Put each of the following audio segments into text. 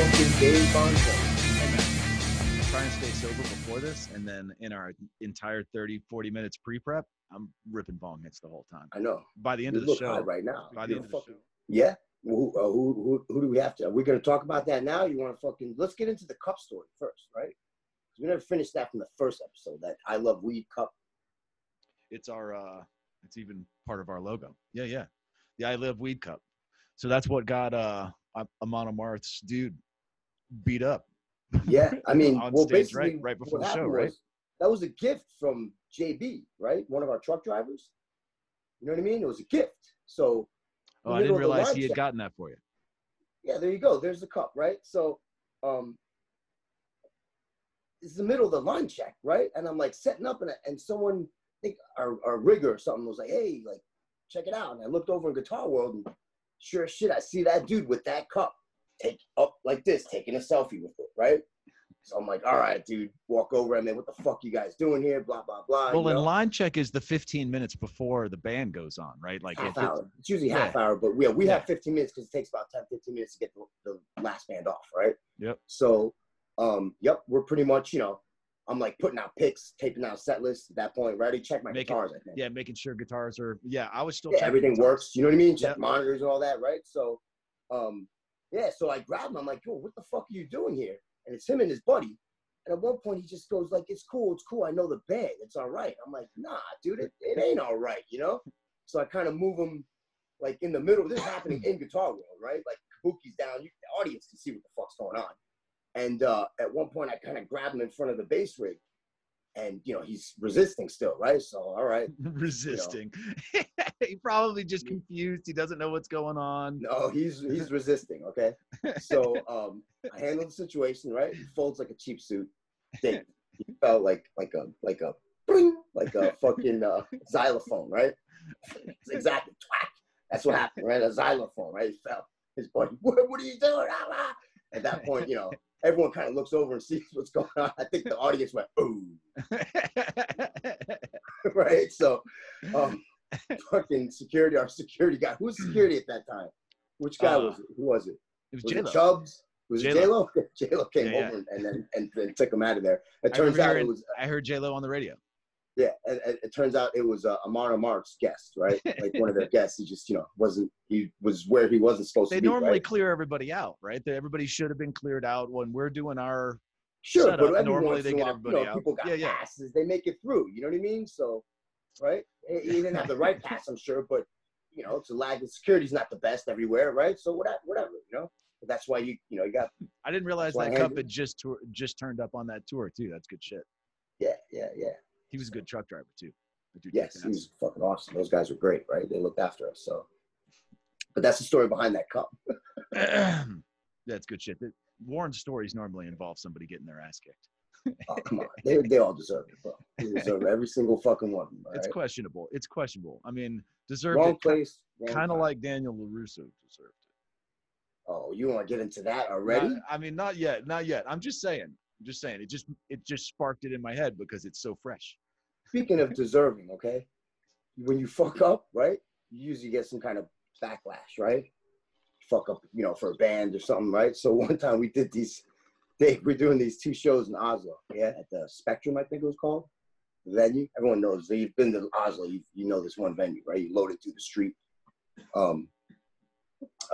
thinking Dave Bonzo. Try and stay sober before this, and then in our entire 30, 40 minutes pre-prep, I'm ripping bong hits the whole time. I know. By the end You of the look show, right now. by the You're end of the show, Yeah. Who, uh, who, who, who do we have to? Are we going to talk about that now? You want to fucking let's get into the cup story first, right? we never finished that from the first episode. That I love weed cup. it's our, uh, it's even part of our logo. Yeah, yeah, the I Live Weed Cup. So that's what got uh, Amon Amarth's dude beat up. Yeah, I mean, On well, stage, basically, right- right before the show, right? was that was a gift from JB, right? One of our truck drivers. You know what I mean? It was a gift. So Oh, I didn't realize he had check. gotten that for you. yeah, there you go. There's the cup, right? So, um, it's the middle of the line check, right? And I'm like setting up, and and someone, I think our, our rigger or something was like, "Hey, like, check it out." And I looked over in Guitar World, and sure as shit, I see that dude with that cup, take up like this, taking a selfie with it, right? So I'm like, "All right, dude, walk over." I mean, what the fuck you guys doing here? Blah blah blah. Well, you and line check is the 15 minutes before the band goes on, right? Like half it- it- hour. It's usually yeah. half hour, but we, we Yeah. have 15 minutes because it takes about 10, 15 minutes to get the, the last band off, right? Yep. So, um, yep, we're pretty much, you know, I'm like putting out picks, taping out set lists at that point, ready? Check my Make it- guitars, I think. yeah, making sure guitars are. Yeah, I was still. Yeah, checking everything guitars. works. You know what I mean? Check Yep. monitors and all that, right? So, um, yeah, so I grab him. I'm like, yo, what the fuck are you doing here? And it's him and his buddy. And at one point, he just goes like, "It's cool, it's cool. I know the band. It's all right." I'm like, "Nah, dude, it, it ain't all right," you know. So I kind of move him like in the middle. This is happening in Guitar World, right? Like Kabuki's down. You, the audience can see what the fuck's going on. And uh, at one point, I kind of grab him in front of the bass rig, and you know he's resisting still, right? So all right, resisting. he probably just confused. He doesn't know what's going on. No, he's he's resisting. Okay, so um, I handle the situation right. He folds like a cheap suit. They he felt like like a like a bling, like a fucking uh, xylophone, right? It's exactly twack. That's what happened, right? A xylophone, right? He fell. His buddy, what, what are you doing? Ah, ah. At that point, you know, everyone kind of looks over and sees what's going on. I think the audience went, ooh, right? So, um, fucking security, our security guy. Who's security at that time? Which guy Uh, was it? Who was it? it was Was J it Lo. Chubbs? Was it J-Lo. J-Lo? J-Lo came Yeah, yeah. over and then and, then took him out of there. It turns out it was I heard J Lo on the radio. yeah. It, it, it turns out it was uh, Amon Amarth's guest, right? Like one of their guests. He just you know wasn't he was where he wasn't supposed They to be. They normally right? clear everybody out, right? They- Everybody should have been cleared out when we're doing our. Sure, but Normally they get everybody you know, out. people got Yeah, yeah. passes. They make it through. You know what I mean? So, right? He didn't have the right pass, I'm sure, but you know, it's a lag. The security's not the best everywhere, right? So whatever, whatever, you know. But that's why you, you know, you got I didn't realize that cup had just tour, just turned up on that tour too. That's good shit. yeah, yeah, yeah. He was a good truck driver too. Yes, he was fucking awesome. Those guys were great, right? They looked after us. So, but that's the story behind that cup. That's good shit. Warren's stories normally involve somebody getting their ass kicked. Oh, come on, they they all deserve it, bro. They deserve every single fucking one. them, It's questionable. It's questionable. I mean, deserved Wrong it. place. Kind of like Daniel LaRusso deserved it. Oh, you want to get into that already? Not- I mean, not yet. Not yet. I'm just saying. I'm just saying. It just it just sparked it in my head because it's so fresh. Speaking of deserving, okay, when you fuck up, right, you usually get some kind of backlash, right? Fuck up, you know, for a band or something, right? So one time we did these, they we're doing these two shows in Oslo, yeah, at the Spectrum, I think it was called, the venue. Everyone knows. You've been to Oslo, you, you know this one venue, right? You load it through the street. Um,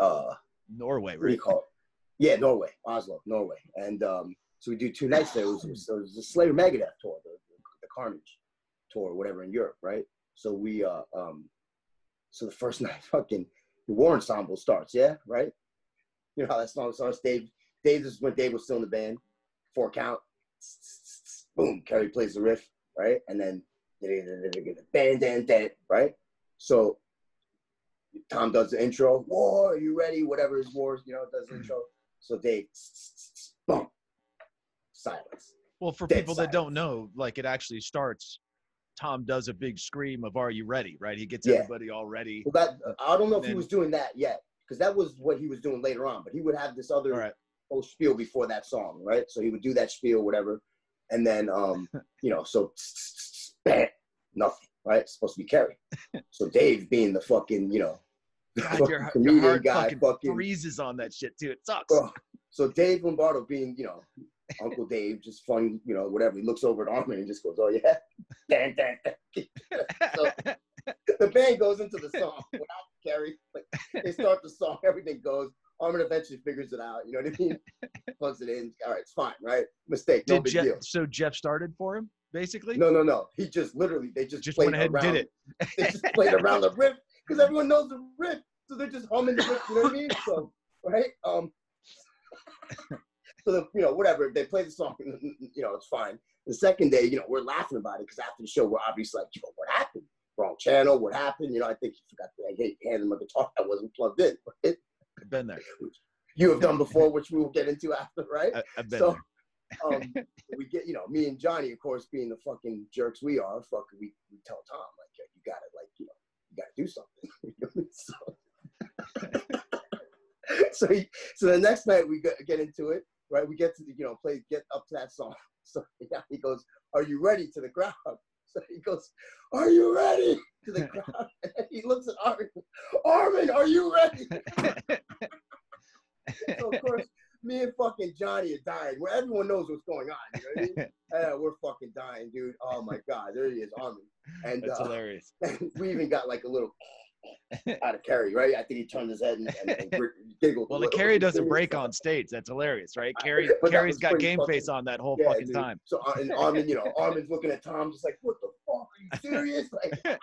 uh, Norway, what do you right? call it? Yeah, Norway, Oslo, Norway. And um, so we do two nights there. It was, it was, it was the Slayer Megadeth tour, the, the Carnage tour, whatever in Europe, right? So we, uh, um, so the first night, fucking the War Ensemble starts, yeah, right? You know how that song starts. Dave, Dave, this is when Dave was still in the band. Four count, boom, Kerry plays the riff, right? And then band, band, band, right? So Tom does the intro. War, are you ready? Whatever is war, you know, does the intro. So Dave, boom, silence. Well, for Dead people that don't know, like it actually starts. Tom does a big scream of "Are you ready?" Right? He gets Yeah. everybody all ready. Well, that I don't know if he was doing that yet, because that was what he was doing later on. But he would have this other right. Whole spiel before that song, right? So he would do that spiel, whatever, and then um, you know, so bam, nothing, right? It's supposed to be Kerry. So Dave, being the fucking, you know, God, fucking your, your comedian heart guy fucking, fucking freezes on that shit too. It sucks. So Dave Lombardo being, you know, Uncle Dave, just funny, you know, whatever. He looks over at Armin and just goes, "Oh yeah, dang, dang, dang." So the band goes into the song without Kerry. Like they start the song, everything goes. Armin eventually figures it out. You know what I mean? Plugs it in. All right, it's fine, right? Mistake, no Did big Jeff, deal. so Jeff started for him basically? No, no, no. He just literally they just, Just played went ahead and around. did it. They just played around the riff because everyone knows the riff, so they're just humming the riff. You know what I mean? So right, um, so the, you know whatever they play the song, you know it's fine. The second day, you know, we're laughing about it because after the show, we're obviously like, yo, what happened? Wrong channel. What happened? You know, I think he forgot to like, hey, hand him a guitar that wasn't plugged in. Right? I've been there. You have done before, which we will get into after, right? I, I've been So, there. um, we get, you know, me and Johnny, of course, being the fucking jerks we are, fucking, we, we tell Tom, like, you gotta, like, you know, you gotta do something. so, so, he, so the next night we get, get into it, right? We get to the, you know, play, get up to that song. So yeah, he goes, "Are you ready?" to the crowd. So he goes, "Are you ready?" to the crowd. And he looks at Armin. Armin, are you ready? so of course, me and fucking Johnny are dying. Where everyone knows what's going on. You know what I mean? Yeah, we're fucking dying, dude. Oh my god, there he is, Armin. And That's uh, hilarious. we even got like a little out of Kerry, right? I think he turned his head and, and, and giggled. Well, the. Kerry doesn't break on stage. That's hilarious, right? Kerry, But that Kerry's was got game fucking- face on that whole Yeah, fucking dude. time. So uh, and Armin, you know, Armin's looking at Tom, just like, "What the fuck? Are you serious?" Like,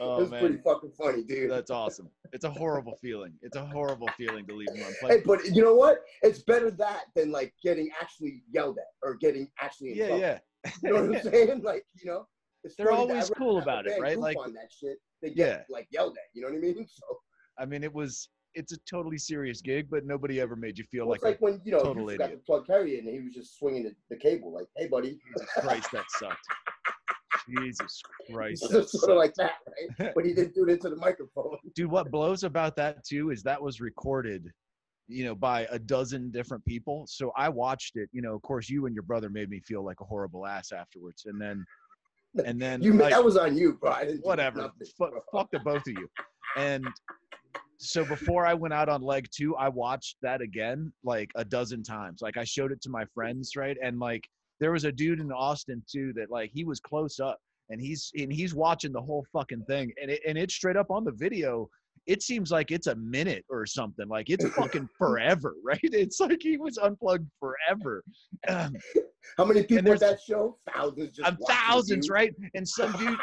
Oh it was pretty fucking funny, dude. that's awesome. It's a horrible feeling. It's a horrible feeling to leave him them Hey, but you know what? It's better that than like getting actually yelled at or getting actually in Yeah, trouble. yeah. You know what I'm saying? Like, you know, it's They're always cool about it, right? Like- on that shit, they get Yeah. like yelled at. You know what I mean? So I mean, it was. It's a totally serious gig, but nobody ever made you feel well, it's like, like when you know total you idiot. to plug in, and he was just swinging the, the cable, like, "Hey, buddy." Jesus Christ, that sucked. Jesus Christ, It's that just sort of like that, right? But he didn't do it into the microphone. dude what blows about that too is that was recorded you know by a dozen different people so i watched it you know of course you and your brother made me feel like a horrible ass afterwards and then and then You like, that was on you, bro. I didn't whatever. nothing, fuck, bro. fuck the both of you. And so before i went out on leg two i watched that again like a dozen times. Like i showed it to my friends right? And like there was a dude in austin too that like he was close up and he's and he's watching the whole fucking thing. And it, and it's straight up on the video it seems like it's a minute or something like it's fucking forever right it's like he was unplugged forever Um, How many people there's- at that show? Thousands. Just um, thousands, you. right? And some dude,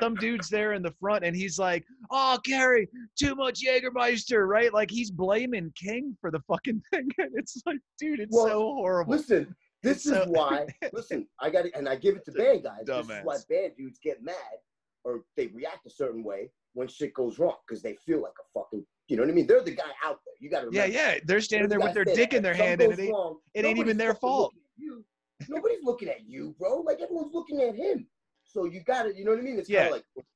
some dude's there in the front, and he's like, "Oh, Gary, too much Jägermeister," right? Like he's blaming King for the fucking thing, and it's like, dude, it's Well, so horrible. Listen, this is why. Listen, I got it, and I give it to band guys. This is why dumbass. band dudes get mad or they react a certain way when shit goes wrong because they feel like a fucking. You know what I mean? They're the guy out there. You got to yeah, remember. yeah, they're standing there with their dick in their hand, and it ain't, wrong, it ain't even their fault. you. Nobody's looking at you, bro. Like everyone's looking at him. So you got to. You know what I mean? It's Yeah. kind of like.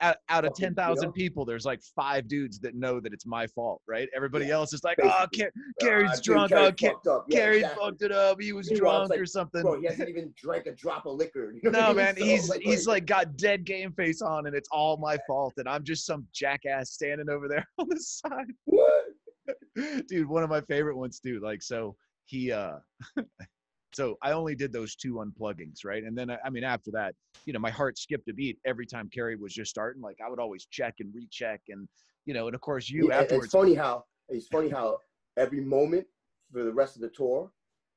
Out, out of fucking, you ten thousand people, there's like five dudes that know that it's my fault, right? Everybody Yeah, else is like, oh, basically. Car- Gary's "Ah, dude, drunk. Oh, Car- fucked up." Yeah, exactly. fucked it up. He was Meanwhile, drunk like, or something. Bro, he hasn't even drank a drop of liquor. You know I No, mean? man, So, he's like, he's like- like got dead game face on, and it's all my fault, and I'm just some jackass standing over there on the side. what? Dude, one of my favorite ones dude. Like, so he, uh, so I only did those two unpluggings, right? And then I, I mean, after that, you know, my heart skipped a beat every time Kerry was just starting. Like, I would always check and recheck, and you know, and of course, you Yeah, afterwards. It's funny how it's funny how every moment for the rest of the tour,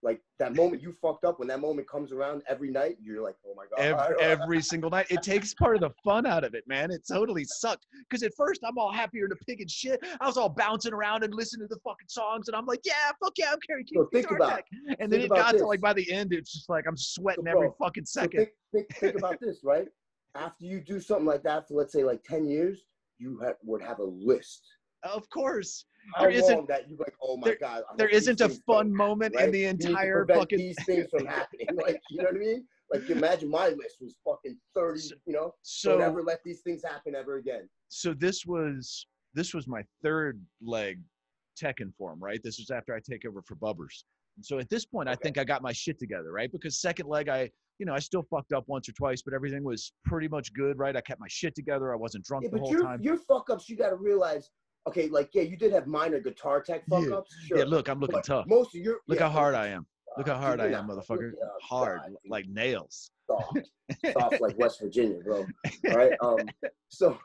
like that moment you fucked up when that moment comes around every night, you're like, oh my god. Every, every single night. It takes part of the fun out of it, man. It totally sucked. Because at first I'm all happier to pig and shit. I was all bouncing around and listening to the fucking songs, and I'm like, yeah, fuck yeah, I'm Kerry King. So think about- Tech. And then it got to like by the end, it's just like I'm sweating So, every bro, fucking So second. think, think, think about this, right? After you do something like that for let's say like ten years, you ha- would have a list. Of course, How There isn't- that you like, oh my there- god. I there isn't a fun don't moment happen, in the right? You need to entire fucking. these things from happening. Like, you know what I mean? Like, imagine my list was fucking thirty. So- You know, don't So ever let these things happen ever again. so this was this was my third leg Tekken form, right? This was after I take over for Bubbers. And so at this point, I think I got my shit together, right? Because second leg, I you know, I still fucked up once or twice, but everything was pretty much good, right? I kept my shit together. I wasn't drunk Yeah, the but whole your time. your fuck ups, you got to realize. Okay, like yeah, you did have minor guitar tech fuck Yeah. ups. Sure. Yeah, look, I'm looking but tough. Most of your Look yeah, how hard I am. Look how hard I am, not- motherfucker. Hard, God, like nails. soft, soft like West Virginia, bro. All right. Um. So,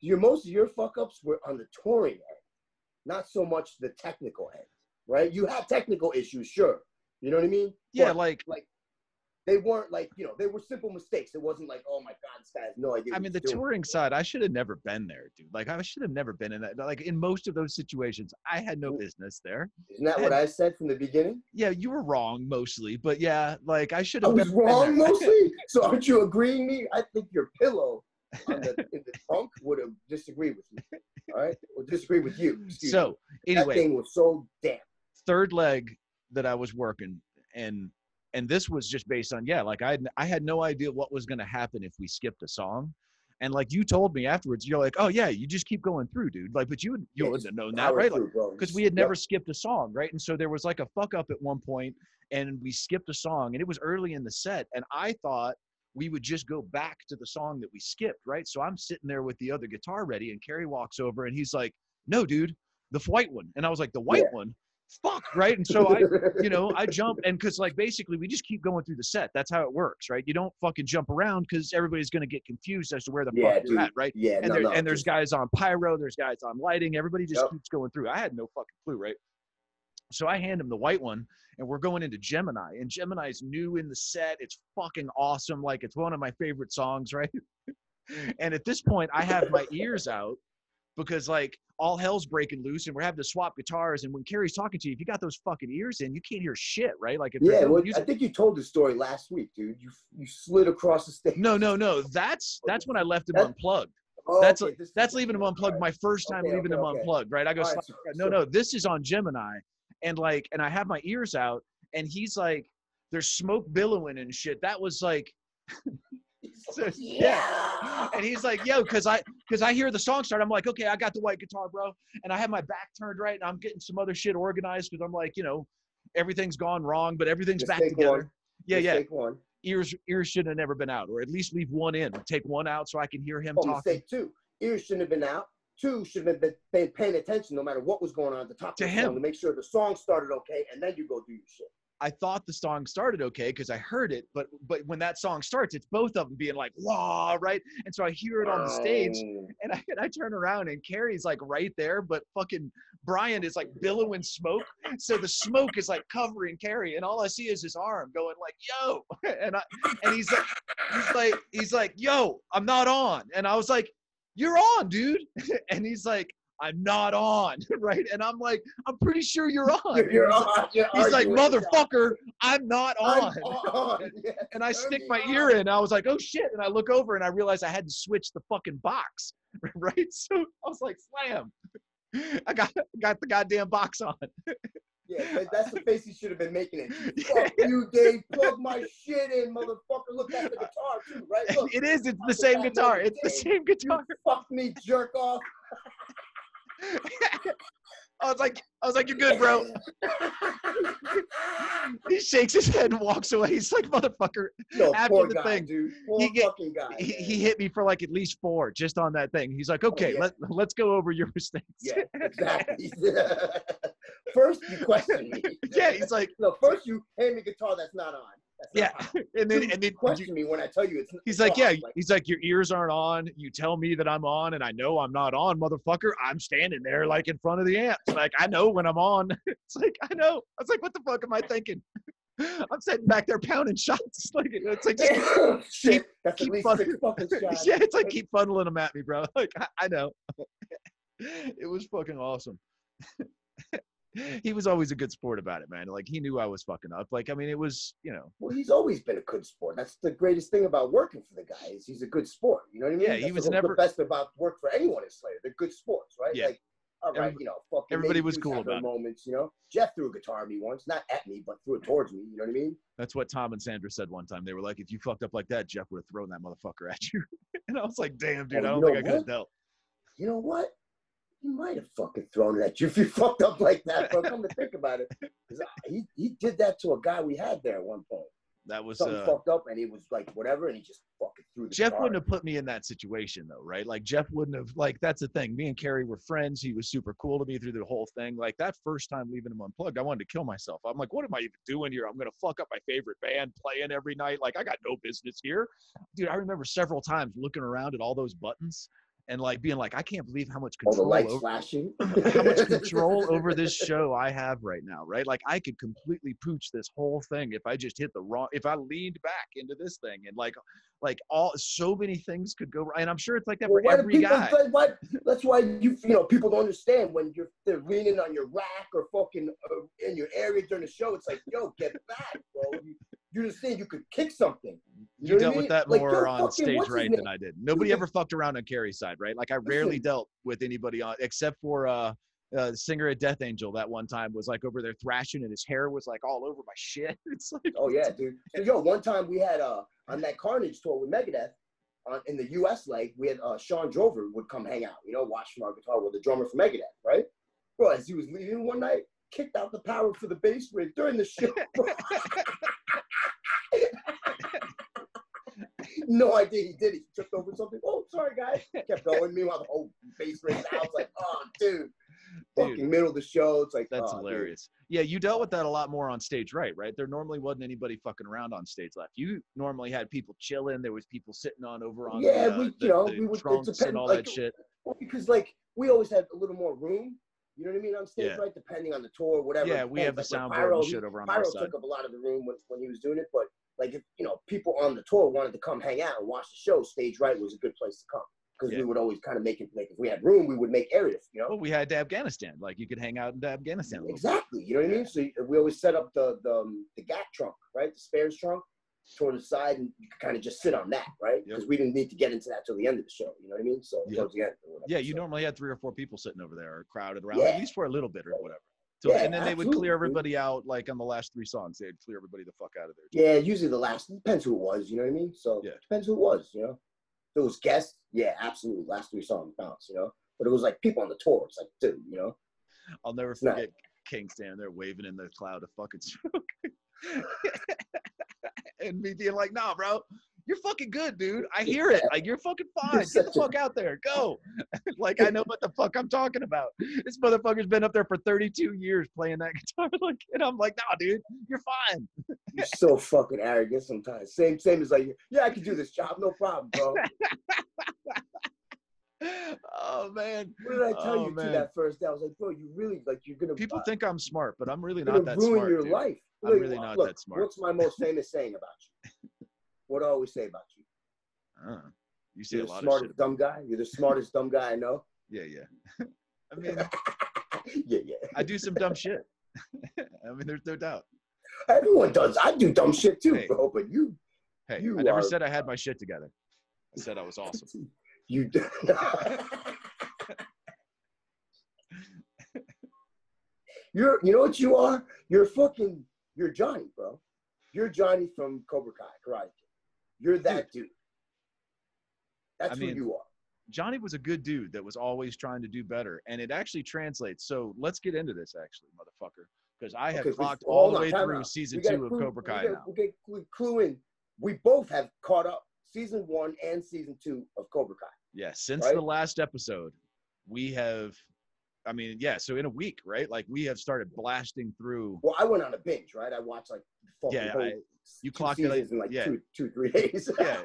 your most of your fuck ups were on the touring end, not so much the technical end, right? You had technical issues, sure. You know what I mean? Yeah, But, like like they weren't like you know they were simple mistakes. It wasn't like oh my god, this guy has no idea. I mean, the doing. touring side, I should have never been there, dude. Like, I should have never been in that. Like, in most of those situations, I had no mm. business there. Isn't that what I said from the beginning? Yeah, you were wrong mostly, but yeah, like I should have. I was wrong mostly. So aren't you agreeing me? I think your pillow on the, in the trunk would have disagreed with me. All right, or disagree with you. Excuse me. So that anyway, thing was so damp. third leg that I was working, and and this was just based on yeah, like I had, I had no idea what was going to happen if we skipped a song, and like you told me afterwards, you're like, oh yeah, you just keep going through, dude. Like, but you would you Yeah, wouldn't have known that, right? Like, because we had never skipped a song, right? And so there was like a fuck up at one point, and we skipped a song, and it was early in the set, and I thought we would just go back to the song that we skipped, right? So I'm sitting there with the other guitar ready, and Kerry walks over, and he's like, "No, dude, the white one," and I was like, "The white Yeah. one." Fuck, right? And so I, you know, I jump and because like basically we just keep going through the set. That's how it works, right? You don't fucking jump around because everybody's gonna get confused as to where the Yeah, fuck you're at, right? yeah, and, no, there, no, and there's guys on pyro, there's guys on lighting. Everybody just Yep. keeps going through. I had no fucking clue, right? So I hand him the white one, and we're going into Gemini, and Gemini's new in the set. It's fucking awesome. Like it's one of my favorite songs, right? and at this point, I have my ears out because like all hell's breaking loose, and we're having to swap guitars. And when Kerry's talking to you, if you got those fucking ears in, you can't hear shit, right? Like if Yeah, well, music- I think you told the story last week, dude. You you slid across the stage. no, no, no. That's that's when I left him That- unplugged. Oh, that's okay, this That's leaving him unplugged. All My first time Okay, leaving okay, him unplugged, right? I go, right, "Slap- so- no, so- no, this is on Gemini, and like, and I have my ears out, and he's like, there's smoke billowing and shit. That was like, So, yeah. and he's like, yo, cause I, cause I hear the song start. I'm like, okay, I got the white guitar, bro, and I have my back turned right, and I'm getting some other shit organized because I'm like, you know, everything's gone wrong, but everything's back Mistake together. one. Yeah, yeah. Mistake one. Ears, ears should have never been out, or at least leave one in. Take one out so I can hear him Oh, talking. mistake two. Ears shouldn't have been out. Two should have been been paying attention no matter what was going on at the top To of the him. song to make sure the song started okay, and then you go do your shit. I thought the song started okay because I heard it, but but when that song starts, it's both of them being like wah, right? And so I hear it on the stage, and I, and I turn around and Kerry's like right there, but fucking Brian is like billowing smoke, so the smoke is like covering Kerry, and all I see is his arm going like yo, and I and he's like he's like he's like yo, I'm not on, and I was like you're on, dude, and he's like. I'm not on, right? And I'm like, I'm pretty sure you're on. You're, you're he's like- on. You're He's like, arguing with God. motherfucker, I'm not on. I'm on. Yeah. And I stick my on. ear in. I was like, oh shit. And I look over and I realize I had to switch the fucking box. Right? So I was like, slam. I got got the goddamn box on. Yeah, that's the face he should have been making it. Fuck you, Dave. Plug my shit in, motherfucker. Look, at the guitar too, right? Look, It is, it's the same guitar. It's the Dave. same you guitar. fucked me, jerk off. I was like, I was like, you're good, bro. he shakes his head and walks away. He's like, motherfucker. No, After the guy, thing, dude. Poor he get- guy. He, he hit me for like at least four just on that thing. He's like, oh, okay, yeah. let, let's go over your mistakes. Yeah, exactly. first you question me. yeah, he's like, no. First you hand me guitar that's not on. That's yeah. And then, and then you question me when I tell you it's. He's like, off. yeah. He's like, your ears aren't on. You tell me that I'm on, and I know I'm not on, motherfucker. I'm standing there like in front of the amps. Like I know when I'm on. It's like I know. I was like, what the fuck am I thinking? I'm sitting back there pounding shots. Like it's like, just, oh, Shit, that's keep at least fun- six fucking shots. yeah, it's like keep funneling them at me, bro. Like I, I know. it was fucking awesome. he was always a good sport about it, man. Like he knew I was fucking up. Like I mean, it was you know. Well, he's always been a good sport. That's the greatest thing about working for the guy is he's a good sport. You know what I mean? Yeah, he was the, never- the best about work for anyone in Slayer. They're good sports, right? Yeah. Like, all right, Every- you know, fucking everybody was cool about it. moments. You know, Jeff threw a guitar at me once, not at me, but threw it towards me. You know what I mean? That's what Tom and Sandra said one time. They were like, if you fucked up like that, Jeff would have thrown that motherfucker at you. and I was like, damn, dude, Oh, I don't think I could have dealt. You know what? He might have fucking thrown it at you if you fucked up like that. But come to think about it, he he did that to a guy we had there at one point. That was something uh, fucked up, and he was like whatever, and he just fucking threw the Jeff wouldn't have put me in that situation though, right? Like Jeff wouldn't have like that's the thing. Me and Kerry were friends. He was super cool to me through the whole thing. Like that first time leaving him unplugged, I wanted to kill myself. I'm like, what am I even doing here? I'm gonna fuck up my favorite band playing every night. Like I got no business here. Dude, I remember several times looking around at all those buttons and like being like, I can't believe how much all the control lights over flashing. how much control over this show I have right now, right? Like I could completely pooch this whole thing if I just hit the wrong, if I leaned back into this thing and like, like all so many things could go right. And I'm sure it's like that Well, for every people, guy. Why, that's why you you know people don't understand when you're they're leaning on your rack or fucking uh, in your area during the show. It's like, yo, get back, bro. You, you just understand? You could kick something. You, know dealt with mean? that Like, more on stage right than I did. Nobody ever fucked around on Kerry's side, right? Like I rarely Listen. dealt with anybody on except for uh uh, the singer at Death Angel that one time was like over there thrashing and his hair was like all over my shit. It's like Oh yeah, dude. So, yo, one time we had uh on that Carnage tour with Megadeth on in the U.S. leg, we had uh, Shawn Drover would come hang out, you know, watch from our guitar with the drummer for Megadeth, right? Bro, as he was leaving one night, kicked out the power for the bass rig during the show. no idea he did it. He tripped over something. Oh, sorry, guys. Kept going. Meanwhile, the whole face rig out. It's like, oh, dude. Fucking Dude. middle of the show. It's like, That's oh, dude. hilarious. Yeah, you dealt with that a lot more on stage, right? Right. There normally wasn't anybody fucking around on stage left. You normally had people chilling. There was people sitting on over on Yeah, the, uh, we- you the, know, the we would- trunks depend- and all like, that shit. Well, because like we always had a little more room. You know what I mean on stage, Yeah. right? Depending on the tour, whatever. Yeah, we have the. Like, soundboard Pyro, and shit over on our Pyro side. took up a lot of the room when, when he was doing it, but like if you know people on the tour wanted to come hang out and watch the show, stage right was a good place to come because Yeah. we would always kind of make it like if we had room, we would make areas. You know, Well, we had to Afghanistan. Like you could hang out in Afghanistan. A little bit. exactly. You know what I mean? So we always set up the the um, the GAT trunk, right? The spares trunk toward the side, and you could kind of just sit on that, right? Yep. Because we didn't need to get into that till the end of the show. You know what I mean? So Yep. towards the end. whatever, Yeah, you so. normally had three or four people sitting over there or crowded around, Yeah. at least for a little bit or whatever. So, Yeah, and then they would clear dude. everybody out, like on the last three songs. They'd clear everybody the fuck out of there. Yeah, usually the last depends who it was, you know what I mean? So Yeah. depends who it was, you know. If it was guests, yeah, absolutely. Last three songs bounce, you know. But it was like people on the tour. It's like, dude, you know. I'll never forget King standing there waving in the cloud of fucking smoke. and me being like, nah, bro, you're fucking good, dude. I hear it. Like, you're fucking fine. Get the such a- fuck out there. Go. like, I know what the fuck I'm talking about. This motherfucker's been up there for 32 years playing that guitar. Like, and I'm like, nah, dude, you're fine. You're so fucking arrogant sometimes. Same, same as like, yeah, I can do this job, no problem, bro. oh, man. What did I tell Oh, you man. to that first day? I was like, bro, you really like you're gonna People uh, think I'm smart, but I'm really you're not that ruin smart. your dude. life. I'm Look, really not look, that smart. What's my most famous saying about you? What do I always say about you? Uh, you say You're a the lot of smartest shit. dumb guy. You're the smartest dumb guy I know. Yeah, yeah. I mean, yeah, yeah. I do some dumb shit. I mean, there's no doubt. Everyone does. I do dumb shit too, Hey. bro. But you, Hey, You I never are- said I had my shit together. I said I was awesome. you. you're. You know what you are? You're fucking. You're Johnny, bro. You're Johnny from Cobra Kai, Karate Kid. You're that dude. That's I mean, who you are. Johnny was a good dude that was always trying to do better, and it actually translates. So let's get into this, actually, motherfucker, because I have Okay, clocked hold all the way through out. season We two of clue- Cobra Kai we now. gotta, we gotta clue- clue in. We both have caught up season one and season two of Cobra Kai. Yeah, since Right? the last episode, we have. I mean, yeah. So in a week, right? Like we have started blasting through. Well, I went on a binge, right? I watched like Yeah, I- you clocked it, in like yeah. two, two, three days. Yeah,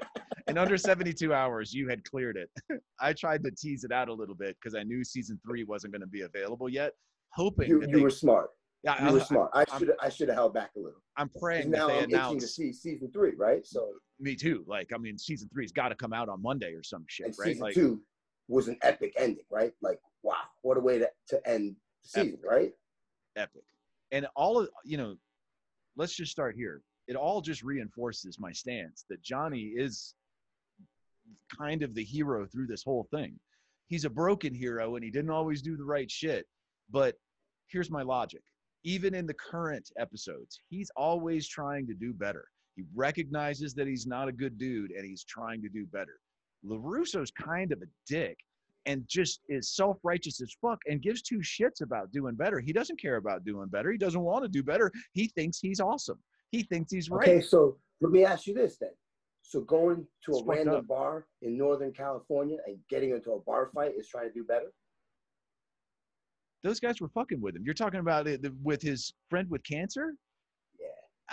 in under 72 hours, you had cleared it. I tried to tease it out a little bit because I knew season three wasn't going to be available yet, hoping you, that you they. were smart. yeah, You I, were smart. I should I should have held back a little. I'm praying that Now they I'm itching to see season three, right? So Me too. Like, I mean, season three's got to come out on Monday or some shit, right? season Like, two was an epic ending, right? Like wow, what a way to, to end the Epic. season, right? epic. And all of you know, let's just start here. It all just reinforces my stance that Johnny is kind of the hero through this whole thing. He's a broken hero and he didn't always do the right shit. But here's my logic. Even in the current episodes, he's always trying to do better. He recognizes that he's not a good dude and he's trying to do better. LaRusso's kind of a dick and just is self-righteous as fuck and gives two shits about doing better. He doesn't care about doing better. He doesn't want to do better. He thinks he's awesome. He thinks he's right. Okay, so Let me ask you this then. So going to a It's fucked random up. bar in Northern California and getting into a bar fight is trying to do better? Those guys were fucking with him. You're talking about it with his friend with cancer.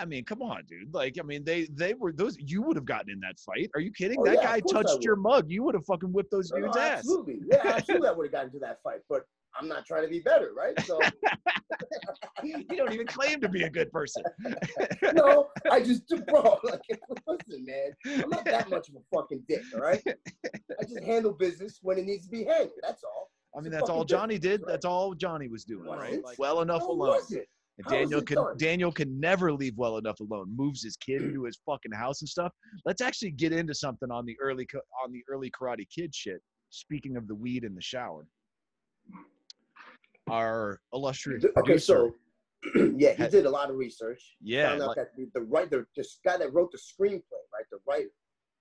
Yeah. I mean, come on, dude. Like, I mean, they they were those. You would have gotten in that fight. Are you kidding? Oh, that yeah, guy of course I touched your mug. You would have fucking whipped those No, no, dudes' ass. absolutely. Yeah, absolutely. I would have gotten into that fight, but I'm not trying to be better, right? So you don't even claim to be a good person. no, I just do, bro. Like, listen, man, I'm not that much of a fucking dick, all right? I just handle business when it needs to be handled. That's all. I mean, It's that's all fucking Johnny did. right? That's all Johnny was doing. Was Right? Like, well enough How alone. And How Daniel can? Daniel can never leave well enough alone. Moves his kid into his fucking house and stuff. Let's actually get into something on the early on the early Karate Kid shit. Speaking of the weed in the shower, our illustrious Okay, producer, so yeah, he did a lot of research. yeah, found out like- that the, the writer, this guy that wrote the screenplay, right, the writer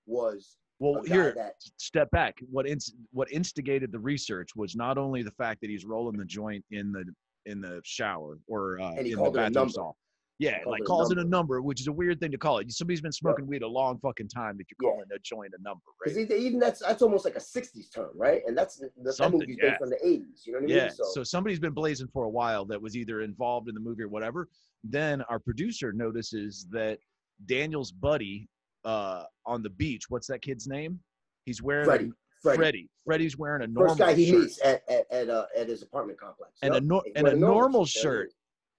was well, here, that step back. What ins- what instigated the research was not only the fact that he's rolling the joint in the in the shower or uh, in the bathroom stall. Yeah, like it calls it a number. number, which is a weird thing to call it. Somebody's been smoking weed a long fucking time that you're Yeah. calling a joint a number, because right? even that's that's almost like a '60s term, right? And that's the, that movie's yeah. based on the '80s. You know what I mean? Yeah. mean? So somebody's been blazing for a while that was either involved in the movie or whatever. Then our producer notices that Daniel's buddy uh, on the beach. What's that kid's name? He's wearing Freddie, Freddie, Freddie. Freddie's wearing a normal first guy he shirt. meets at at at, uh, at his apartment complex, And a Yup. nor- and a wearing normal shirt.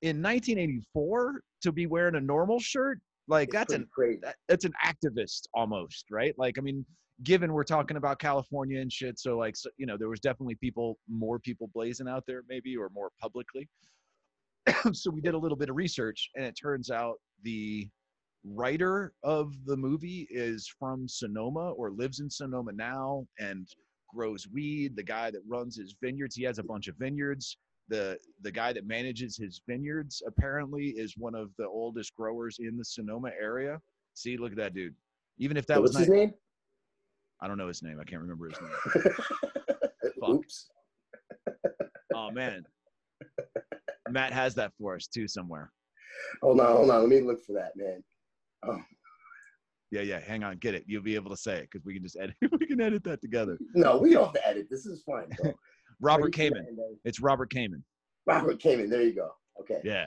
in 1984 to be wearing a normal shirt. Like It's that's an that, that's an activist almost, right? Like I mean, given we're talking about California and shit, so like so, you know there was definitely people, more people blazing out there maybe or more publicly. so we did a little bit of research, and it turns out the writer of the movie is from Sonoma or lives in Sonoma now and grows weed. The guy that runs his vineyards, he has a bunch of vineyards. The the guy that manages his vineyards apparently is one of the oldest growers in the Sonoma area. See, look at that dude. Even if that was his name? I don't know his name. I can't remember his name. Oops. Oh man. Matt has that for us too somewhere. Hold on, hold on. Let me look for that, man. Oh, Yeah, yeah. Hang on, get it. You'll be able to say it because we can just edit. we can edit that together. no, we don't have to edit. This is fine. Robert Kamen. It's Robert Kamen. Robert Kamen. There you go. Okay. Yeah.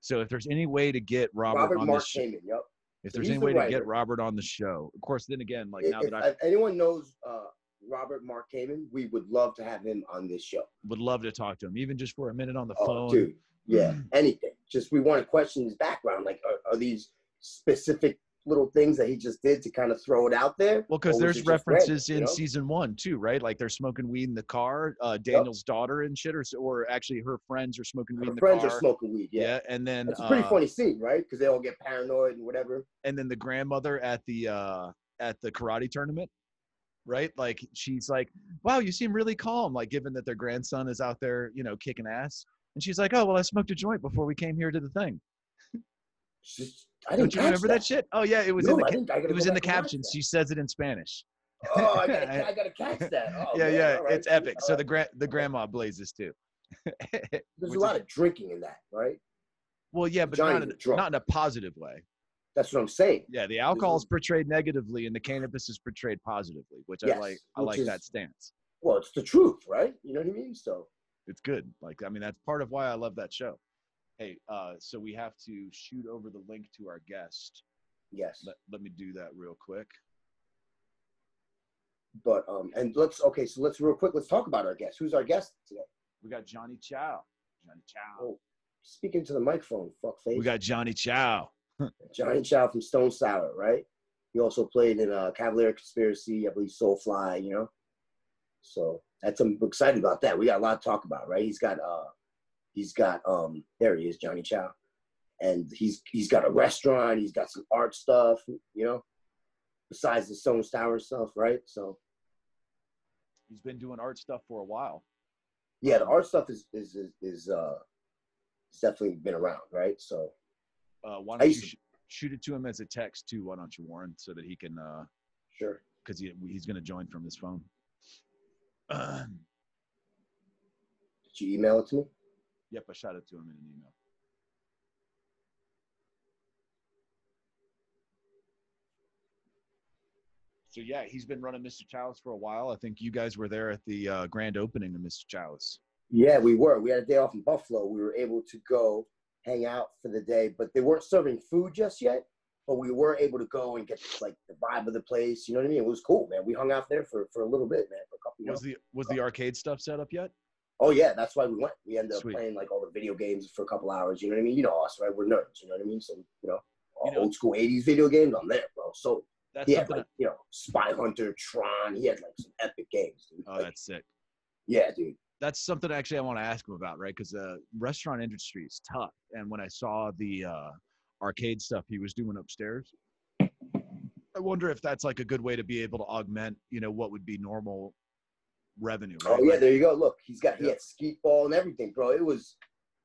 So if there's any way to get Robert, Robert on Mark this, show, Kamen. Yep. if So there's any the way to get Robert on the show, of course. Then again, like If, now that I if anyone knows uh, Robert Mark Kamen, we would love to have him on this show. would love to talk to him, even just for a minute on the Oh, phone. dude. Yeah, anything. Just we want to question his background. Like, are, are these specific little things that he just did to kind of throw it out there? Well, because there's references in you know? season one too, right? Like they're smoking weed in the car. Uh, Daniel's daughter and shit, or, or actually her friends are smoking weed Her in the friends car. are smoking weed. Yeah, yeah, and then it's a pretty uh, funny scene, right? Because they all get paranoid and whatever. and then the grandmother at the uh at the karate tournament right like she's like wow you seem really calm like given that their grandson is out there you know kicking ass and she's like oh well i smoked a joint before we came here to the thing Just- I didn't don't you remember that. shit oh yeah it was No, in the I ca- I it was in the captions she says it in spanish Oh, I gotta, I gotta catch that. Oh, yeah man, yeah right. it's epic so the gra- the grandma blazes too there's a lot is- of drinking in that, right? well yeah but Johnny not in, drunk. not in a positive way That's what I'm saying. yeah the alcohol is portrayed negatively and the cannabis is portrayed positively which i like i like is- that stance Well, it's the truth, right? You know what I mean? So it's good. Like I mean, that's part of why I love that show. Hey, uh, so we have to shoot over the link to our guest. yes, Let, let me do that real quick. but um, and let's okay. So let's real quick. Let's talk about our guest. Who's our guest today? We got Johnny Chow. Johnny Chow. Oh, speaking to the microphone, fuck face. We got Johnny Chow. Johnny Chow from Stone Sour, right? He also played in uh, Cavalera Conspiracy, I believe Soulfly, you know. So that's I'm excited about that. We got a lot to talk about, right? He's got uh, he's got um, there he is, Johnny Chow, and he's he's got a restaurant. He's got some art stuff, you know, besides the Stone Sour stuff, right? So He's been doing art stuff for a while. yeah, the art stuff is is is, is uh, it's definitely been around, right? So Uh, why don't you to- shoot it to him as a text too? Why don't you, Warren, so that he can, uh, sure. because he, he's going to join from his phone. Did you email it to me? Yep, I shot it to him in an email. So yeah, he's been running Mr. Chalice for a while. I think you guys were there at the uh, grand opening of Mr. Chalice. Yeah, we were. We had a day off in Buffalo. We were able to go hang out for the day, but they weren't serving food just yet. But we were able to go and get like the vibe of the place. You know what I mean? It was cool, man. We hung out there for, for a little bit, man, for a couple. Was the was the arcade stuff set up yet? Oh yeah, that's why we went. We ended up Sweet. playing like all the video games for a couple hours. You know what I mean? You know us, right? We're nerds. You know what I mean? So you know, You know- old school '80s video games. I'm there, bro. So That's he had like you know, Spy Hunter, Tron. He had like some epic games, dude. oh, Like, that's sick. yeah, dude. That's something actually I want to ask him about, right? Because the restaurant industry is tough. And when I saw the uh, arcade stuff he was doing upstairs, I wonder if that's like a good way to be able to augment, you know, what would be normal revenue. Right? Oh yeah, Like, there you go. Look, he's got he Yeah. had skeet ball and everything, bro. It was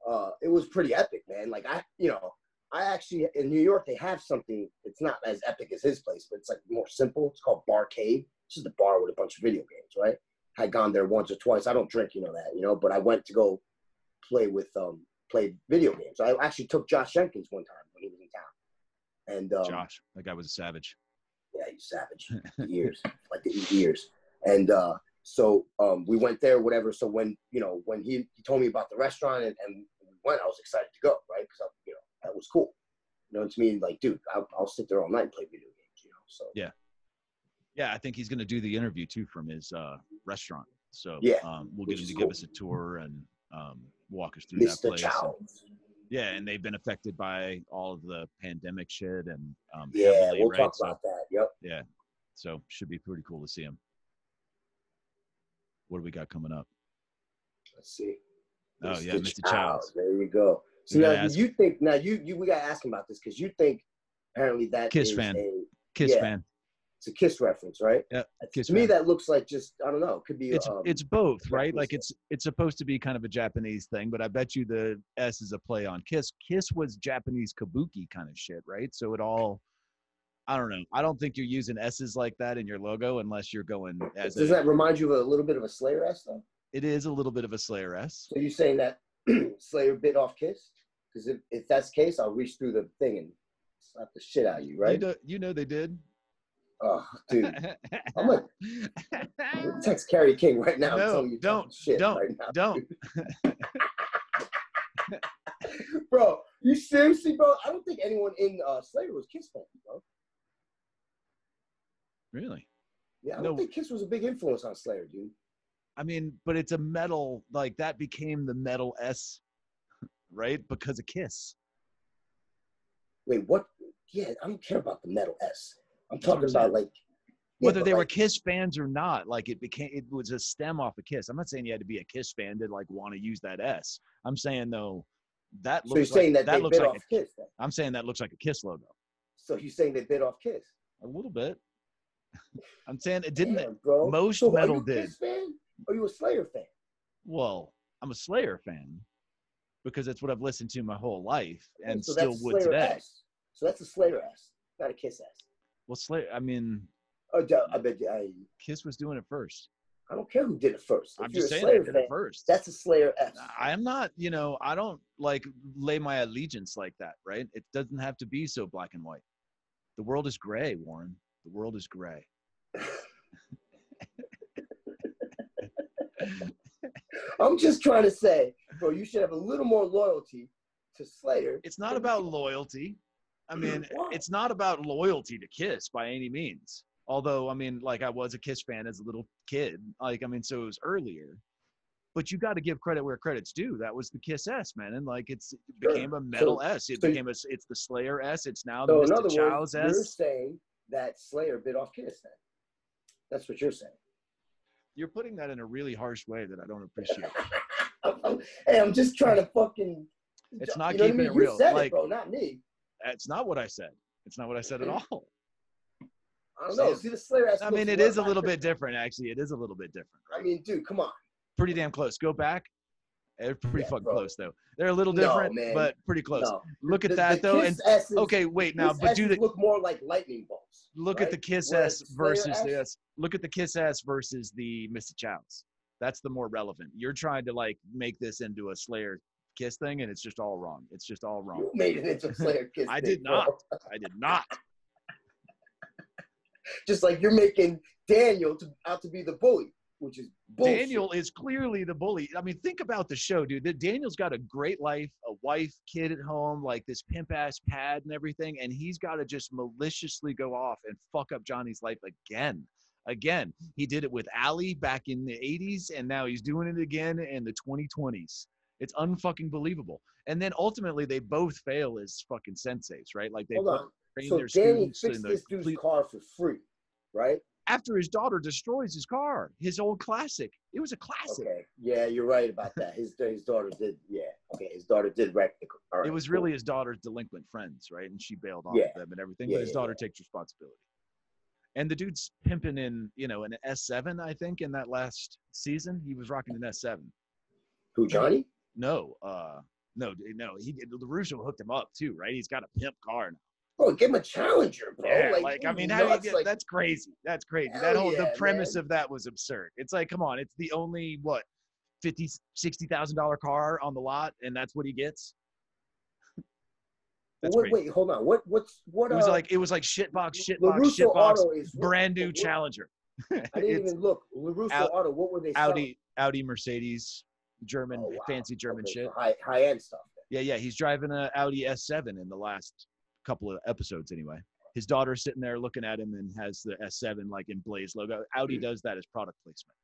uh it was pretty epic, man. Like I you know, I actually in New York they have something it's not as epic as his place, but it's like more simple. It's called Barcade. It's just a bar with a bunch of video games, right? I had gone there once or twice. I don't drink, you know that, you know, but I went to go play with um play video games. I actually took Josh Jenkins one time when he was in town. And um, Josh, that guy was a savage. yeah, he's savage. The ears, like the ears. And uh, so um, we went there, whatever. So when you know when he, he told me about the restaurant and, and we went, I was excited to go, right? Because you know that was cool. You know what I mean? Like, dude, I'll, I'll sit there all night and play video games. You know, so Yeah. Yeah, I think he's going to do the interview too from his uh, restaurant. So Yeah, um, we'll get him to cool. give us a tour and um, walk us through that Mr. place. and- yeah, and they've been affected by all of the pandemic shit and um, Yeah, heavily, we'll right? talk So- about that. Yep. Yeah. So should be pretty cool to see him. What do we got coming up? Let's see. Oh, yeah, Mr. Childs. There you go. So We now ask- you think now you you we gotta ask him about this because you think apparently that Kiss is fan. a Kiss Yeah. fan. it's a kiss reference, right? Yeah, Kiss to me, that looks like just I don't know. It could be. It's um, it's both, right? Like it's it's supposed to be kind of a Japanese thing, but I bet you the S is a play on Kiss. Kiss was Japanese kabuki kind of shit, right? So it all I don't know. I don't think you're using S's like that in your logo unless you're going as Does a, that remind you of a little bit of a Slayer S though? it is a little bit of a Slayer S. So you're saying that Slayer bit off Kiss? Because if, if that's the case, I'll reach through the thing and slap the shit out of you, You right? know, you know they did. Oh, dude. I'm gonna text Kerry King right now. No, talking don't, shit don't, right now. don't. Bro, you seriously, bro? I don't think anyone in uh, Slayer was Kiss fans, bro. Really? Yeah, I No. don't think Kiss was a big influence on Slayer, dude. I mean, but it's a metal like that became the metal S, right? Because of Kiss. Wait, what? Yeah, I don't care about the metal S. I'm talking about like yeah, Whether they were Kiss fans or not, like it became it was a stem off of Kiss. I'm not saying you had to be a Kiss fan to like want to use that S. I'm saying though that So you're looks like saying that, that they looks bit like off a, Kiss then? I'm saying that looks like a Kiss logo. So you're saying they bit off Kiss? A little bit. I'm saying it didn't. Damn, bro. most so metal are you did. Kiss fan? Or are you a Slayer fan? Well, I'm a Slayer fan because that's what I've listened to my whole life and so still would Slayer today. So that's a Slayer ass, not a Kiss S. Well, Slayer. I mean, Oh, I bet you, I, Kiss was doing it first. I don't care who did it first. If I'm just saying Slayer they did fan, it first. that's a Slayer S. I'm not, you know, I don't like lay my allegiance like that, right? It doesn't have to be so black and white. The world is gray, Warren. The world is gray. I'm just trying to say, bro, you should have a little more loyalty to Slayer. It's not about loyalty. I mean, it's not about loyalty to Kiss by any means. Although, I mean, like I was a Kiss fan as a little kid. Like, I mean, so it was earlier. But you got to give credit where credit's due. That was the Kiss S, man, and like it's it Sure. became a metal S. It so- became a. It's the Slayer S. It's now So the Mr. Chow's words, you're S. saying that Slayer bit off then. That's what you're saying. You're putting that in a really harsh way that I don't appreciate. I'm, I'm- hey, I'm just trying to fucking. It's not you know what I mean? it You real, said like- it, bro, not me. That's not what I said. It's not what I said at mm-hmm. all. I don't know. See, the Slayer. I mean, it is a little bit different, actually. It is a little bit different. I mean, dude, come on. Pretty damn close. Go back. They're pretty Yeah, fucking bro. close, though. They're a little different, man. but pretty close. No. Look at The- that, the though. And S's okay, wait now, but do the look more like lightning bolts. look at the Kiss Whereas S versus S- the Look at the Kiss S versus the Mr. Chow's. That's the more relevant. You're trying to like make this into a Slayer Kiss thing, and it's just all wrong. It's just all wrong. You made it into Slayer Kiss. I thing, did not. I did not. Just like you're making Daniel to, out to be the bully, which is bullshit. Daniel is clearly the bully. I mean, think about the show, dude. That Daniel's got a great life, a wife, kid at home, like this pimp ass pad and everything, and he's got to just maliciously go off and fuck up Johnny's life again. Again, he did it with Ali back in the 80s, and now he's doing it again in the 2020s. It's unfucking believable. And then ultimately, they both fail as fucking senseis, right? Like they Hold on. So their Danny fixed this dude's car for free, right? After his daughter destroys his car, his old classic. It was a classic. Okay. Yeah, you're right about that. His his daughter did. Yeah. Okay. His daughter did wreck the car. Right, it was really his daughter's delinquent friends, right? And she bailed on Yeah. them and everything, Yeah, but his yeah, daughter takes responsibility. And the dude's pimping in, you know, an S7, I think, in that last season. He was rocking an S7. who Johnny. No, uh, no, no. He LaRusso hooked him up too, right? He's got a pimp car now. Bro, give him a challenger, bro. Yeah, like, like, I mean, how do you get, like, that's crazy. That's crazy. That whole the premise man. of that was absurd. It's like, come on, it's the only what fifty, sixty thousand dollar car on the lot, and that's what he gets. That's wait, crazy. wait, hold on. What what's what? It was uh, like it was like shitbox, shitbox, LaRusso shitbox, is brand new what- Challenger. I didn't even look. LaRusso Au- Auto. What were they? selling? Audi, Audi, Mercedes, German, Oh, wow. fancy German Okay, shit. so high high end stuff. Yeah, yeah. He's driving a Audi S7 in the last couple of episodes, anyway. His daughter's sitting there looking at him and has the S7 like in Blaze logo. Audi hmm. does that as product placement.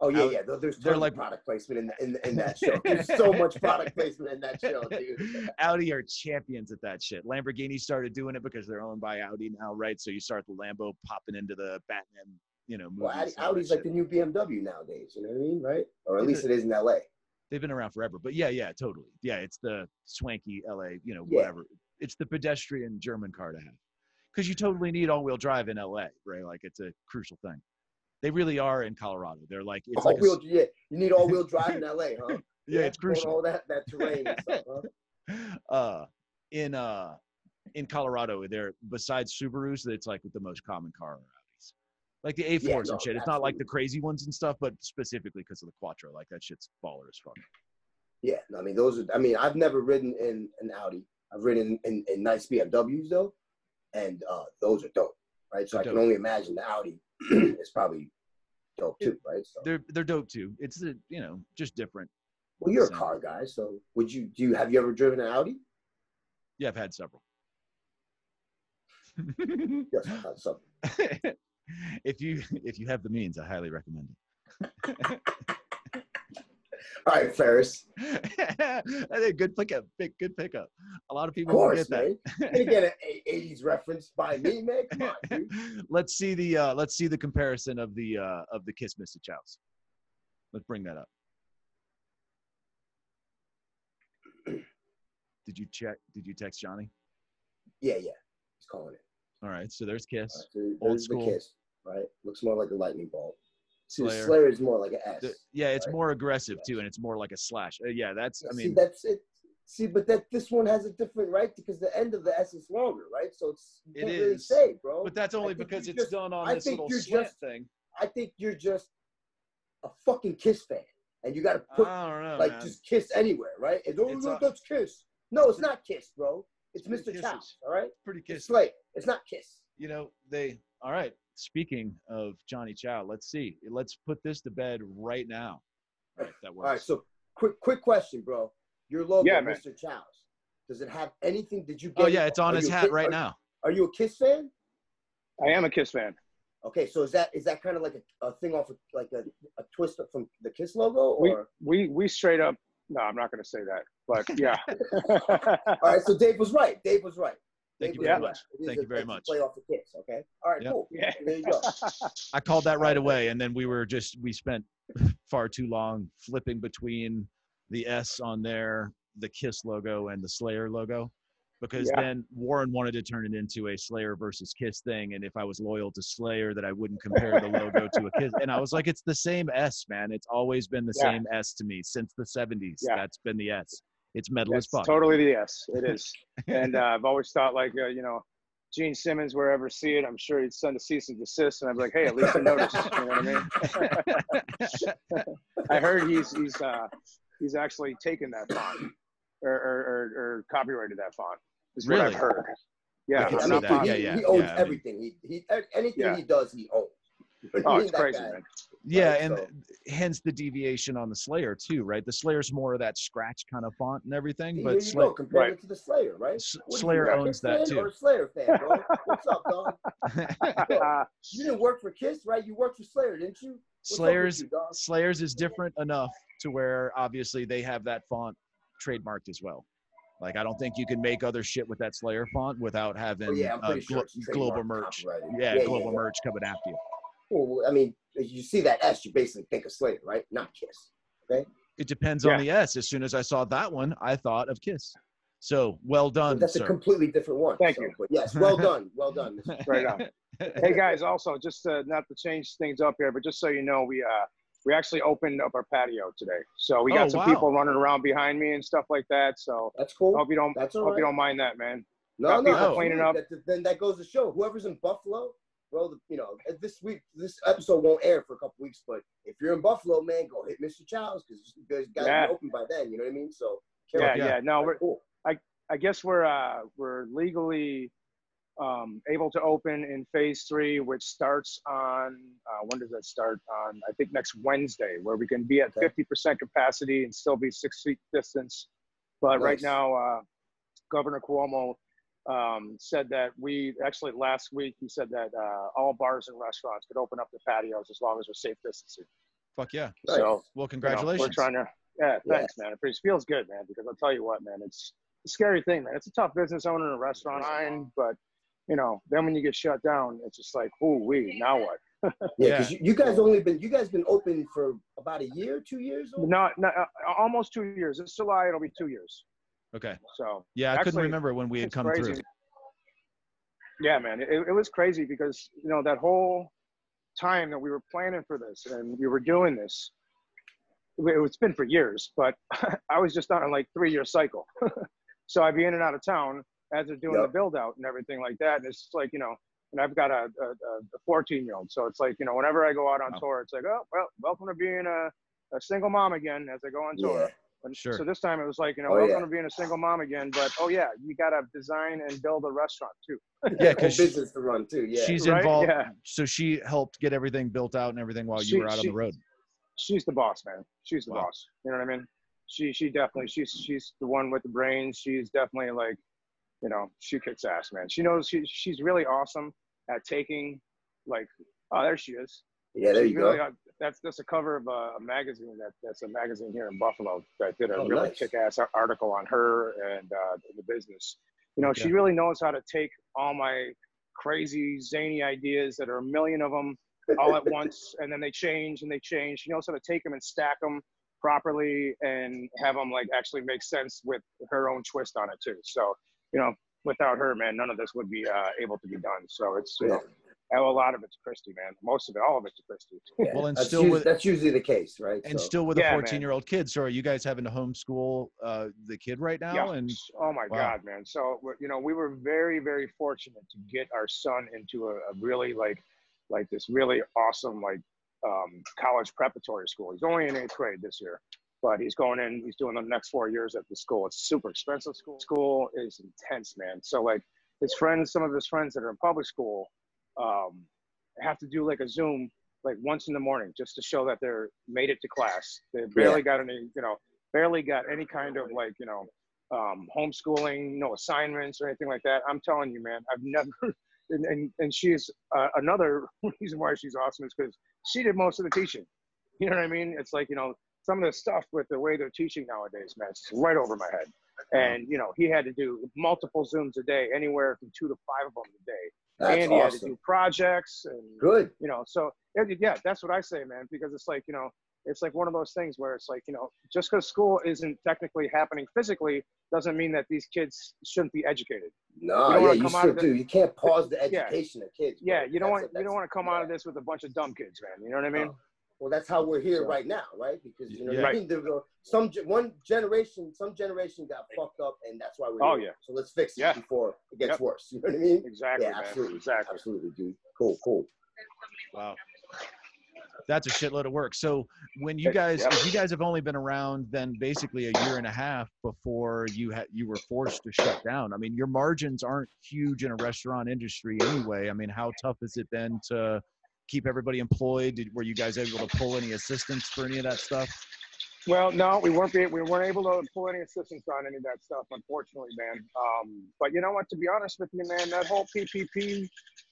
Oh yeah, yeah. there- There's they're like- product placement in, in in that show. There's so much product placement in that show, dude. Audi are champions at that shit. Lamborghini started doing it because they're owned by Audi now, right? So you start the Lambo popping into the Batman, you know, movies. Well, Audi, and all that Audi's like the new BMW nowadays. You know what I mean, right? Or at least it is in LA. They've been around forever, but yeah, yeah, totally. Yeah, it's the swanky LA, you know, Yeah. whatever. It's the pedestrian German car to have, because you totally need all-wheel drive in LA, right? Like it's a crucial thing. They really are in Colorado. They're like it's like all-wheel, s- yeah, you need all-wheel drive in LA, huh? yeah, it's going crucial. All that that terrain stuff, huh? uh in uh in Colorado, they're besides Subarus, it's like the most common car Audis. Like the A4s Yeah, and no, shit. It's not like the crazy ones and stuff, but specifically because of the Quattro. Like that shit's baller as fuck. Yeah, I mean those are. I mean, I've never ridden in an Audi. I've ridden in, in nice BMWs though, and uh, those are dope, right? So They're I can only imagine the Audi is probably dope too, right? So, They're they're dope too. It's the you know just different. well, you're a car guy, so would you do? You, have you ever driven an Audi? Yeah, I've had several. Yes, I've had some. if you if you have the means, I highly recommend it. All right, Ferris. I think good pickup, big good pickup. A lot of Of people won't course, get that. get an a- '80s reference by me, man. Come on, dude. let's see the uh, let's see the comparison of the uh, of the Kiss Mr. Chows. Let's bring that up. Did you check? Did you text Johnny? Yeah, yeah. He's calling it. All right, so there's Kiss. Right, so Old there's the school. kiss, right? Looks more like a lightning bolt. See, Slayer. Slayer is more like an S. The- yeah, it's right? more aggressive too, and it's more like a slash. Uh, yeah, that's. I see, mean, that's it. See, but that this one has a different right because the end of the S is longer, right? So it's you It can't really say, bro. but that's only because it's just- done on I this little slant just- thing. I think you're just a fucking Kiss fan, and you got to put know, like man. just Kiss anywhere, right? And, oh, It's no, a- that's Kiss. No, it's not Kiss, bro. It's It's Mr. Kisses. All right? pretty Kiss. It's. Slay. It's not Kiss. you know they all right speaking of johnny chow let's see let's put this to bed right now if that All right, so quick, quick question, bro. Your logo, Yeah, man. Mr. Chows. Does it have anything? Did you oh, get? oh it? yeah it's on Are his hat Kiss- right are- now Are you a Kiss fan? I am a Kiss fan. Okay, so is that is that kind of like a, a thing off of like a, a twist from the Kiss logo, We or we we straight up. No, I'm not going to say that. But yeah. all right? So Dave was right. Dave was right. Thank you very right. much Thank you very much. Play off the Kiss. Okay. All right. Yep. Cool. yeah. There you go. i called that right away and then we were just we spent far too long flipping between the s on there the kiss logo and the slayer logo because Yeah. then warren wanted to turn it into a slayer versus kiss thing and if i was loyal to slayer that i wouldn't compare the logo to a kiss and i was like it's the same s man it's always been the Yeah. same s to me since the 70s Yeah. that's been the s it's metal That's as fuck totally the yes. It is. and uh, I've always thought like uh, you know, Gene Simmons, wherever see it, I'm sure he'd send a cease and desist, and I'd be like, hey, at least I noticed. You know what I mean? I heard he's he's uh, he's actually taken that font or or, or, or copyrighted that font. Is what I've heard. Yeah, can I I'm see mean, not that. dude, Yeah, he, yeah, he owns yeah, I mean- everything. he, he anything Yeah. he does, he owns. Oh, it's crazy, guy. man. Yeah, Right, and so- hence the deviation on the Slayer too, right? The Slayer's more of that scratch kind of font and everything, See, but here you Slay- go. Compare Right. it to the Slayer, right? S- What you, Slayer owns that too. Or a Slayer fan, bro? What's up, dog? You didn't work for Kiss, right? You worked for Slayer, didn't you? What's Slayer's you. Slayer's is different enough to where obviously they have that font trademarked as well. Like I don't think you can make other shit with that Slayer font without having Oh, yeah, I'm uh, pretty sure global trademarked, merch. copyrighted. Yeah, Yeah, yeah, global yeah. merch coming after you. Well, I mean, you see that S, you basically think of Slayer, right? Not Kiss. Okay. It depends Yeah. on the S. As soon as I saw that one, I thought of Kiss. So well done, That's sir. a completely different one. Thank so, you. But yes, well done, well done. Right on. hey guys, also just uh, not to change things up here, but just so you know, we uh we actually opened up our patio today, so we got Oh, some wow. people running around behind me and stuff like that. So That's I cool. hope you don't That's all hope you don't mind that, man. No, got no, people no. cleaning up. That, then that goes to show whoever's in Buffalo, well, you know, this week this episode won't air for a couple weeks, but if you're in Buffalo, man, go hit Mr. Chow's because you guys got Yeah. to be open by then. You know what I mean? So Yeah, yeah. yeah. No, we're cool. I guess we're uh we're legally um able to open in phase three, which starts on uh, when does that start? On I think next Wednesday, where we can be at Okay. fifty percent capacity and still be six feet distance. But right now, uh, Governor Cuomo um, said that we actually last week he said that uh, all bars and restaurants could open up the patios as long as we're safe distancing. Fuck yeah. Nice. So Well, you know, congratulations. we're trying to. Yeah, Yeah. thanks, man. It feels- feels good, man. Because I'll tell you what, man, it's a scary thing, man. It's a tough business owning a restaurant, fine, but you know, then when you get shut down, it's just like, ooh, we now what? Yeah, Yeah. because you, you guys only been you guys been open for about a year, two years. Or? Not, not uh, almost two years. This July, it'll be two years. Okay. So Yeah, I couldn't Actually, remember when we had come crazy. through. Yeah, man, it, it was crazy because you know that whole time that we were planning for this and we were doing this, it- it's been for years, but I was just on a like three year cycle. so I'd be in and out of town as they're doing Yep. the build out and everything like that. And it's just like, you know, and I've got a, a, a 14 year old. So it's like, you know, whenever I go out on Wow. tour, it's like, oh, well, welcome to being a, a single mom again as I go on tour. Yeah. And Sure. So this time it was like, you know, Oh, welcome yeah. to being a single mom again. But oh, yeah, you got to design and build a restaurant too. Yeah, because she- business to run too. Yeah. She's Right? involved. Yeah. So she helped get everything built out and everything while you were out on the road. she's the boss, man. She's the Wow. boss. You know what I mean? She she definitely she's she's the one with the brains. She's definitely like, you know, she kicks ass, man. She knows she she's really awesome at taking like oh there she is. Yeah, there you really, go. that's that's a cover of a, magazine that that's a magazine here in Buffalo that did a Oh, really nice. kick ass article on her and uh, the business. You know, she really knows how to take all my crazy zany ideas that are a million of them all at once and then they change and they change she knows how to take them and stack them properly and have them like actually make sense with her own twist on it too so you know without her man none of this would be uh, able to be done so it's you Yeah. Know a lot of it's christy man most of it all of it's christy Yeah. Well, and that's, still us- with- that's usually the case, right? And So- still with Yeah, a 14 year old kid. So are you guys having to homeschool uh, the kid right now? yeah And oh my Wow. god man so you know we were very very fortunate to get our son into a, a really like like this really awesome like um, college preparatory school he's only in eighth grade this year but he's going in he's doing the next four years at the school it's super expensive school school is intense man so like his friends some of his friends that are in public school um, have to do like a zoom like once in the morning just to show that they're made it to class they barely got any you know barely got any kind of like you know um, homeschooling, no assignments or anything like that. I'm telling you, man, I've never, and, and, and she's uh, another reason why she's awesome is because she did most of the teaching. You know what I mean? It's like, you know, some of the stuff with the way they're teaching nowadays, man, it's right over my head. And, you know, he had to do multiple Zooms a day, anywhere from two to five of them a day. That's and he had to do projects and, Good. you know, so yeah, yeah, that's what I say, man, because it's like, you know, it's like one of those things where it's like, you know, just because school isn't technically happening physically doesn't mean that these kids shouldn't be educated. No, don't yeah, you still do. You can't pause the Yeah. education of kids. bro. Yeah, you don't That's want a- you don't want to come out of this with a bunch of dumb kids, man. You know what I mean? No. Well, that's how we're here right now, right? Because you know, Yeah. I mean, there were some one generation, some generation got fucked up, and that's why we're. Oh, here. yeah. So let's fix it Yeah. before it gets Yep. worse. You know what I mean? Exactly, Yeah, man. absolutely. Exactly. Absolutely, dude. Cool, cool. wow. That's a shitload of work. So when you guys, Yep. if you guys have only been around then basically a year and a half before you had you were forced to shut down. I mean, your margins aren't huge in a restaurant industry anyway. I mean, how tough has it been to keep everybody employed? Did, were you guys able to pull any assistance for any of that stuff? Well, no, we weren't be, we weren't able to pull any assistance on any of that stuff, unfortunately, man. Um, but you know what? To be honest with you, man, that whole PPP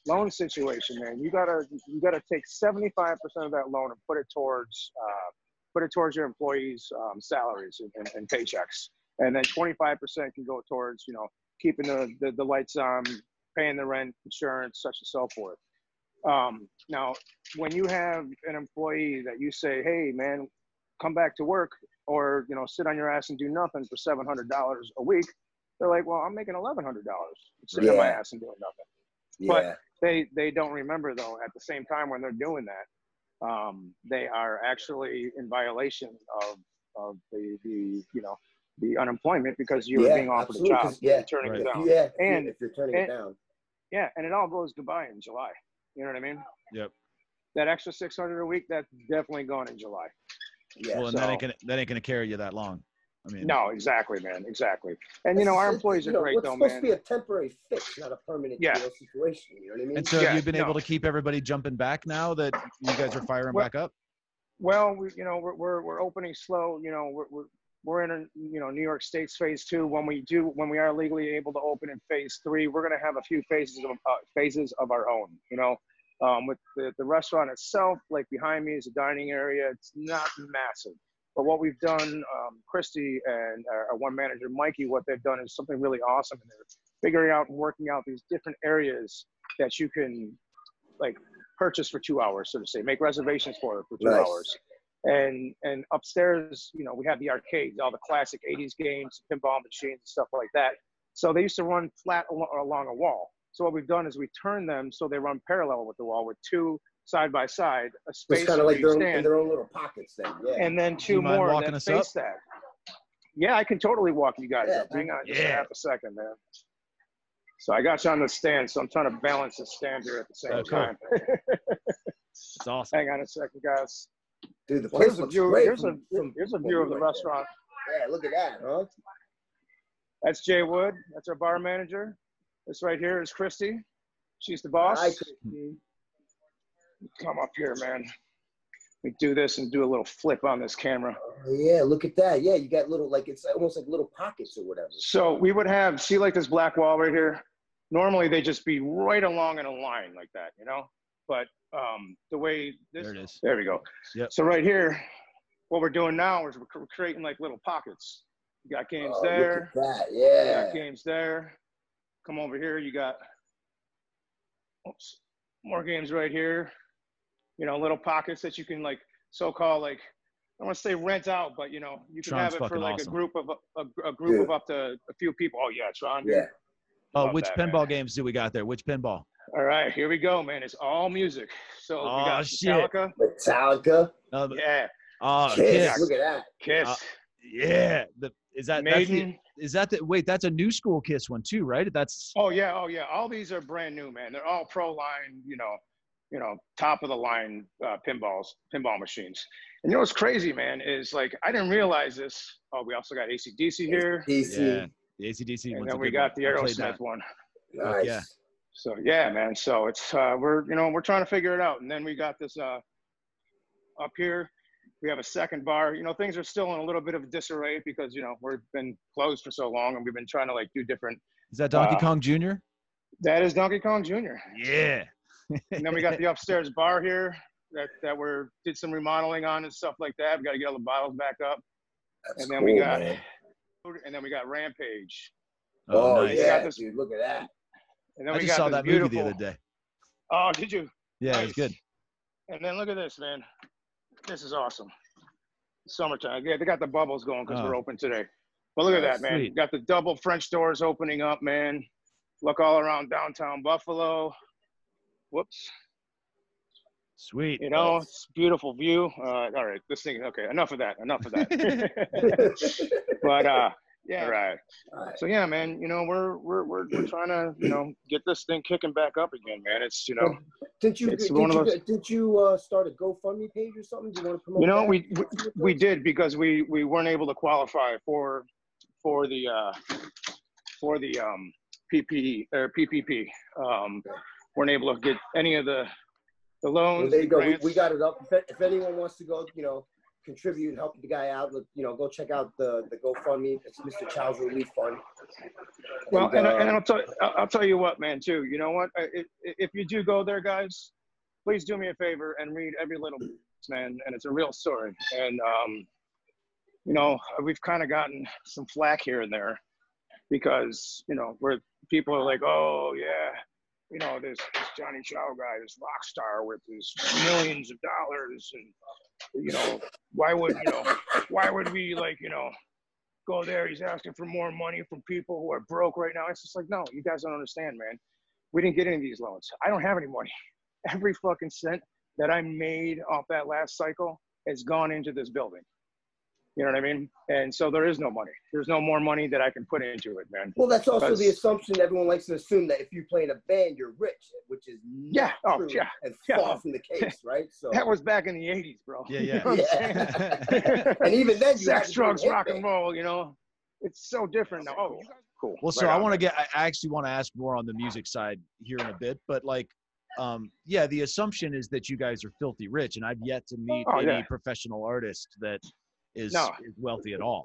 loan situation, man, you gotta you gotta take seventy five percent of that loan and put it towards uh, put it towards your employees' um, salaries and, and, and paychecks, and then twenty five percent can go towards you know keeping the, the the lights on, paying the rent, insurance, such and so forth. Um, now, when you have an employee that you say, "Hey, man, come back to work or you know sit on your ass and do nothing for seven hundred dollars a week they're like well i'm making eleven hundred dollars sitting on my ass and doing nothing Yeah. But they they don't remember though at the same time when they're doing that um, they are actually in violation of of the the you know the unemployment because you're Yeah, being offered a job yeah, and turning right. it down yeah, and if you're turning and- it down. yeah and it all goes goodbye in july you know what i mean Yep. that extra 600 a week that's definitely gone in july Yeah. well, and that ain't gonna that ain't gonna carry you that long. I mean, no exactly man exactly and you know our It's- employees you are know, great what's though supposed to be a temporary fix, not a permanent Yeah. you situation. You know what I mean? And so Yeah, have you been no. able to keep everybody jumping back now that you guys are firing Well- back up? Well, we, you know, we're, we're, we're opening slow. You know, we're, we're, we're in, a, you know, New York State's phase two. When we do, when we are legally able to open in phase three, we're going to have a few phases of uh, phases of our own. You know, um, with the, the restaurant itself, like behind me is a dining area. It's not massive, but what we've done, um, Christy and our, our one manager Mikey, what they've done is something really awesome. And they're figuring out and working out these different areas that you can, like, purchase for two hours, so to say, make reservations for for two Nice. hours. And and upstairs, you know, we have the arcades, all the classic '80s games, pinball machines, and stuff like that. So they used to run flat al- along a wall. So what we've done is we turn them so they run parallel with the wall, with two side by side, a space It's kind of like you their own, in their own little pockets then. Yeah. and then two you more walking that us face up? that. Yeah, I can totally walk you guys Yeah, up. Hang dude. on, just Yeah. half a second, man. So I got you on the stand, so I'm trying to balance the stand here at the same Oh, cool. time. It's awesome. Hang on a second, guys. Dude, the Well, place here's a looks view. great Here's a from- from- here's a view of the there. restaurant. Yeah, look at that, huh? That's Jay Wood. That's our bar manager. This right here is Christy. She's the boss. Hi, Christy. Come up here, man. We do this and do a little flip on this camera. Oh, yeah, look at that. Yeah, you got little like it's almost like little pockets or whatever. So we would have see like this black wall right here. Normally they just be right along in a line like that, you know. But um, the way this There it is. There we go. Yep. So right here, what we're doing now is we're creating like little pockets. You got games Oh, there. Look at that. You Yeah. got games there. Come over here. You got oops, more games right here. You know, little pockets that you can like so-called like I don't want to say rent out, but you know, you can Tron's have it for like awesome. a group of a, a group Dude. of up to a few people. Oh yeah, Tron. Yeah. Oh, Love which that, pinball man. games do we got there? Which pinball? All right, here we go, man. It's all music. So we Oh, got shit. Metallica. Uh, Metallica. Yeah, oh, Kiss. Kiss. Look at that. Kiss. Uh, Yeah. The, is that that's the, Maiden. is that the wait? That's a new school Kiss one too, right? That's Oh yeah, oh yeah. All these are brand new, man. They're all pro line, you know, you know, top of the line uh, pinballs, pinball machines. And you know what's crazy, man, is like I didn't realize this. Oh, we also got ACDC here, DC. yeah. The ACDC and then we got one. the I played Aerosmith one. Nice. yeah. So yeah, man. So it's uh, we're you know we're trying to figure it out, and then we got this uh, up here. We have a second bar. You know, things are still in a little bit of disarray because you know we've been closed for so long, and we've been trying to like do different. Is that Donkey Uh, Kong Jr.? That is Donkey Kong Jr. Yeah. And then we got the upstairs bar here that, that we're did some remodeling on and stuff like that. We got to get all the bottles back up. That's And then we got- man. And then we got Rampage. Oh, Oh, nice. We yeah, got this- dude. Look at that. And then I we just saw that beautiful, movie the other day. Oh, did you? Yeah, Nice. it's good. And then look at this, man. This is awesome. Summertime. Yeah, they got the bubbles going because Oh. we're open today. But look at that, man. Sweet. Got the double French doors opening up, man. Look all around downtown Buffalo. Whoops. Sweet. You know, Nice. it's beautiful view. Uh, all right, this thing. Okay, enough of that. Enough of that. but uh, Yeah. Right. Right. So yeah, man. You know, we're we're we're, we're trying to you know get this thing kicking back up again, man. It's you know, Didn't you did you, those- did you uh, start a GoFundMe page or something? Do you want to promote? you know, that? we we, we did because we we weren't able to qualify for for the uh for the um PPE or PPP. Um, weren't able to get any of the the loans. Well, there you go. We, we got it up. If, if anyone wants to go, you know, contribute, help the guy out, look, you know, go check out the the GoFundMe. It's Mr. Chow's Relief Fund. Well, and, uh, and I'll tell I'll I'll tell you what, man. Too, you know what? If, if you do go there, guys, please do me a favor and read every little bit, man. And it's a real story. And um, you know, we've kind of gotten some flack here and there because you know where people are like, oh yeah, you know this, this Johnny Chow guy, this rock star with his millions of dollars, and you know why would you know why would we like you know go there. He's asking for more money from people who are broke right now. It's just like, no, you guys don't understand, man. We didn't get any of these loans. I don't have any money. Every fucking cent that I made off that last cycle has gone into this building. You know what I mean? And so there is no money. There's no more money that I can put into it, man. Well, that's also the assumption everyone likes to assume that if you play in a band, you're rich, which is not Yeah. Oh, true yeah. and Yeah. far from the case, right? So That was back in the 80s, bro. Yeah, You yeah. know I'm yeah. and even then, you had Sex, to do a drugs, rock band. and roll, you know? It's so different now. Oh, cool. Well, so Right I want to get. I I actually want to ask more on the music side here in a bit, but like, um, yeah, the assumption is that you guys are filthy rich, and I've yet to meet Oh, any yeah. professional artist that is, No. is wealthy at all.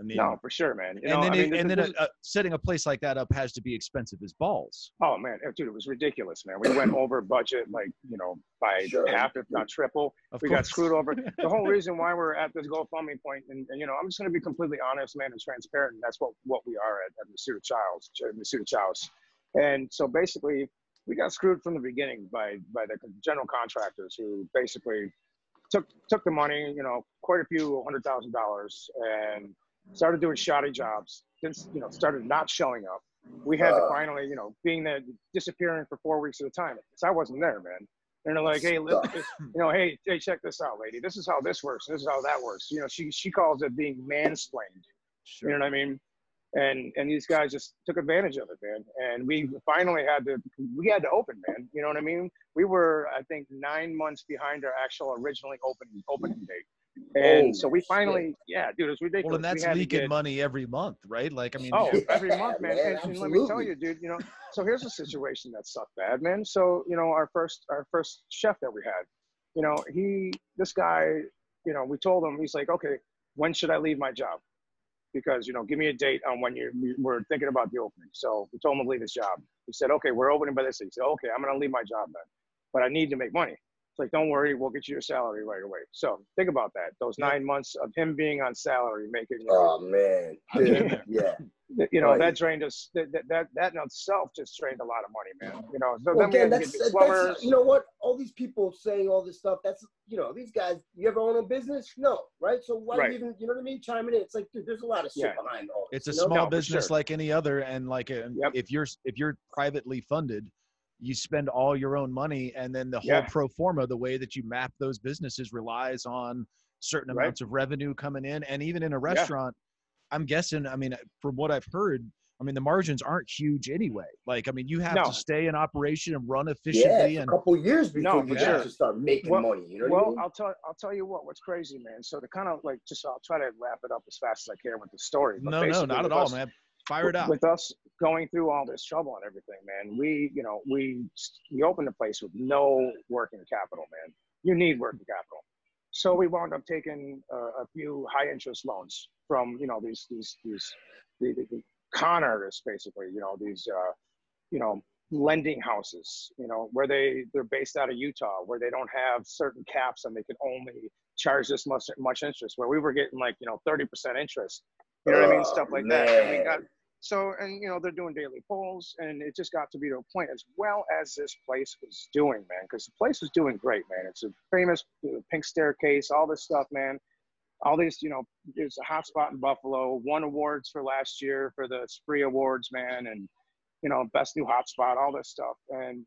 I mean, No, for sure, man. You and know, then I it, and then this- uh, uh, setting a place like that up has to be expensive as balls. Oh man, eh, dude, it was ridiculous, man. We went over budget like you know by Sure. half, if not triple. Of We got screwed over. The whole reason why we're at this GoFundMe point, and, and you know, I'm just gonna be completely honest, man, and transparent. And that's what what we are at, at Misuta Chow's, Misuta Chow's. And so basically, we got screwed from the beginning by by the general contractors who basically took took the money, you know, quite a few hundred thousand dollars, and started doing shoddy jobs. Then you know, started not showing up. We had to Uh. finally, you know, being there, disappearing for four weeks at a time. So I wasn't there, man. And they're like, hey, look, you know, hey, hey, check this out, lady. This is how this works. This is how that works. You know, she she calls it being mansplained. You know what I mean? And and these guys just took advantage of it, man. And we finally had to we had to open, man. You know what I mean? We were, I think, nine months behind our actual originally opening opening mm. date. And Holy so we shit. finally, yeah, dude, it was ridiculous. Well, and that's we had leaking get- money every month, right? Like, I mean, Oh, Yeah, every month, man. man, and, and let me tell you, dude. You know, so here's a situation that sucked bad, man. So you know, our first our first chef that we had, you know, he this guy, you know, we told him he's like, okay, when should I leave my job? Because you know, give me a date on when you we- we're thinking about the opening. So we told him to leave his job. He said, okay, we're opening by this. He said, okay, I'm gonna leave my job then, but I need to make money. It's like, don't worry, we'll get you your salary right away. So think about that. Those Yeah. nine months of him being on salary, making you know, Oh man, I've Dude, yeah. that- you know Right. that drained us that, that that that in itself just drained a lot of money man you know so Well, then again, that's, that's you know what? All these people saying all this stuff. That's you know these guys. You ever own a business? No, right? So why Right. even you know what I mean? Chiming in. It's like, dude, there's a lot of shit Yeah. behind all. it's a you know? small No, business sure. like any other and like uh, Yep. if you're if you're privately funded you spend all your own money and then the whole Yeah. pro forma the way that you map those businesses relies on certain Right. amounts of revenue coming in and even in a restaurant i'm guessing i mean from what i've heard i mean the margins aren't huge anyway like i mean you have No. to stay in operation and run Yeah, efficiently a and couple years before No, you for can sure. start making Well- money. You know what I well mean? i'll tell i'll tell you what what's crazy man so to kind of like just i'll try to wrap it up as fast as i can with the story but no no not at all man fire it out with us going through all this trouble and everything man we you know we we opened the place with no working capital man. You need working capital. So we wound up taking uh, a few high interest loans from you know these these these the, the, the con artists basically you know these uh, you know lending houses you know where they they're based out of utah where they don't have certain caps and they can only charge this much much interest where we were getting like you know 30% interest you know what i mean? Oh, stuff like that. And we got so and you know they're doing daily polls and it just got to be to a point as well as this place was doing man because the place was doing great man. It's a famous pink staircase all this stuff man. All these you know there's a hot spot in buffalo won awards for last year for the spree awards man and you know best new hotspot all this stuff. And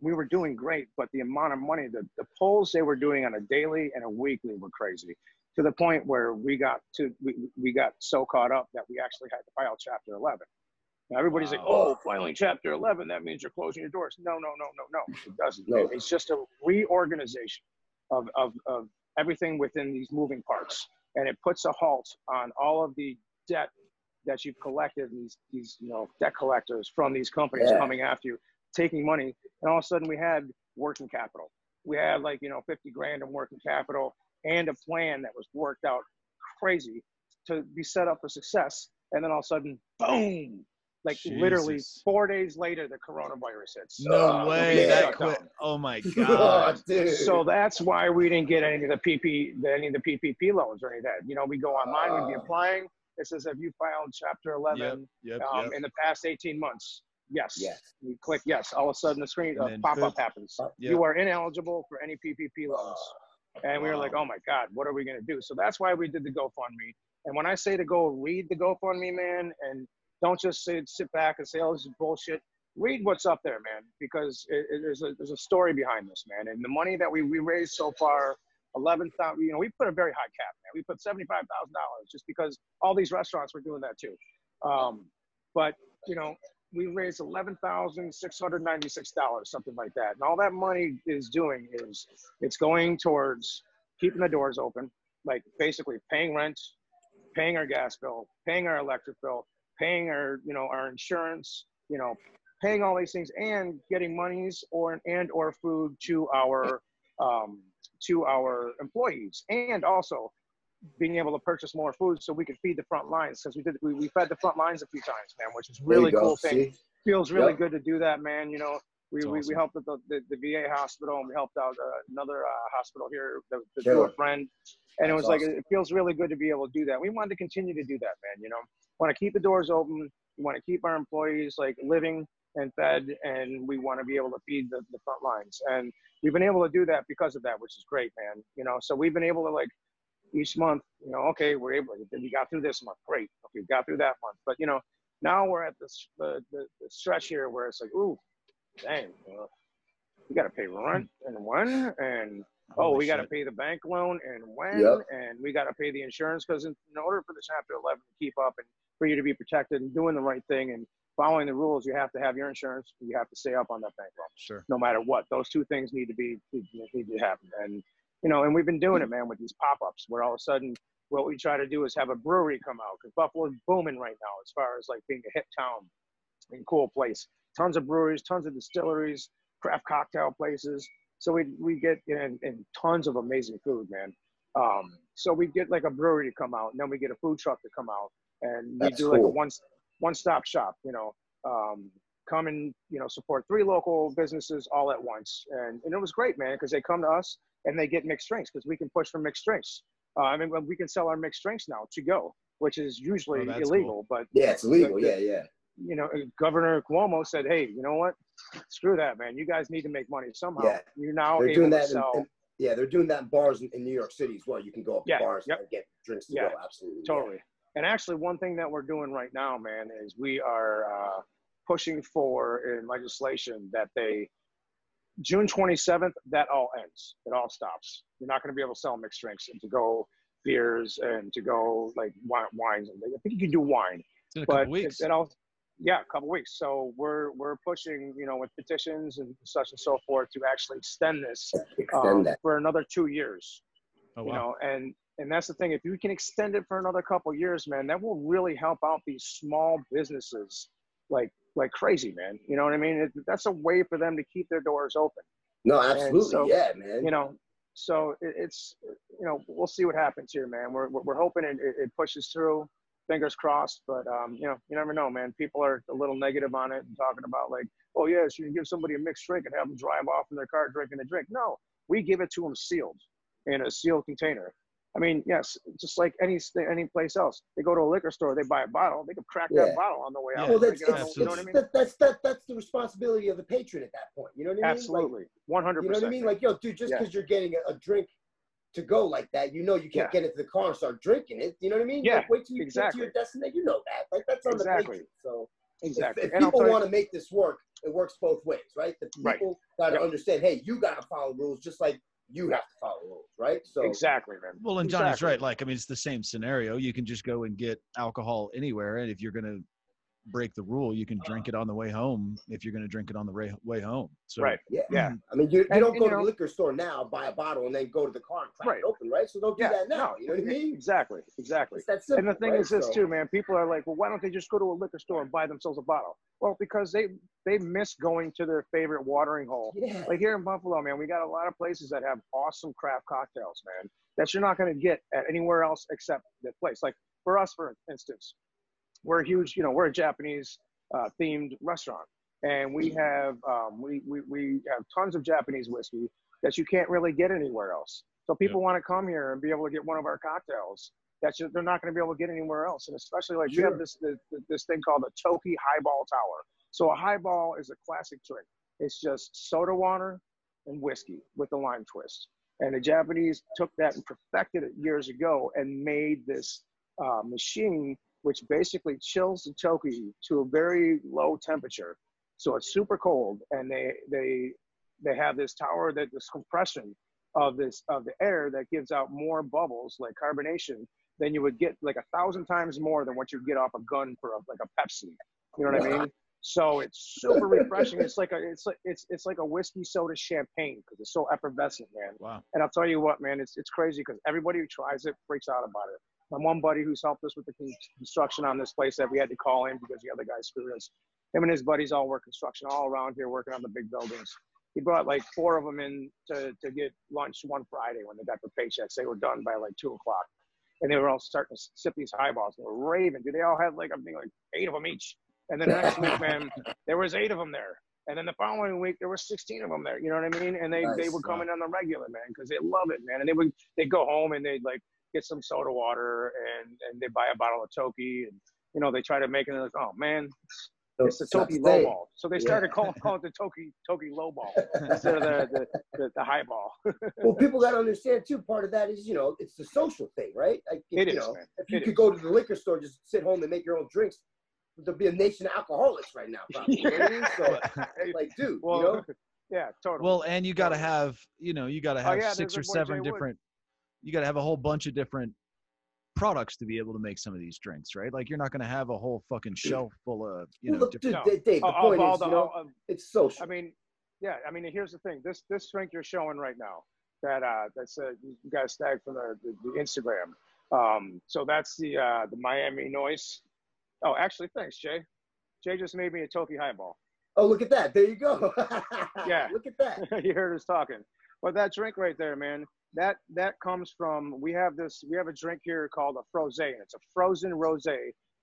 we were doing great, but the amount of money, the, the polls they were doing on a daily and a weekly were crazy to the point where we got to we, we got so caught up that we actually had to file chapter 11 now everybody's like oh filing chapter 11 that means you're closing your doors. No no no no no it doesn't. No. it's just a reorganization of, of, of everything within these moving parts. And it puts a halt on all of the debt that you've collected these these you know debt collectors from these companies Yeah. coming after you taking money. And all of a sudden we had working capital. We had like you know 50 grand in working capital and a plan that was worked out crazy to be set up for success. And then all of a sudden, boom! Like literally four days later, the coronavirus hits. No Oh, way. That Shut quick. down. Oh my Oh, god. dude. So that's why we didn't get any of the PP, any of the PPP loans or any of that. You know, we go online, we'd be Oh. applying. It says, "Have you filed Chapter 11 Yep. um, yep. in the past 18 months?" Yes. Yes. We click yes. All of a sudden, the screen And uh, pop up happens. Yep. You are ineligible for any PPP loans. And we were like, oh my God, what are we going to do? So that's why we did the GoFundMe. And when I say to go read the GoFundMe, man, and don't just say, sit back and say, oh, this is bullshit. Read what's up there, man, because it, it, there's, a, there's a story behind this, man. And the money that we, we raised so far, 11,000, you know, we put a very high cap, man. We put $75,000 just because all these restaurants were doing that too. Um, but, you know, we raised eleven thousand six hundred ninety-six dollars, something like that. And all that money is doing is it's going towards keeping the doors open, like basically paying rent, paying our gas bill, paying our electric bill, paying our you know our insurance, you know, paying all these things, and getting monies or and or food to our um, to our employees, and also being able to purchase more food so we could feed the front lines because we did we, we fed the front lines a few times, man, which is There you really go. cool thing See? feels really Yep. good to do that, man. You know, we, That's we, we helped at the, the, the VA hospital and we helped out uh, another uh, hospital here the, the, Sure. through a friend. And it That's was like, it feels really good to be able to do that. We wanted to continue to do that, man. You know, want to keep the doors open. We want to keep our employees like living and fed, and we want to be able to feed the, the front lines. And we've been able to do that because of that, which is great, man. You know, so we've been able to like each month, you know, okay, we're able, we got through this month, great. Okay, we got through that month. But, you know, now we're at this, the, the, the stretch here where it's like, ooh, dang, you we got to pay rent and when, and oh, we got to pay the bank loan and when, Yep. and we got to pay the insurance because in, in order for the Chapter 11 to keep up and for you to be protected and doing the right thing and following the rules, you have to have your insurance. You have to stay up on that bank loan Sure. no matter what. Those two things need to be need to happen. And you know, and we've been doing it, man, with these pop-ups where all of a sudden what we try to do is have a brewery come out because Buffalo's booming right now as far as like being a hip town and cool place. Tons of breweries, tons of distilleries, craft cocktail places. So we we get and, and tons of amazing food, man. Um, so we get like a brewery to come out, and then we get a food truck to come out, and we That's do like a one one stop shop. You know, um, come and you know support three local businesses all at once, and and it was great, man, because they come to us and they get mixed drinks because we can push for mixed drinks. Uh, I mean, well, we can sell our mixed drinks now to go, which is usually Oh, that's illegal, but Yeah, it's illegal. The- Yeah, yeah. you know, Governor Cuomo said, "Hey, you know what? Screw that, man. You guys need to make money somehow. Yeah. You're now They're able doing that. In, sell in- yeah, they're doing that in bars in, in New York City as well. You can go up Yeah, to bars yep. and get drinks to Yeah, go. Absolutely. yeah. totally." And actually, one thing that we're doing right now, man, is we are uh, pushing for in legislation that they June 27th that all ends. It all stops. You're not going to be able to sell mixed drinks and to go beers and to go like wi- wines. I think you can do wine. It's in a but couple weeks. It, it all, yeah, a couple weeks. So we're we're pushing, you know, with petitions and such and so forth to actually extend this um, for another two years. oh, wow. You know, and and that's the thing. If you can extend it for another couple years, man, that will really help out these small businesses like like crazy, man. You know what I mean? It, that's a way for them to keep their doors open. No, absolutely. so, yeah, man. You know, so it, it's you know we'll see what happens here, man. We're we're, hoping it, it, pushes through. Fingers crossed, but um, you know, you never know, man. People are a little negative on it and talking about like, oh yes, you can give somebody a mixed drink and have them drive off in their car drinking a drink. No, we give it to them sealed in a sealed container. I mean, yes, just like any any place else. They go to a liquor store, they buy a bottle, they could crack Yeah. that bottle on the way out. Yeah. well, They that's, get on it's, the- you know what I mean? that, that's that, that's the responsibility of the patron at that point. You know what I mean? Like, Absolutely, one hundred you know what I mean? Like, yo, dude, just Yeah. because you're getting a, a drink to go like that, you know you can't Yeah. get into the car and start drinking it. You know what I mean? Yeah, Like, wait till you get to your destination. You know that. Like, that's on Exactly. the patron. So, exactly. If, if And people want to make this work, it works both ways, right? The Right. people got to Yep. understand, hey, you got to follow rules just like you have to follow rules, right? So exactly, man. Well, and Johnny's Exactly. right. Like, I mean, it's the same scenario. You can just go and get alcohol anywhere, and if you're gonna break the rule, you can uh-huh. drink it on the way home. If you're gonna drink it on the way way home, so Right. yeah, Yeah. I mean, you, you And- don't go you to know- the liquor store now, buy a bottle, and then go to the car and crack Right. it open, right? So don't do Yeah, that now. no, you know what I mean? Exactly, exactly. It's that simple. And the thing right? is this So- too, man. People are like, well, why don't they just go to a liquor store and buy themselves a bottle? Well, because they they miss going to their favorite watering hole. Yeah. Like here in Buffalo, man, we got a lot of places that have awesome craft cocktails, man, that you're not going to get at anywhere else except that place. Like for us, for instance, we're a huge, you know, we're a Japanese uh, themed restaurant, and we have um, we, we we have tons of Japanese whiskey that you can't really get anywhere else. So people want to come here and be able to get one of our cocktails that you- they're not going to be able to get anywhere else. And especially like we have this, this this thing called the Toki Highball Tower. So a highball is a classic drink. It's just soda water and whiskey with a lime twist. And the Japanese took that and perfected it years ago and made this uh, machine which basically chills the toki to a very low temperature. So it's super cold, and they they they have this tower that this compression of this of the air that gives out more bubbles like carbonation than you would get like a thousand times more than what you get off a gun for a, like a Pepsi. You know what I mean? So it's super refreshing. It's like a it's like it's it's like a whiskey soda champagne because it's so effervescent, man. wow. And I'll tell you what, man, it's it's crazy because everybody who tries it freaks out about it. My one buddy who's helped us with the construction on this place that we had to call in because the other guy screwed us. Him and his buddies all work construction all around here, working on the big buildings. He brought like four of them in to, to get lunch one Friday when they got their paychecks. They were done by like two o'clock, and they were all starting to sip these highballs. They were raving. Dude, they all had like I think like eight of them each. And then the next week, man, there was eight of them there. And then the following week, there were 16 of them there. You know what I mean? And they, they Nice. would come in on the regular, man, because they love it, man. And they would they go home and they'd like get some soda water and and they buy a bottle of Toki and you know they try to make it. And like, oh man, So it's the not Toki staying. lowball. So they Yeah. started calling call it the Toki Toki lowball instead of the the, the, the highball. Well, people got to understand too. Part of that is, you know, it's the social thing, right? Like, It you is, know, man. if you It could is. go to the liquor store, just sit home and make your own drinks, there'd be a nation of alcoholics right now. Probably, you know I mean? So, like, dude, well, you know, yeah, totally. Well, and you got to have, you know, you got to Oh, have yeah, six or there's a boy, seven Jay Wood. different. You got to have a whole bunch of different products to be able to make some of these drinks, right? Like you're not going to have a whole fucking shelf full of, you know, look, different. dude, No. Dave, Dave, the Of- of point all is, the- you know, of- it's social. I mean, yeah. I mean, here's the thing. This this drink you're showing right now, that uh, that's uh, you guys tagged from the, the, the Instagram. Um, so that's the uh, the Miami Noise. Oh, actually, thanks, Jay. Jay just made me a Toki highball. oh, look at that. There you go. Yeah. Look at that. you heard us talking. But that drink right there, man, that that comes from. We have this. We have a drink here called a froze and it's a frozen rosé,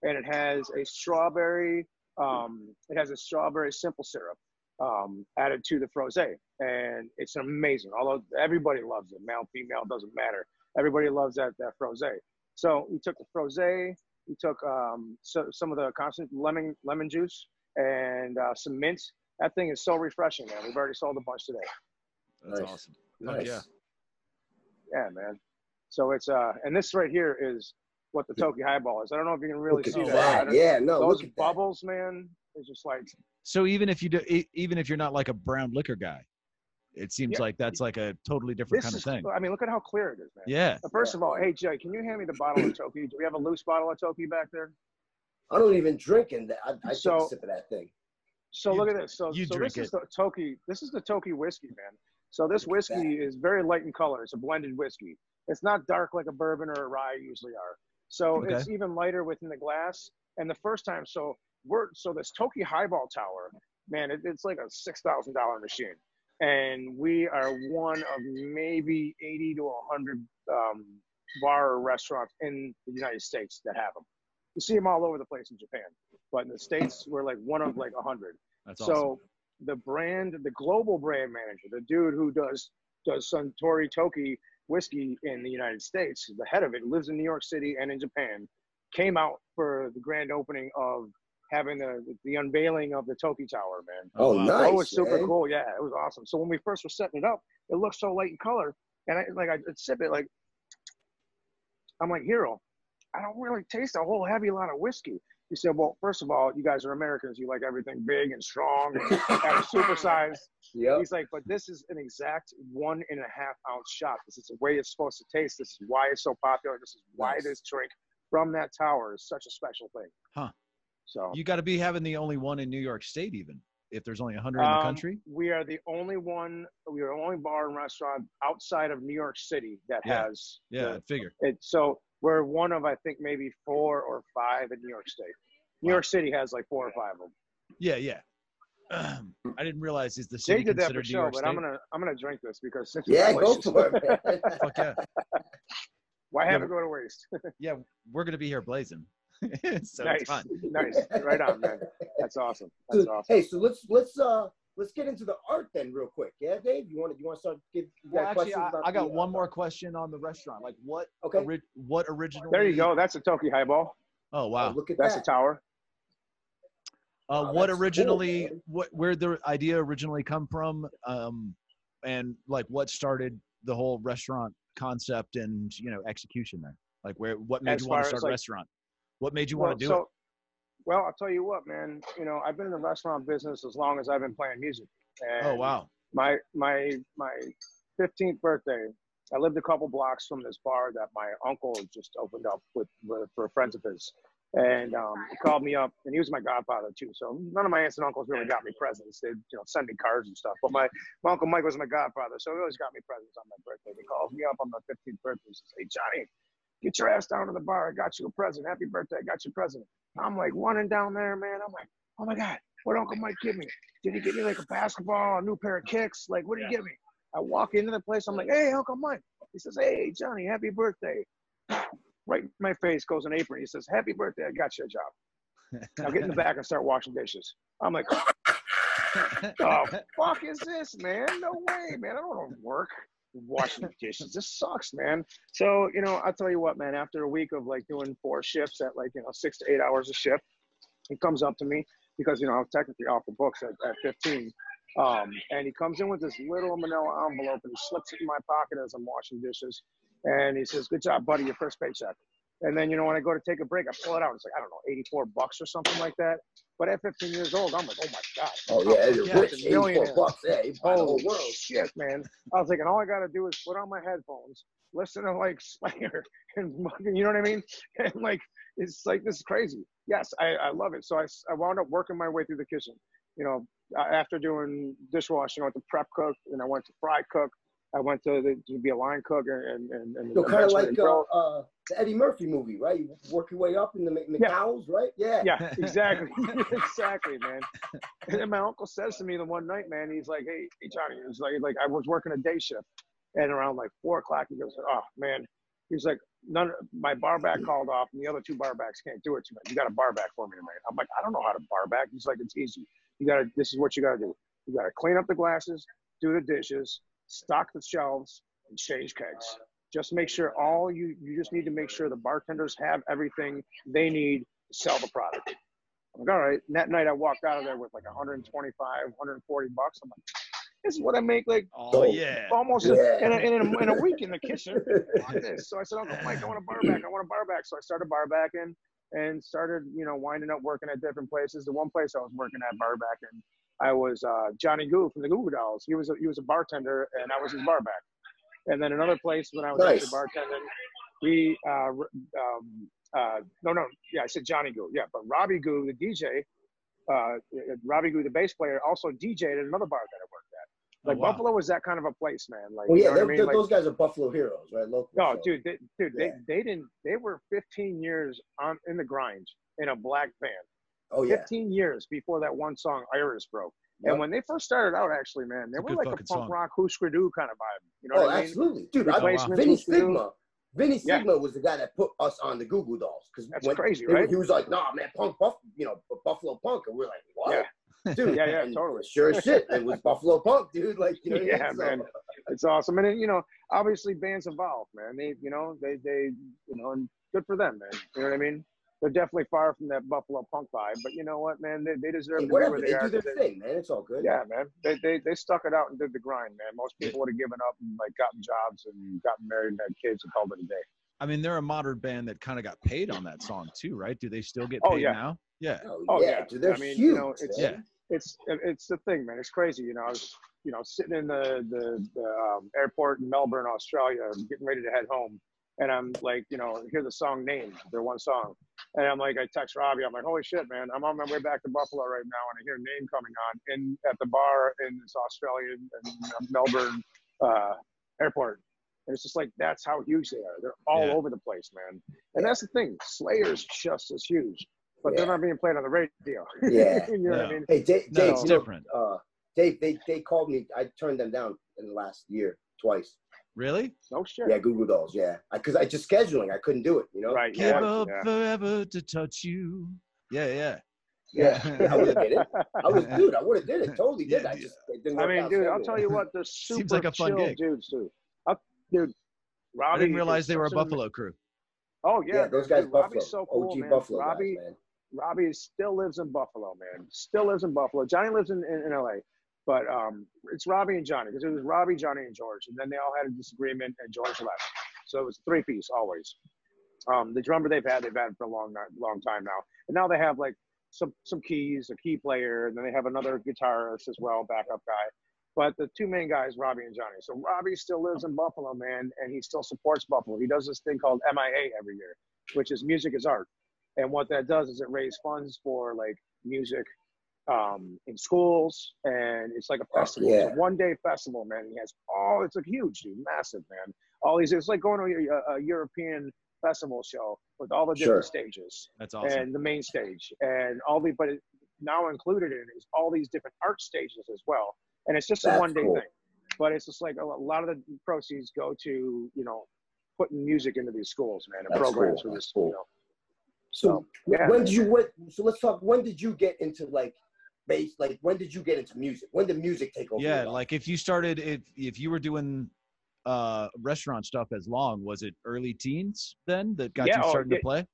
and it has a strawberry. Um, it has a strawberry simple syrup um, added to the froze and it's amazing. Although everybody loves it, male, female, doesn't matter. Everybody loves that that froze So we took the froze we took um, so, some of the constant lemon lemon juice and uh, some mint. That thing is so refreshing, man. We've already sold a bunch today. That's Nice. awesome. Fuck Nice. yeah. Yeah, man. So it's uh, and this right here is what the Toki highball is. I don't know if you can really Look see that. that. Yeah, no, Those look at that. bubbles, man. It's just like So even if you do, e- even if you're not like a brown liquor guy, it seems Yeah. like that's like a totally different this kind is. of thing. I mean, look at how clear it is, man. Yeah. First of all, hey Jay, can you hand me the bottle of Toki? Do we have a loose bottle of Toki back there? I don't even drink in that. I, I take So- a sip of that thing. So You- look at this. So, you so drink this is the Toki. This is the Toki whiskey, man. So this whiskey is very light in color. It's a blended whiskey. It's not dark like a bourbon or a rye usually are. So Okay. it's even lighter within the glass. And the first time, so we're so this Toki Highball Tower, man, it, it's like a six thousand dollar machine, and we are one of maybe eighty to hundred um, bar or restaurants in the United States that have them. You see them all over the place in Japan, but in the states, we're like one of like a hundred. That's So awesome. The brand, the global brand manager, the dude who does does Suntory Toki whiskey in the United States, the head of it, lives in New York City and in Japan, came out for the grand opening of having the the unveiling of the Toki Tower, man. Oh, oh wow. nice. So it was super man. cool. Yeah, it was awesome. So when we first were setting it up, it looked so light in color, and I like I sip it like I'm like Hero. I don't really taste a whole heavy lot of whiskey. He said, "Well, first of all, you guys are Americans. You like everything big and strong and, and supersized." Yep. He's like, "But this is an exact one and a half ounce shot. This is the way it's supposed to taste. This is why it's so popular. This is why Nice. this drink from that tower is such a special thing." Huh. So You got to be having the only one in New York State, even if there's only 100 in the Um, country. We are the only one. We are the only bar and restaurant outside of New York City that Yeah. has. Yeah, the- I figured. it. So we're one of I think maybe four or five in New York State. New York City has like four or five of them. Yeah, yeah. I didn't realize is the Jay city did that for considered New show, York but State? I'm gonna I'm gonna drink this because since Yeah, go delicious, for it. Fuck yeah. Why have Yeah, it go to waste? Yeah, we're gonna be here blazing. so nice, it's fun. nice, right on, man. That's awesome. That's awesome. Hey, so let's let's uh let's get into the art then real quick. Yeah, Dave, you want to you want to start give you Well, got actually, questions I, about I got the, uh, one more question on the restaurant. Like, what, Okay. ori- what originally? There you go. That's a Toki highball. Oh Oh, wow. look at That's that. a tower. Uh, Wow, what that's cool, originally, man. what, where the idea originally come from, um, and like what started the whole restaurant concept and you know execution there. Like, where what made As you want to far as, start like- a restaurant? What made you well, want to do so, it? Well, I'll tell you what, man. You know, I've been in the restaurant business as long as I've been playing music. And Oh wow. my my my 15th birthday i lived a couple blocks from this bar that my uncle just opened up with, with for friends of his. And um, he called me up and he was my godfather too. So none of my aunts and uncles really got me presents. They'd you know send me cards and stuff. But my, my uncle mike was my godfather so he always got me presents on my birthday. He calls me up on my 15th birthday and says hey johnny get your ass down to the bar. I got you a present. Happy birthday. I got you a present i'm like running down there man i'm like oh my god what uncle mike give me did he give me like a basketball, a new pair of kicks? Like, what did he give me? I walk into the place. I'm like, hey, Uncle Mike. He says, hey, Johnny, happy birthday. Right in my face goes an apron. He says, happy birthday. I got you a job. Now get in the back and start washing dishes. I'm like, the fuck is this, man? No way, man. I don't want to work washing dishes. This sucks, man. So, you know, I'll tell you what, man, after a week of like doing four shifts at like, you know, six to eight hours a shift, he comes up to me because, you know, I was technically off the books at, at 15. Um, and he comes in with this little manila envelope and he slips it in my pocket as I'm washing dishes. And he says, good job, buddy, your first paycheck. And then, you know, when I go to take a break, I pull it out. It's like, I don't know, 84 bucks or something like that. But at 15 years old, I'm like, oh my God. Oh yeah, I'm you're Yeah, rich. a 84 millionaire. bucks. Yeah, buy the whole world. Oh, shit, man. I was thinking, all I got to do is put on my headphones, listen to like Slayer, and you know what I mean? And like, it's like, this is crazy. Yes, I, I love it. So I, I wound up working my way through the kitchen. You know, after doing dishwashing, I went to prep cook, and I went to fry cook. I went to, the, to be a line cook and, and, and So kind of like uh, uh, the Eddie Murphy movie, right? You work your way up in the Mc- Yeah. Right? Yeah. Yeah, exactly. exactly, man. And then my uncle says to me the one night, man, he's like, Hey, hey Johnny, he's like like I was working a day shift and around like four o'clock he goes, Oh man. He's like, none my bar back called off and the other two bar backs can't do it tonight. You got a bar back for me tonight. I'm like, I don't know how to bar back. He's like, It's easy. You gotta this is what you gotta do. You gotta clean up the glasses, do the dishes, stock the shelves, and change kegs. Just make sure all you you just need to make sure the bartenders have everything they need to sell the product. I'm like, all right. And that night I walked out of there with like 125, 140 bucks. I'm like, this is what I make like Oh, oh yeah. almost Yeah. in, a, in, a, in a week in the kitchen. Fuck this. So I said, Uncle Mike, I want a bar back. I want a bar back. So I started bar backing and started, you know, winding up working at different places. The one place I was working at bar backing, I was uh, Johnny Goo from the Goo Goo Dolls. He was a, he was a bartender and I was his bar back. And then another place when I was Nice. actually bartending, we uh, um, uh, no no yeah I said Johnny Goo yeah but Robbie Goo the DJ uh, Robbie Goo the bass player also DJed at another bar that I worked at. Like Oh, wow. Buffalo was that kind of a place, man. Like Well, you yeah, know what I mean? they're- Like, those guys are Buffalo heroes, right? Local. no, so- dude, they, dude, Yeah. they they didn't. They were 15 years on in the grind in a black band. Oh yeah. 15 years before that one song Iris broke. Yep. And when they first started out, actually, man, they were like a fucking punk song. rock Husker Du kind of vibe. You know oh, what I mean? absolutely, dude. I, Replacements, Vinny Husker Du. Stigma. Vinny Yeah. Stigma was the guy that put us on the Goo Goo Dolls because That's crazy, they were- right? He was like, "Nah, man, punk, buff, you know, Buffalo punk," and we're like, "What?" Yeah. Dude, Yeah, yeah, totally. Sure as shit, it was Buffalo punk, dude. Like, you know, what I Yeah, mean? So- man. It's awesome, and then, you know, obviously bands evolve, man. They, you know, they, they, you know, and good for them, man. You know what I mean? They're definitely far from that Buffalo punk vibe, but you know what, man? They, they deserve Hey, to be where they, they, are. do their 'cause they- thing, man. It's all good. Yeah, man. They, they they stuck it out and did the grind, man. Most people would have given up and like gotten jobs and gotten married and had kids and called it a day. I mean, they're a modern band that kind of got paid on that song too, right? Do they still get Oh, paid yeah. now? Yeah. Oh, Oh, yeah, yeah. dude, they're I mean, huge. you know, it's- man. Yeah. it's it's the thing, man. It's crazy. You know, I was you know sitting in the the, the um, airport in Melbourne, Australia, getting ready to head home, and I'm like, you know, hear the song name, their one song, and I'm like, I text Robbie, I'm like, holy shit, man, I'm on my way back to Buffalo right now, and I hear name coming on in at the bar in this Australian and Melbourne uh, airport. And it's just like that's how huge they are. They're all Yeah. over the place, man. And that's the thing. Slayer's just as huge, but they're not being played on the radio. Yeah. you know what I No. mean? Hey, Dave, No, Dave, it's you know, different. uh, Dave, they they called me. I turned them down in the last year twice. Really? No shit. Yeah, Goo Goo Dolls. Yeah, because I, just scheduling. I couldn't do it. You know. Right. Give Yeah. up yeah. forever to touch you. Yeah, yeah. Yeah, I would have did it. I was, dude. I would have did it. Totally did. Yeah, I just it didn't I mean, dude, I'll tell you what, they're super Seems like a fun chill gig. dudes, too. I'll, dude, Robbie. I didn't realize they were a such an- Buffalo crew. Oh yeah, Yeah, those guys dude, Buffalo. Robbie's so cool, OG man. Buffalo Robbie, guys, man. Robbie still lives in Buffalo, man. Still lives in Buffalo. Johnny lives in, in, in LA, but um, it's Robbie and Johnny because it was Robbie, Johnny, and George, and then they all had a disagreement, and George left. So it was three piece always. Um, the drummer they've had, they've had for a long, long time now, and now they have like some some keys, a key player, and then they have another guitarist as well, backup guy. But the two main guys, Robbie and Johnny. So Robbie still lives in Buffalo, man, and he still supports Buffalo. He does this thing called MIA every year, which is music is art. And what that does is it raises funds for like music um, in schools, and it's like a festival. It's yeah. a one-day festival, man. He has all. It's like huge, dude, massive, man. All these. It's like going to a, a European festival show with all the different Sure. stages That's awesome. and the main stage and all the. But it, now included in it is all these different art stages as well, and it's just a one-day cool. thing. But it's just like a lot of the proceeds go to you know putting music into these schools, man, and That's programs cool. for That's this. cool. You know, So yeah. when did you what? So let's talk. When did you get into like bass? Like when did you get into music? When did music take over? yeah, like if you started if if you were doing uh restaurant stuff as long, was it early teens then that got Yeah, you oh, starting to play?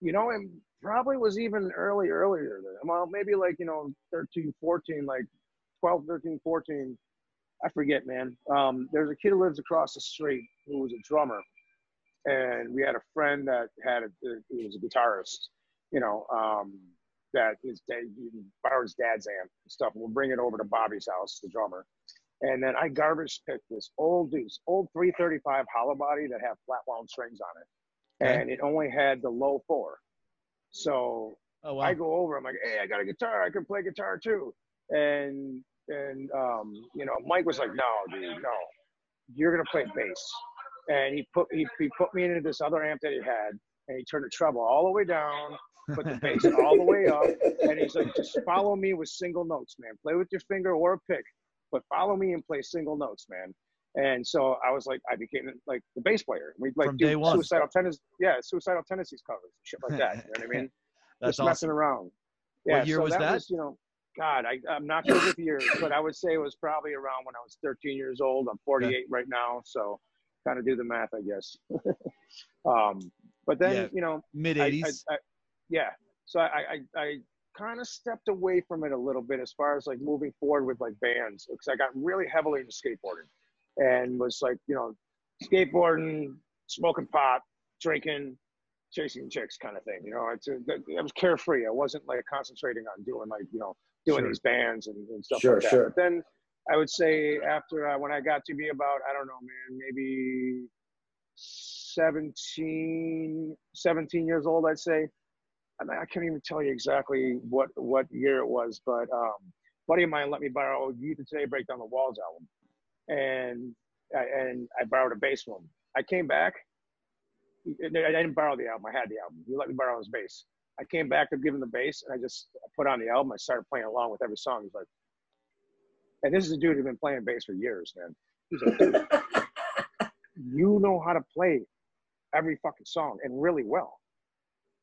you know, it probably was even early, earlier than, well, maybe like, you know, 13, 14, like 12, 13, 14. I forget, man. Um, there's a kid who lives across the street who was a drummer. And we had a friend that had a, he was a guitarist, you know, um, that his dad, he dad's amp and stuff. We'll bring it over to Bobby's house, the drummer. And then I garbage picked this old dude, old 335 hollow body that had flat wound strings on it. Okay. And it only had the low four. So Oh wow. I go over. I'm like, hey, I got a guitar. I can play guitar too. And and um, you know, Mike was like, no, dude, no, you're gonna play bass. And he put he, he put me into this other amp that he had, and he turned the treble all the way down, put the bass all the way up, and he's like, just follow me with single notes, man. Play with your finger or a pick, but follow me and play single notes, man. And so I was like, I became like the bass player. We like From do suicidal tendencies, yeah, suicidal tendencies covers, shit like that. You know what I mean? That's just messing awesome. around. What Yeah, year so was that? Was, you know, God, I, I'm not good with years, but I would say it was probably around when I was 13 years old. I'm 48 right now, so kind of do the math, I guess. um, but then, Yeah. you know, Mid I, I, eighties. I, yeah. So I, I, I kind of stepped away from it a little bit as far as like moving forward with like bands because I got really heavily into skateboarding and was like, you know, skateboarding, smoking pot, drinking, chasing chicks kind of thing. You know, it's a, I was carefree. I wasn't like concentrating on doing like, you know, doing Sure. these bands and, and stuff Sure, like that. sure. But then I would say after uh, when I got to be about, I don't know, man, maybe 17, 17 years old, I'd say. I, I can't even tell you exactly what, what year it was, but um, buddy of mine let me borrow Youth of Today Break Down the Walls album. And I, and I borrowed a bass from him. I came back. I didn't borrow the album. I had the album. He let me borrow his bass. I came back to give him the bass, and I just put on the album. I started playing along with every song. He's like, and this is a dude who's been playing bass for years, man. He's like, dude, you know how to play every fucking song and really well.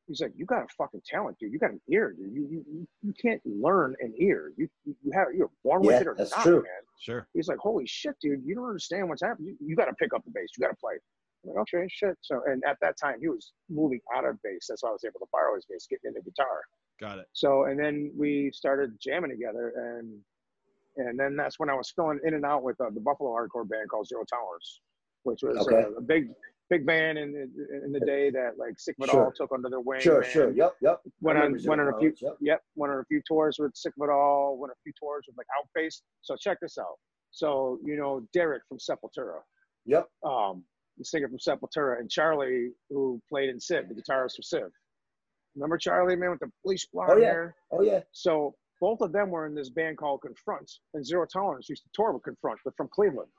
He's like, you got a fucking talent, dude. You got an ear, dude. You you you- you can't learn an ear. You you you have you're born with Yeah, it or that's not, true. man. Sure. He's like, holy shit, dude. You don't understand what's happening. You, you got to pick up the bass. You got to play. I'm like, okay, shit. So, and at that time, he was moving out of bass. That's why I was able to borrow his bass, getting into guitar. Got it. So, and then we started jamming together, and and then that's when I was filling in and out with uh, the Buffalo hardcore band called Zero Tolerance, which was Okay. uh, a big big band in the, in the day that like Sick of It Sure. All took under their wing. Sure, sure. Yep, yep. Went on went on a few Yep. yep went on a few tours with Sick of It All. Went on a few tours with like Outface. So check this out. So you know Derek from Sepultura, Yep. um, the singer from Sepultura, and Charlie who played in Civ, the guitarist for Civ. Remember Charlie, man, with the bleach blonde Oh, yeah. hair? Oh yeah. So both of them were in this band called Confront, and Zero Tolerance used to tour with Confront, but from Cleveland.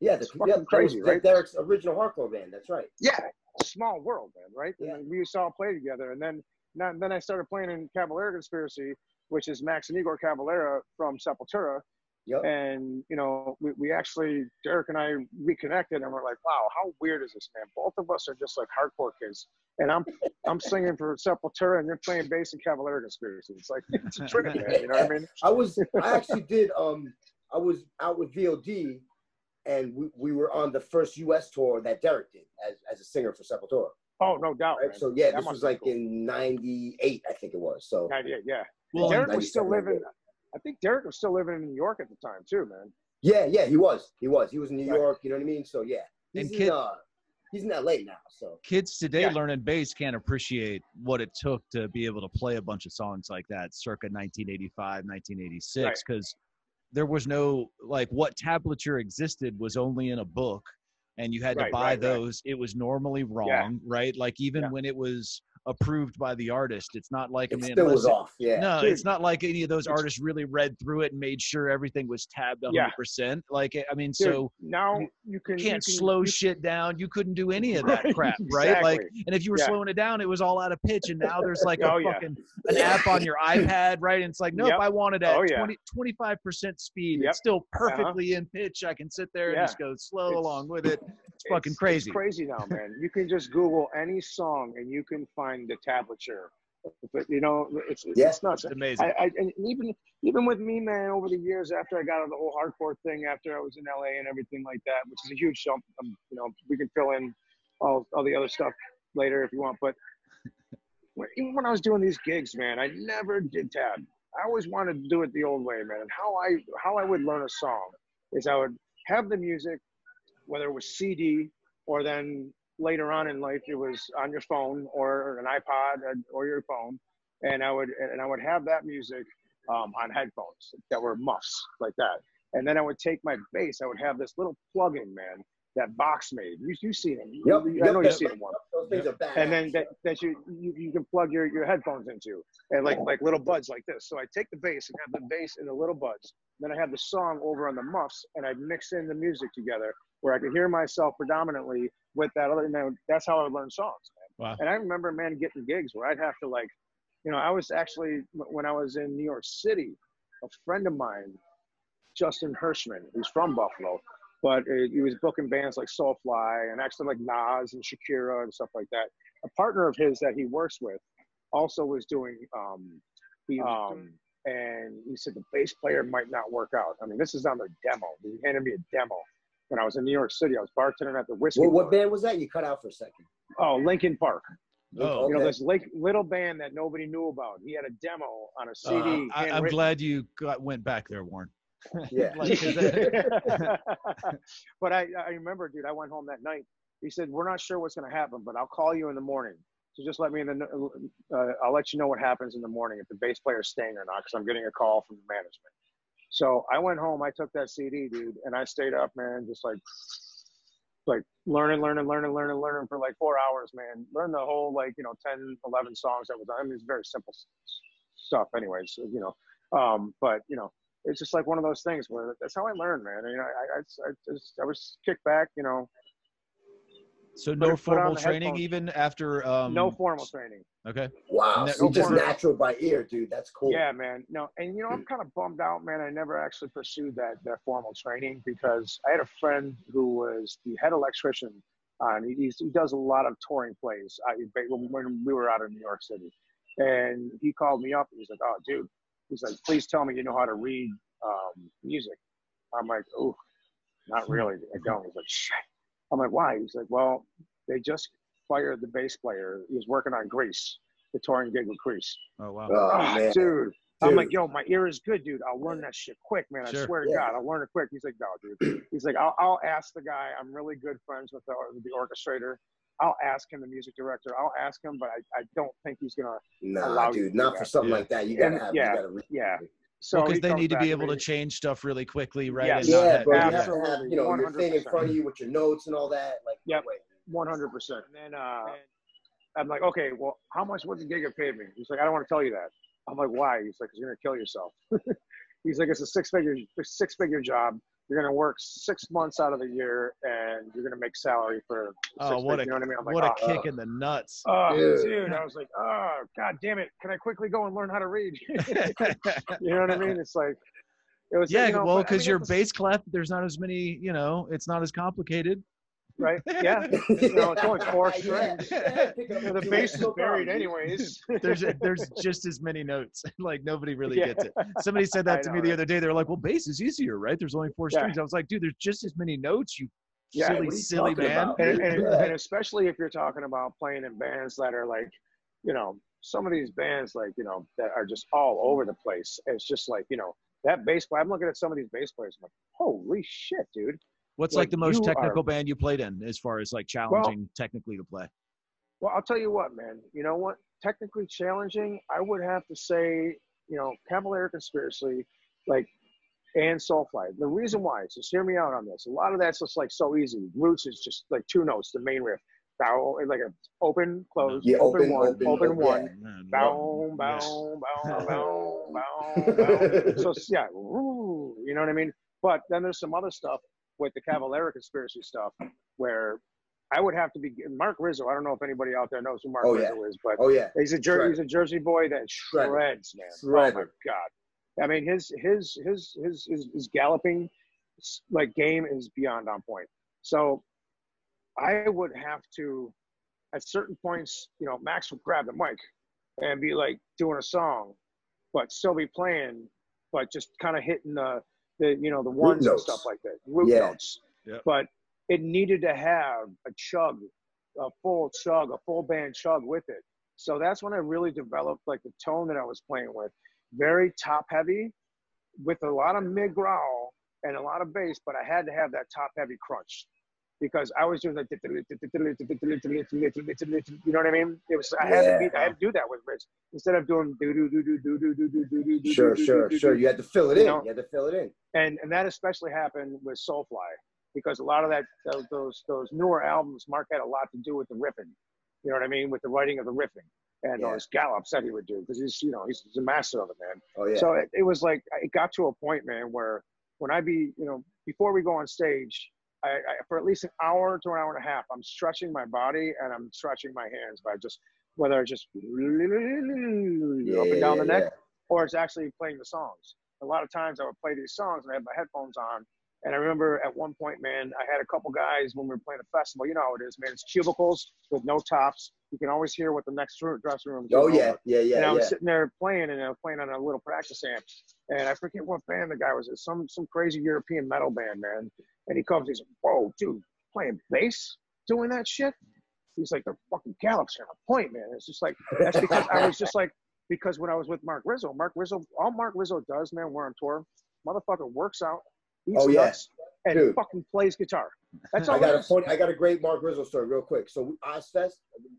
Yeah, the, It's fucking yep, was crazy, right? Derek's original hardcore band. That's right. Yeah, small world, man, right? Yeah. And we used to all play together, and then now, then I started playing in Cavalera Conspiracy, which is Max and Igor Cavalera from Sepultura, Yep. and you know we, we actually Derek and I reconnected, and we're like, wow, how weird is this, man? Both of us are just like hardcore kids, and I'm I'm singing for Sepultura, and you're playing bass in Cavalera Conspiracy. It's like it's a trip, man. You know what I mean? I was I actually did um I was out with VOD and we, we were on the first US tour that Derek did as, as a singer for Sepultura. Oh, no doubt. Right? So yeah, That this was like cool. in ninety eight, I think it was. So 98, yeah. Well, Derek was still living. I think Derek was still living in New York at the time too, man. yeah, yeah, he was. He was. He was in New Right. York, you know what I mean? So yeah. He's And in uh he's in LA now. So kids today Yeah. learning bass can't appreciate what it took to be able to play a bunch of songs like that circa 1985 1986 because there was no like what tablature existed was only in a book and you had to buy right, right. those it was normally wrong right like even Yeah. when it was approved by the artist it's not like i it mean still was it- off. Yeah. no, Dude, it's not like any of those it's- artists really read through it and made sure everything was tabbed 100%. Yeah. Like, I mean, Dude, so now you you can you you can't can- slow you- shit down. You couldn't do any of that Right, crap, right? Like, exactly. and if you were Yeah. slowing it down, it was all out of pitch. And now there's like a Oh, yeah. fucking an app on your iPad, right? And it's like, nope, Yep. I want it at Oh, yeah. 25% speed. Yep. Uh-huh. It's still perfectly in pitch. I can sit there and just go slow It's- along with it. It's fucking crazy. It's crazy. crazy now, man. You can just Google any song and you can find the tablature. But you know, it's Yeah. it's nuts. It's amazing. I, I and even even with me, man, over the years after I got out of the whole hardcore thing, after I was in LA and everything like that, which is a huge jump. Um, you know, we can fill in all all the other stuff later if you want. But when, even when I was doing these gigs, man, I never did tab. I always wanted to do it the old way, man. And how I how I would learn a song is I would have the music, whether it was CD or then later on in life it was on your phone or an iPod or your phone, and I would and I would have that music um, on headphones that were muffs like that, and then I would take my bass. I would have this little plug-in, man, that Vox made. You you see them? Yep. I yep, know you've yep. seen them one Those things are bad. and then that, that you, you you can plug your, your headphones into and like like little buds like this so i take the bass and have the bass and the little buds then i have the song over on the muffs and i mix in the music together where i could hear myself predominantly with that other and then that's how i learned songs man. Wow. and i remember man getting gigs where i'd have to like you know i was actually when i was in new york city a friend of mine justin hirschman who's from buffalo but uh, he was booking bands like Soulfly and actually like Nas and Shakira and stuff like that. A partner of his that he works with also was doing, um, um, and he said the bass player might not work out. I mean, this is on the demo. He handed me a demo when I was in New York City. I was bartending at the whiskey. what, what Bar. band was that? You cut out for a second. Oh, Linkin Park. Oh, You know, this like little band that nobody knew about. He had a demo on a CD. Uh, I, I'm glad you got, went back there, Warren. Yeah. Like, 'cause that- but I, I remember, dude, I went home that night. He said, "We're not sure what's going to happen, but I'll call you in the morning. So just let me in the, uh, I'll let you know what happens in the morning if the bass player's staying or not, because I'm getting a call from the management." So I went home. I took that CD, dude, and I stayed up, man, just like, like learning, learning, learning, learning, learning for like four hours, man. Learned the whole like you know 10, 11 songs that was. I mean, it's very simple stuff, anyways. You know, um, but you know, it's just like one of those things where that's how I learned, man. You know, I, I, I, just, I was kicked back, you know, so no put formal the training headphones. even after um no formal training. okay Wow. Ne- So no just porno. natural by ear, dude. That's cool. Yeah, man. No, and you know, I'm kind of bummed out, man. I never actually pursued that that formal training because I had a friend who was the head electrician. Uh, and he, he's, he does a lot of touring plays uh, when when we were out in New York City. And he called me up. And he's like, "Oh, dude," he's like, "Please tell me you know how to read um, music." I'm like, "Oh, not really. I don't." He's like, "Shit." I'm like, "Why?" He's like, "Well, they just fired the bass player. He was working on Grease, the touring gig with Grease." oh wow Oh, Ah, man. dude, I'm like, yo, my ear is good, dude. I'll learn that shit quick, man. I Sure. swear to Yeah. God, I'll learn it quick. He's like, no, dude. He's like, I'll, I'll ask the guy. I'm really good friends with the, the orchestrator. I'll ask him, the music director. I'll ask him, but I, I don't think he's gonna. Nah, allow dude, to not do for something Yeah. like that. You gotta And- have. yeah, You gotta read yeah. It. So because he they need to be able me. to change stuff really quickly, right? Yes. And Yeah, have- bro. You yeah. have to have, Absolutely, you know, your thing in front of you with your notes and all that. Like, Yep. wait. One hundred percent. And then uh, I'm like, okay, well, how much would the gig have paid me? He's like, I don't want to tell you that. I'm like, why? He's like, 'Cause you're gonna kill yourself. He's like, it's a six figure six figure job. You're gonna work six months out of the year, and you're gonna make salary for. Oh, six what fig- a you know what I mean? I'm like, what a oh, kick in the nuts. oh, Dude. dude. I was like, oh, god damn it! Can I quickly go and learn how to read? you know what I mean? It's like, it was. yeah, you know, well, but I because mean, your it's- bass clef, there's not as many, you know, it's not as complicated. Right? Yeah. know, it's only four Yeah, strings. yeah, the bass is no buried anyways. There's there's just as many notes. like nobody really Yeah. gets it. Somebody said I that to know, me the right? other day. They were like, "Well, bass is easier, right? There's only four Yeah. strings." I was like, "Dude, there's just as many notes. You Yeah, silly, you silly man." and, and, and especially if you're talking about playing in bands that are like, you know, some of these bands like, you know, that are just all over the place. It's just like, you know, that bass player. I'm looking at some of these bass players. I'm like, holy shit, dude. What's like, like the most technical are- band you played in, as far as like challenging technically to play? Well, I'll tell you what, man. You know what? Technically challenging, I would have to say, you know, Cavalera Conspiracy, like, and Soulfly. The reason why, so just hear me out on this. A lot of that's just like so easy. Roots is just like two notes, the main riff. Bow, like a open, close, Yeah, open, open, one, open, open, open, one, Man, bow, Yeah. bow, bow, bow, bow, bow. So yeah, woo, you know what I mean. But then there's some other stuff with the Cavalera conspiracy stuff where I would have to be Mark Rizzo. I don't know if anybody out there knows who Mark Oh, yeah. Rizzo is, but Oh yeah, he's a Jer- he's a Jersey boy that Shredder. shreds, man. Oh my god! I mean, his his his his his, his galloping like game is beyond on point. So I would have to, at certain points, you know, Max would grab the mic and be like doing a song, but still be playing, but just kind of hitting the the you know the ones and stuff like that, root Yeah. notes. Yep. But it needed to have a chug, a full chug, a full band chug with it. So that's when I really developed like the tone that I was playing with, very top heavy, with a lot of mid growl and a lot of bass, but I had to have that top heavy crunch because I was doing like you know what I mean? It was I had to be I had to do that with Rich instead of doing do do do do do do do do do do do Sure, sure, sure. You had to fill it in. You had to fill it in. and and that especially happened with Soulfly because a lot of that those those, those newer albums Mark had a lot to do with the riffing. You know what I mean? With the writing of the riffing and Yeah. those gallops that he would do because he's you know he's, he's a master of it, man. Oh yeah. So it, it was like it got to a point, man, where when I be, you know, before we go on stage, I, I for at least an hour to an hour and a half, I'm stretching my body and I'm stretching my hands by just whether it's just up and down the neck or it's actually playing the songs. A lot of times I would play these songs and I had my headphones on. And I remember at one point, man, I had a couple guys when we were playing a festival. You know how it is, man. It's cubicles with no tops. You can always hear what the next room, dressing room. is Oh yeah, over yeah, and yeah, I was yeah. sitting there playing, and I was playing on a little practice amp, and I forget what band the guy was. It's some some crazy European metal band, man. And he comes, he's like, "Whoa, dude, playing bass, doing that shit." He's like, "The fucking are on point, man." It's just like that's because I was just like because when I was with Mark Rizzo, Mark Rizzo, all Mark Rizzo does, man, we're on tour, motherfucker works out, eats Oh, yeah. nuts, and Dude. fucking plays guitar. That's all I got a funny, I got a great Mark Rizzo story real quick. So Ozzfest,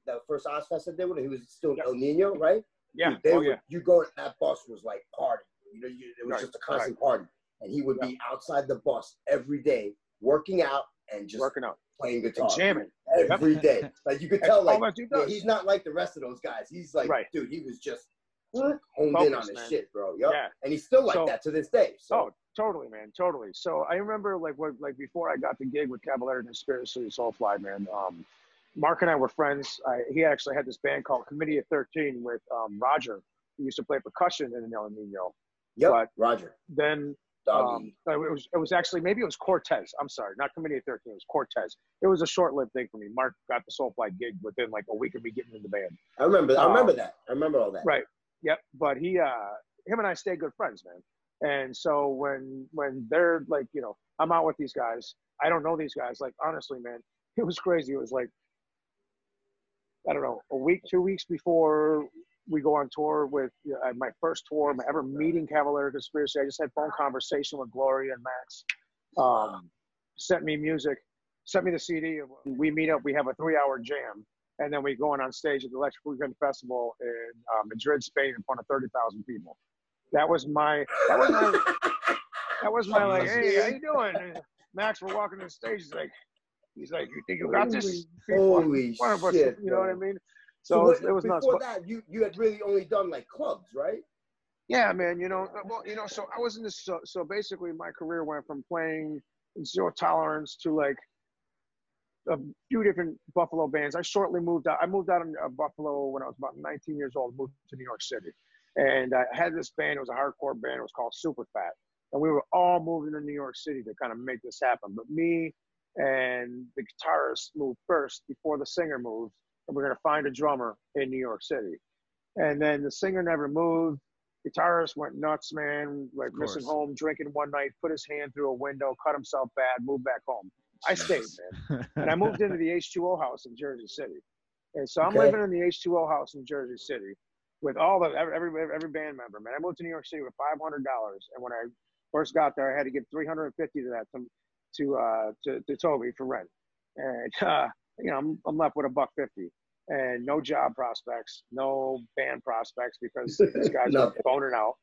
that first Ozzfest I did with him, he was still Yeah. Ill Niño, right? Yeah, Dude, they oh would, yeah, you go and that bus was like party. You know, you, it was Right, just a constant party, and he would be outside the bus every day, working out and just working out, playing guitar and jamming. every day. Like you could tell, like that dude yeah, he's not like the rest of those guys. He's like, Right. dude, he was just honed in on his man. shit, bro. Yep. Yeah. And he's still like So- that to this day. So Oh, totally, man, totally. So I remember like what like before I got the gig with Cavalera Conspiracy Soulfly, man. Um, Mark and I were friends. I, he actually had this band called Committee of Thirteen with um, Roger, who used to play percussion in Ill Niño. yep, but- Roger. Then. Um, it was it was actually maybe it was Cortez. I'm sorry, not Committee of Thirteen. It was Cortez. It was a short-lived thing for me. Mark got the Soulfly gig within like a week of me getting in the band. I remember I remember um, that. I remember all that. Right. Yep. But he, uh, him and I stay good friends, man. And so when when they're like, you know, I'm out with these guys. I don't know these guys. Like honestly, man, it was crazy. It was like, I don't know, a week, two weeks before we go on tour with uh, my first tour, my ever meeting Cavalera Conspiracy. I just had phone conversation with Gloria and Max. Um, sent me music, sent me the CD. We meet up. We have a three-hour jam, and then we go on on stage at the Electric Weekend Festival in uh, Madrid, Spain, in front of thirty thousand people. That was my. That was my. that was my like. Hey, how you doing? And Max, we're walking on the stage. He's like, he's like, you think you got this? Holy us, shit! you know what I mean? So, So, it was, it was before that, you you had really only done like clubs, right? Yeah, man. You know, uh, well, you know, so I was in this. So, so basically, my career went from playing zero tolerance to like a few different Buffalo bands. I shortly moved out. I moved out of Buffalo when I was about 19 years old. Moved to New York City, and I had this band. It was a hardcore band. It was called Super Fat, and we were all moving to New York City to kind of make this happen. But me and the guitarist moved first before the singer moved, and we are gonna find a drummer in New York City. And then the singer never moved guitarist went nuts, man. Like missing home, drinking one night, put his hand through a window, cut himself bad, moved back home. I stayed, man. And I moved into the H2O house in Jersey City. And so I'm Okay. living in the H2O house in Jersey City with all the every every, every band member, man. I moved to New York City with five hundred dollars, and when I first got there, I had to give three hundred and fifty to that to to uh to, to Toby for rent, and uh, you know I'm I'm left with a buck fifty. And no job prospects, no band prospects because these guys are Nothing. boning out.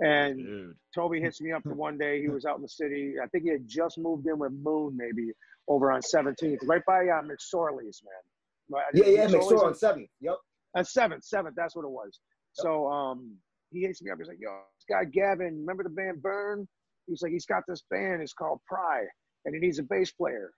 And Dude. Toby hits me up for one day. He was out in the city. I think he had just moved in with Moon, maybe over on 17th, right by uh, McSorley's, man. Yeah, yeah, McSorley's McSore on- on seventh. Yep. on seventh, seventh. That's what it was. So um, he hits me up. He's like, "Yo, this guy Gavin, remember the band Burn? He's like, he's got this band. It's called Pry, and he needs a bass player.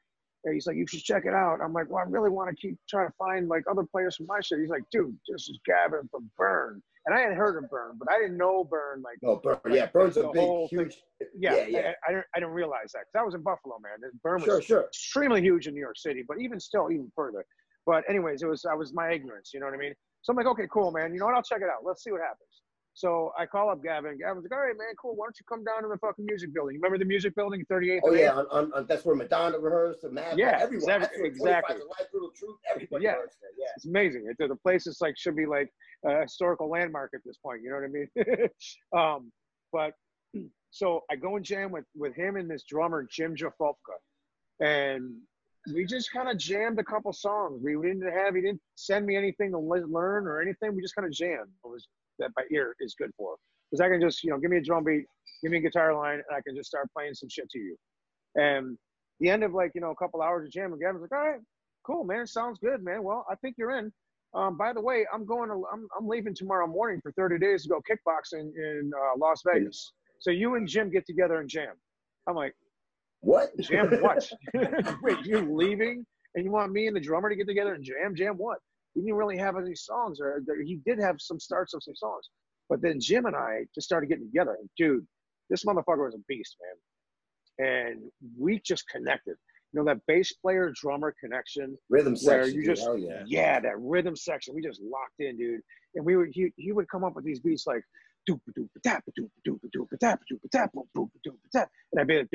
And he's like, you should check it out. I'm like, well, I really want to keep trying to find like other players from my shit. He's like, dude, this is Gavin from Burn, and I hadn't heard of Burn, but I didn't know Burn like. Oh, Burn. Yeah, Burn's a big, thing. huge. Yeah, yeah, yeah. I, I, didn't, I didn't realize that 'cause I was in Buffalo, man. Burn was Sure, sure. extremely huge in New York City, but even still, even further. But anyways, it was I was my ignorance, you know what I mean? So I'm like, okay, cool, man. You know what? I'll check it out. Let's see what happens. So I call up Gavin. Gavin's like, all right, man, cool. Why don't you come down to the fucking music building? You remember the music building, 38th? Oh yeah, 8th? on, on, on, that's where Madonna rehearsed. The Mad Yeah, everyone. exactly- exactly. Life, Little Truth. Everybody Yeah. Yeah. It's amazing. It, the place is like should be like a historical landmark at this point. You know what I mean? um, but so I go and jam with with him and this drummer Jim Jafofka, and we just kind of jammed a couple songs. We didn't have he didn't send me anything to learn or anything. We just kind of jammed. It was that my ear is good for because I can just you know give me a drum beat, give me a guitar line, and I can just start playing some shit to you. And the end of like you know a couple hours of jamming, Gavin's like, all right, cool, man. Sounds good, man. Well, I think you're in. Um, by the way, I'm going to I'm, I'm leaving tomorrow morning for 30 days to go kickboxing in uh, Las Vegas. So you and Jim get together and jam. I'm like, What? jam what? Wait, you're leaving and you want me and the drummer to get together and jam? Jam what? He didn't really have any songs, or or he did have some starts of some songs. But then Jim and I just started getting together. And dude, this motherfucker was a beast, man. And we just connected. You know that bass player drummer connection Rhythm where section. you just hell yeah. yeah, that rhythm section. We just locked in, dude. And we would he, he would come up with these beats like and I'd be like,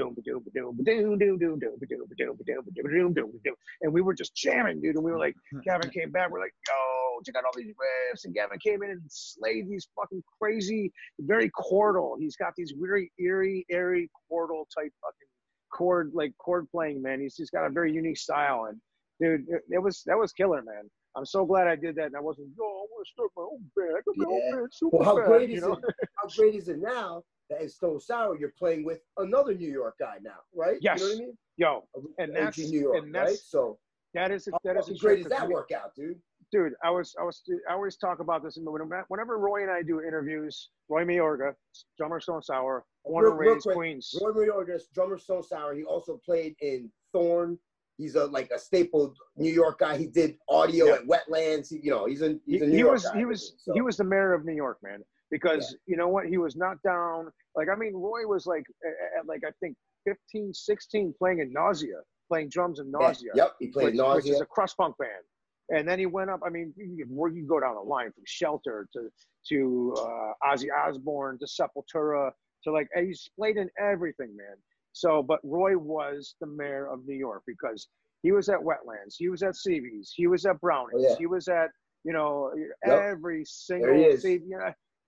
and we were just jamming, dude. And we were like, Gavin came back, we're like, yo, check out all these riffs. And Gavin came in and slayed these fucking crazy, very chordal. He's got these very eerie, airy chordal type fucking chord, like chord playing, man. He's just got a very unique style. And dude, it was that was killer, man. I'm so glad I did that, and I wasn't. Yo, I want to start my own band. I got my Yeah. own band, super Well, how band, great is know? it? How great is it now that in Stone Sour you're playing with another New York guy now, right? Yes. You know what I mean? Yo, And that's- New York, and that's- right? So that is a, how that is a great does that work out, dude? dude. I was I was I always talk about this in the whenever Roy and I do interviews. Roy Mayorga, drummer Stone Sour, born Real- and real raised quick, Queens. Roy Mayorga, drummer Stone Sour. He also played in Thorn. He's a like a staple New York guy. He did audio Yeah. at Wetlands. He, you know, he's a he, he's a New he York was guy, he was so. he was the mayor of New York, man. Because you know what, he was not down. Like I mean, Roy was like at, like I think 15, 16 playing in Nausea, playing drums in Yeah, Nausea, Yep, he played which, Nausea. which is a crust punk band. And then he went up. I mean, you can, you can go down the line from Shelter to to uh, Ozzy Osbourne to Sepultura to like he's played in everything, man. So, but Roy was the mayor of New York because he was at Wetlands, he was at CB's, he was at Browning's, Oh, yeah. he was at You know, Yep. every single. CD.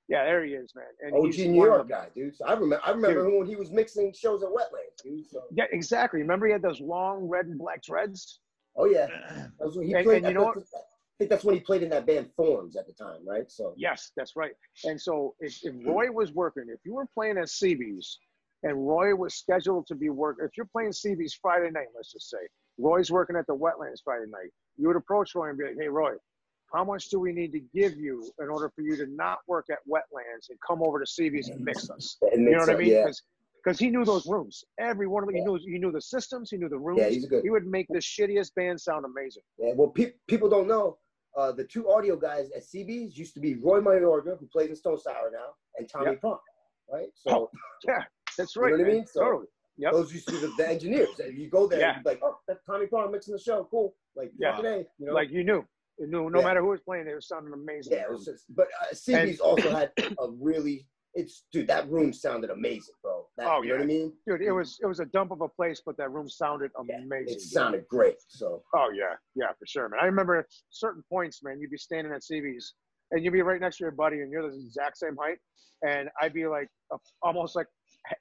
Yeah, there he is, man. And OG he's New York guy, dude. So I remember. I remember when he was mixing shows at Wetlands, dude. So, Yeah, exactly. Remember he had those long red and black dreads? oh yeah, that was when he And- played. and you I know think- I think that's when he played in that band Thorns at the time, right? So Yes, that's right. And so if, if Roy was working, if you were playing at CB's and Roy was scheduled to be work, if you're playing CB's Friday night, let's just say, Roy's working at the Wetlands Friday night, you would approach Roy and be like, hey, Roy, how much do we need to give you in order for you to not work at Wetlands and come over to CB's and mix us? it You know what I sense, mean? Yeah, Because he knew those rooms. Every one of them, he knew, he knew the systems, he knew the rooms. yeah, he's good. he would make the shittiest band sound amazing. Yeah, well, pe- people don't know. Uh, the two audio guys at CB's used to be Roy Mayorga, who plays in Stone Sour now, and Tommy Yep. Punk, right? So Yeah, that's right. You know what I mean? So- totally. Yep. those used to be the, the engineers. And you go there, Yeah. like, oh, that's Tommy Punk mixing the show. Cool. Like, Yeah. A, you know? Like you knew. You knew no Yeah. matter who was playing, it was sounding amazing. yeah, it was just, but uh, CB's also had a really, it's, dude, that room sounded amazing, bro. That, Oh, you know what I mean? Dude, it was it was a dump of a place, but that room sounded Yeah, amazing. It dude. sounded great. So, Oh yeah, yeah, for sure, man. I remember certain points, man. You'd be standing at CB's, and you'd be right next to your buddy, and you're the exact same height, and I'd be like a, almost like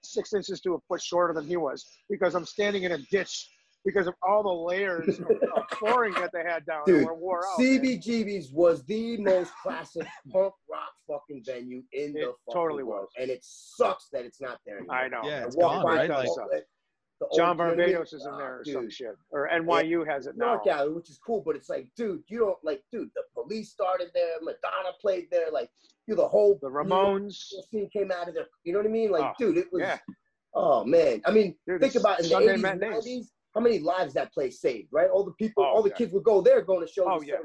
six inches to a foot shorter than he was because I'm standing in a ditch because of all the layers of, of flooring that they had down Dude, there were wore out. man. CBGB's was the most classic punk rock fucking venue in the It fucking totally world. was. And it sucks that it's not there anymore. I know. Yeah, I it's walk gone, right? Like- old- the John you know what I mean? Varvatos is in there or Ah, some shit, or NYU has it now. Alley, which is cool, but it's like, dude, you don't like, dude, the police started there, Madonna played there, like, you the whole The Ramones, scene came out of there. You know what I mean? Like, Oh, dude, it was. yeah. Oh man, I mean, Dude, think about in the eighties, nineties, how many lives that place saved, right? All the people, Oh, all the yeah. kids would go there, going to shows Oh, yeah.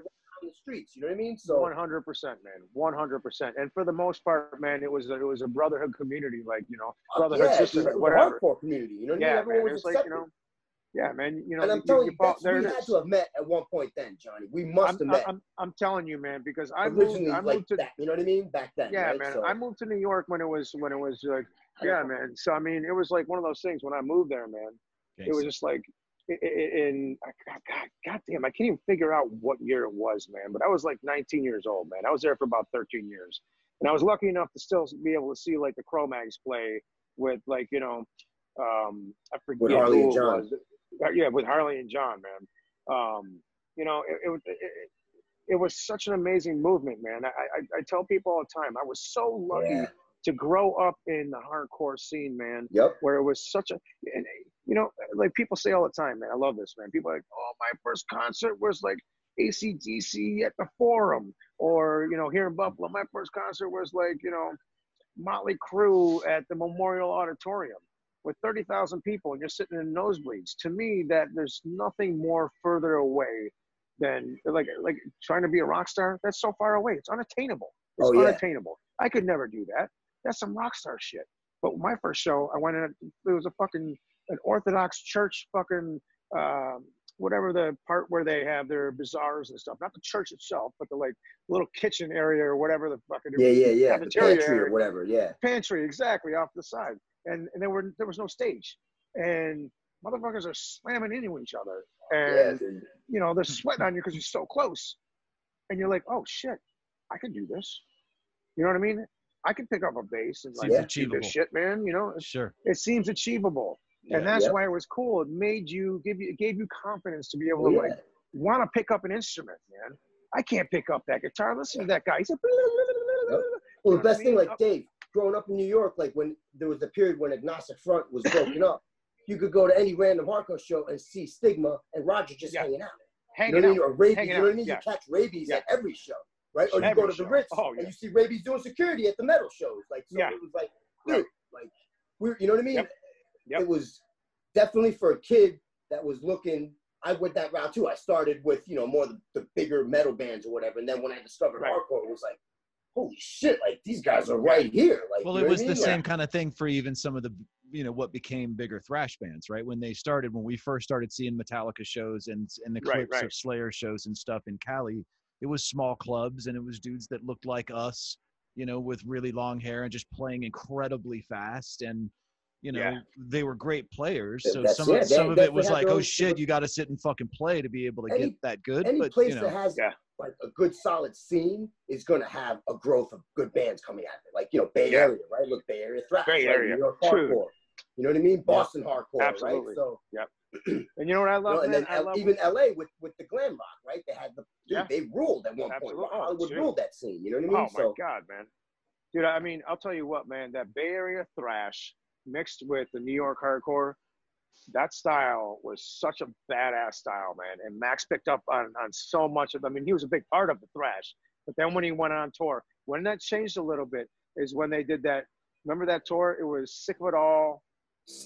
Of on the streets. You know what I mean? So One hundred percent, man. One hundred percent. And for the most part, man, it was a, it was a brotherhood community, like you know, brotherhood, Uh, yeah, sisterhood, it was whatever. hardcore community. You know what I mean? Yeah, Everyone man. Was was like you know, yeah, man. You know, and I'm you- telling you you, fall- that's, there we had to have met at one point. Then, Johnny, we must I'm, have met I'm, I'm telling you, man, because I originally moved, I like moved to that. You know what I mean? Back then, yeah, right? man. So, I moved to New York when it was when it was like yeah, man. So I mean, it was like one of those things when I moved there, man. It was just like i- i- in God, God, damn, I can't even figure out what year it was, man. But I was like 19 years old, man. I was there for about 13 years, and I was lucky enough to still be able to see like the Cro-Mags play with like you know, um, I forget With Harley who and it John. was. Uh, Yeah, with Harley and John, man. Um, you know, it, it, it, it was such an amazing movement, man. I, I, I tell people all the time, I was so lucky yeah. to grow up in the hardcore scene, man Yep. where it was such a and, you know like people say all the time man i love this man. People are like oh my first concert was like acdc at the forum or you know here in buffalo. My first concert was like you know motley crue at the memorial auditorium with 30000 people and you're sitting in nosebleeds. To me that there's nothing more further away than like like trying to be a rock star that's so far away. It's unattainable. It's Oh, yeah. unattainable. I could never do that. That's some rock star shit. But my first show, I went in. It was a fucking an Orthodox church, fucking um, whatever the part where they have their bazaars and stuff. Not the church itself, but the like little kitchen area or whatever the fucking Yeah, yeah, yeah. The cafeteria pantry or whatever. Yeah. pantry exactly off the side. And and there were there was no stage, and motherfuckers are slamming into each other, and dude. you know they're sweating on you because you're so close, and you're like, oh shit, I can do this. You know what I mean? I can pick up a bass and like Seems do this shit, man. You know, Sure. it seems achievable and that's Yep. why it was cool it made you give you it gave you confidence to be able to yeah. like want to pick up an instrument man i can't pick up that guitar listen to that guy he's a Well, the best thing, like Dave, growing up in New York, like when there was a period when Agnostic Front was broken up, you could go to any random hardcore show and see Stigma and Roger just Yeah. hanging out. hanging you know what I mean? out Or Raybeez. hanging You know what I mean? yeah. You catch Raybeez at every show, right? Or you Every go to the. Ritz Oh, and you see Raybeez doing security at the metal shows. Like, so Yeah. it was like, Right. dude, like, we you know what I mean? Yep. Yep. It was definitely for a kid that was looking. I went that route too. I started with you know more the, the bigger metal bands or whatever, and then when I discovered Right. hardcore, it was like, holy shit! Like these guys are right here. Like, Well, it was the mean? same Like, kind of thing for even some of the, you know, what became bigger thrash bands, right? When they started, when we first started seeing Metallica shows and and the Right, clips right. of Slayer shows and stuff in Cali, it was small clubs and it was dudes that looked like us, you know, with really long hair and just playing incredibly fast and. You know Yeah. they were great players. So that's- some yeah, of, they some of it was like, oh shit, sort- you got to sit and fucking play to be able to Any- get that good. Any but place you know, that has Yeah. like a good solid scene is going to have a growth of good bands coming out of it. Like you know, Bay Yeah. Area, right? Look, Bay Area thrash, Bay right? Area, New York true. hardcore. You know what I mean? Boston hardcore, Absolutely. right? So And you know what I you know, love, and then I L- love even LA with with the glam rock, right? They had the dude, Yeah. they ruled at one Absolutely. point. Oh, Hollywood dude. ruled that scene. You know what I mean? Oh my so god, man. Dude, I mean, I'll tell you what, man, that Bay Area thrash mixed with the New York hardcore, that style was such a badass style, man. And Max picked up on, on so much of I mean, he was a big part of the thrash. But then when he went on tour, when that changed a little bit is when they did that remember that tour? It was Sick of It All.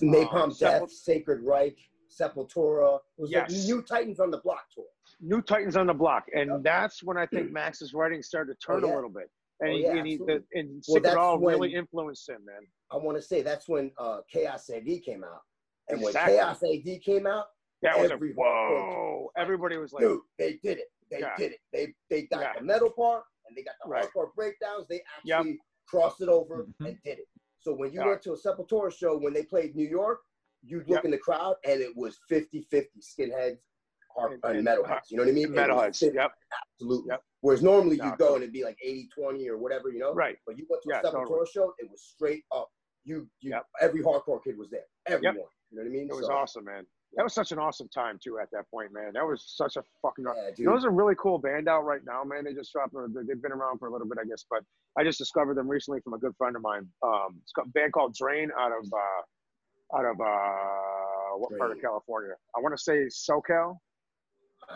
Napalm Uh, Death, Sepul- Sacred Reich, Sepultura. It was Yes. like New Titans on the Block tour. New Titans on the Block, and Yep. that's when I think Max's writing started to turn Oh, yeah. a little bit, and, Oh, he, and, he, the, and Sick of It All really influenced him, man. I want to say that's when uh, Chaos AD came out. And when Exactly. Chaos AD came out, That was Every a hardcore whoa! Everybody was like, dude, they did it. They Yeah. did it. They they got Yeah. the metal part and they got the Right. hardcore breakdowns. They Yep. actually crossed it over Mhm. and did it. So when you Yeah. went to a Sepultura show when they played New York, you'd look Yep. in the crowd and it was 50-50 skinheads hard, And- and, and- metalheads. You know what I mean? It was metalheads. 50, Yep. Absolutely. Yep. Whereas normally No, you go cool. and it'd be like 80-20 or whatever, you know? Right. But you went to Yeah, a Sepultura totally. show, it was straight up. You, you Yep. every hardcore kid was there. Everyone. You know what I mean? It was So, awesome, man. That was such an awesome time too. At that point, man, that was such a fucking. Yeah, dude. You know, there's a really cool band out right now, man. They just dropped. They've been around for a little bit, I guess, but I just discovered them recently from a good friend of mine. Um, it's a band called Drain out of uh, out of uh, what part of California? I want to say SoCal.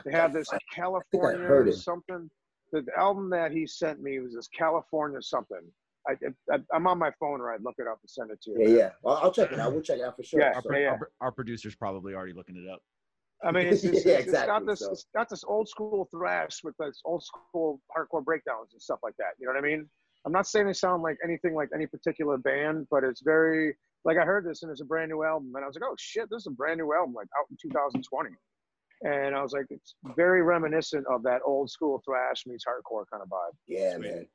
They have this I California heard something. The album that he sent me was this California something. I, I I'm on my phone, or I'd look it up and send it to you. Yeah, man. yeah. Well, I'll check it out. We'll check it out for sure. Yeah, Our, So- yeah. our, our producer's probably already looking it up. I mean, it's, it's, Yeah, it's- it's got exactly, this so. it's got this old school thrash with this old school hardcore breakdowns and stuff like that. You know what I mean? I'm not saying they sound like anything like any particular band, but it's very like I heard this and it's a brand new album, and I was like, oh shit, this is a brand new album, like out in 2020. And I was like, it's very reminiscent of that old school thrash meets hardcore kind of vibe. Yeah, Sweet. man.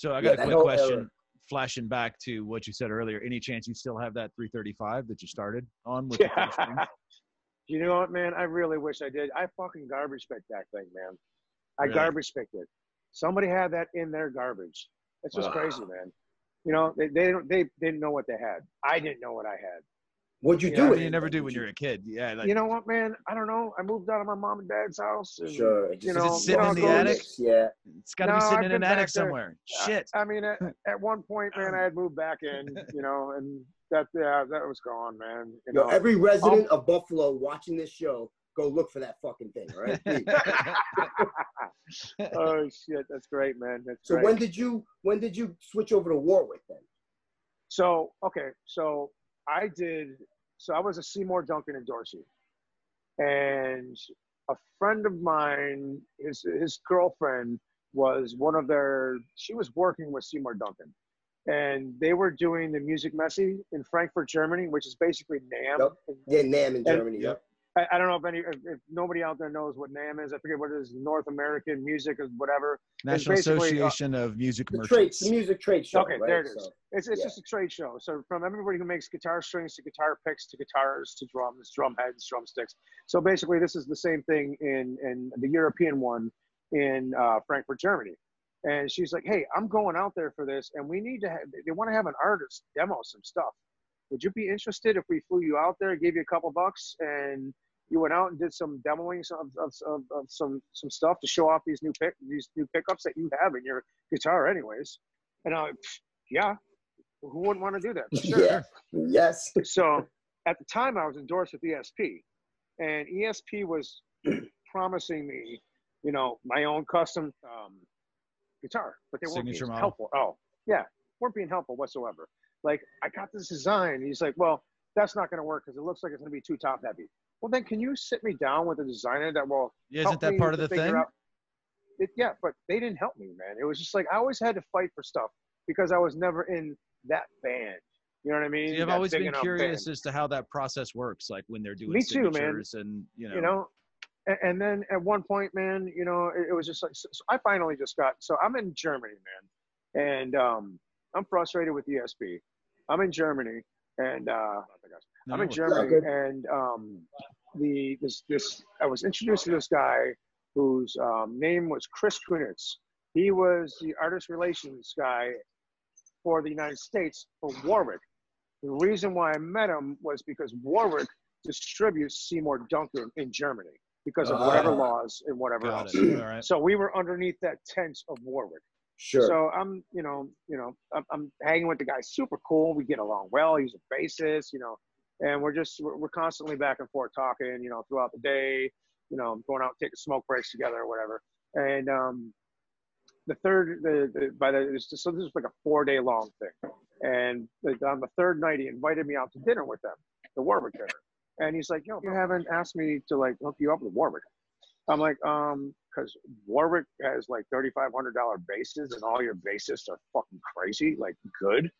So I got that a quick question. Flashing back to what you said earlier, any chance you still have that 335 that you started on with the Yeah. you know what, man? I really wish I did. I fucking garbage picked that thing, man. I Really? garbage picked it. Somebody had that in their garbage. It's just Wow. crazy, man. You know, they they don't they didn't know what they had. I didn't know what I had. What'd you Yeah, do I I mean, it? you never do when you- you're a kid. Yeah, like you know what, man? I don't know. I moved out of my mom and dad's house. And, Sure. You just- know, it sitting in the go- attic? Yeah. it's got to No, be sitting I've in an attic there. somewhere. I- Shit. I, mean, at, at one point, man, I had moved back in. You know, and that yeah, that was gone, man. You Yo, know, every resident of Buffalo watching this show, go look for that fucking thing, all right? Please. oh shit, that's great, man. That's so great. when did you when did you switch over to Warwick then? So okay, so I did. So I was a Seymour Duncan in Dorsey, and a friend of mine, his his girlfriend was one of their. She was working with Seymour Duncan, and they were doing the Musikmesse in Frankfurt, Germany, which is basically NAMM. Yep. Yeah, NAMM in And- Germany. Yep. I, I don't know if any, if, if nobody out there knows what NAMM is. I forget what it is. North American Music or whatever. National basically, uh, Association of Music The trade, the music trade show. Okay, right? there it is. So, It's, it's Yeah. just a trade show. So from everybody who makes guitar strings to guitar picks to guitars to drums, drum heads, drumsticks. So basically, this is the same thing in in the European one in uh, Frankfurt, Germany. And she's like, "Hey, I'm going out there for this, and we need to. Have, they want to have an artist demo some stuff. Would you be interested if we flew you out there, gave you a couple bucks, and you went out and did some demoing of, of, of, of some some stuff to show off these new pick these new pickups that you have in your guitar, anyways?" And I'm "Yeah, who wouldn't want to do that? For sure. Yeah. Yes. So at the time, I was endorsed with ESP, and ESP was promising me, you know, my own custom um, guitar, but they weren't being model. helpful. Oh, yeah, weren't being helpful whatsoever. Like I got this design, and he's like, "Well, that's not going to work because it looks like it's going to be too top heavy." Well, then can you sit me down with a designer that will Yeah, help Isn't that me part of the thing? out- It, yeah, but they didn't help me, man. It was just like I always had to fight for stuff because I was never in that band. You know what I mean? See, I've always been curious band. as to how that process works, like when they're doing Me too, man. and you know. you know and, and then at one point man you know it, it was just like so, so i finally just got so i'm in germany man and um i'm frustrated with esp i'm in germany and uh, I'm in Germany, and um, the this this I was introduced to this guy whose um, name was Chris Kunitz. He was the artist relations guy for the United States for Warwick. The reason why I met him was because Warwick distributes Seymour Duncan in Germany because of whatever Ah. laws and whatever else. it. All right. So we were underneath that tent of Warwick. Sure. So I'm, you know, you know, I'm, I'm hanging with the guy. Super cool. We get along well. He's a bassist, you know, and we're just we're, we're constantly back and forth talking, you know, throughout the day. You know, going out taking smoke breaks together or whatever. And um, the third, the, the by the just, so this is like a four day long thing. And on the third night, he invited me out to dinner with them, the Warwick dinner. And he's like, "Yo, you haven't asked me to like hook you up with Warwick." I'm like, um, because Warwick has like thirty-five hundred dollar bases, and all your bassists are fucking crazy, like good.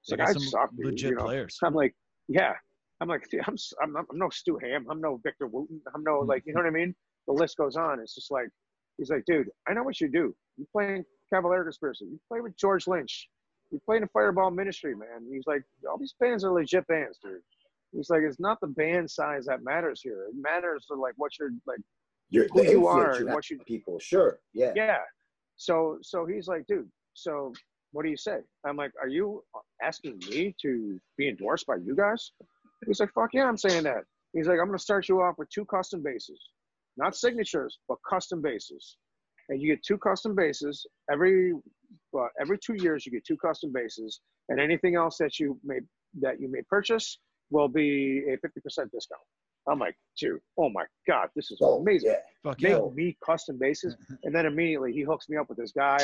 It's They like I suck, legit you know? players. I'm like, yeah. I'm like, I'm, I'm, I'm no Stu Hamm. I'm no Victor Wooten. I'm no like, you know what I mean? The list goes on. It's just like, he's like, dude, I know what you do. You play in Cavalera Conspiracy. You play with George Lynch. You play in the Fireball Ministry, man. He's like, all these bands are legit bands, dude. He's like, it's not the band size that matters here. It matters for like what you're like You're, who you are you and what you people. Sure. Yeah. yeah so so he's like dude so what do you say i'm like are you asking me to be endorsed by you guys he's like fuck yeah i'm saying that he's like i'm going to start you off with two custom bases not signatures but custom bases and you get two custom bases every well, every two years you get two custom bases and anything else that you may that you may purchase will be a 50% discount i'm like dude oh my god this is So, amazing yeah. Fuck make yeah. me custom bases. And then immediately he hooks me up with this guy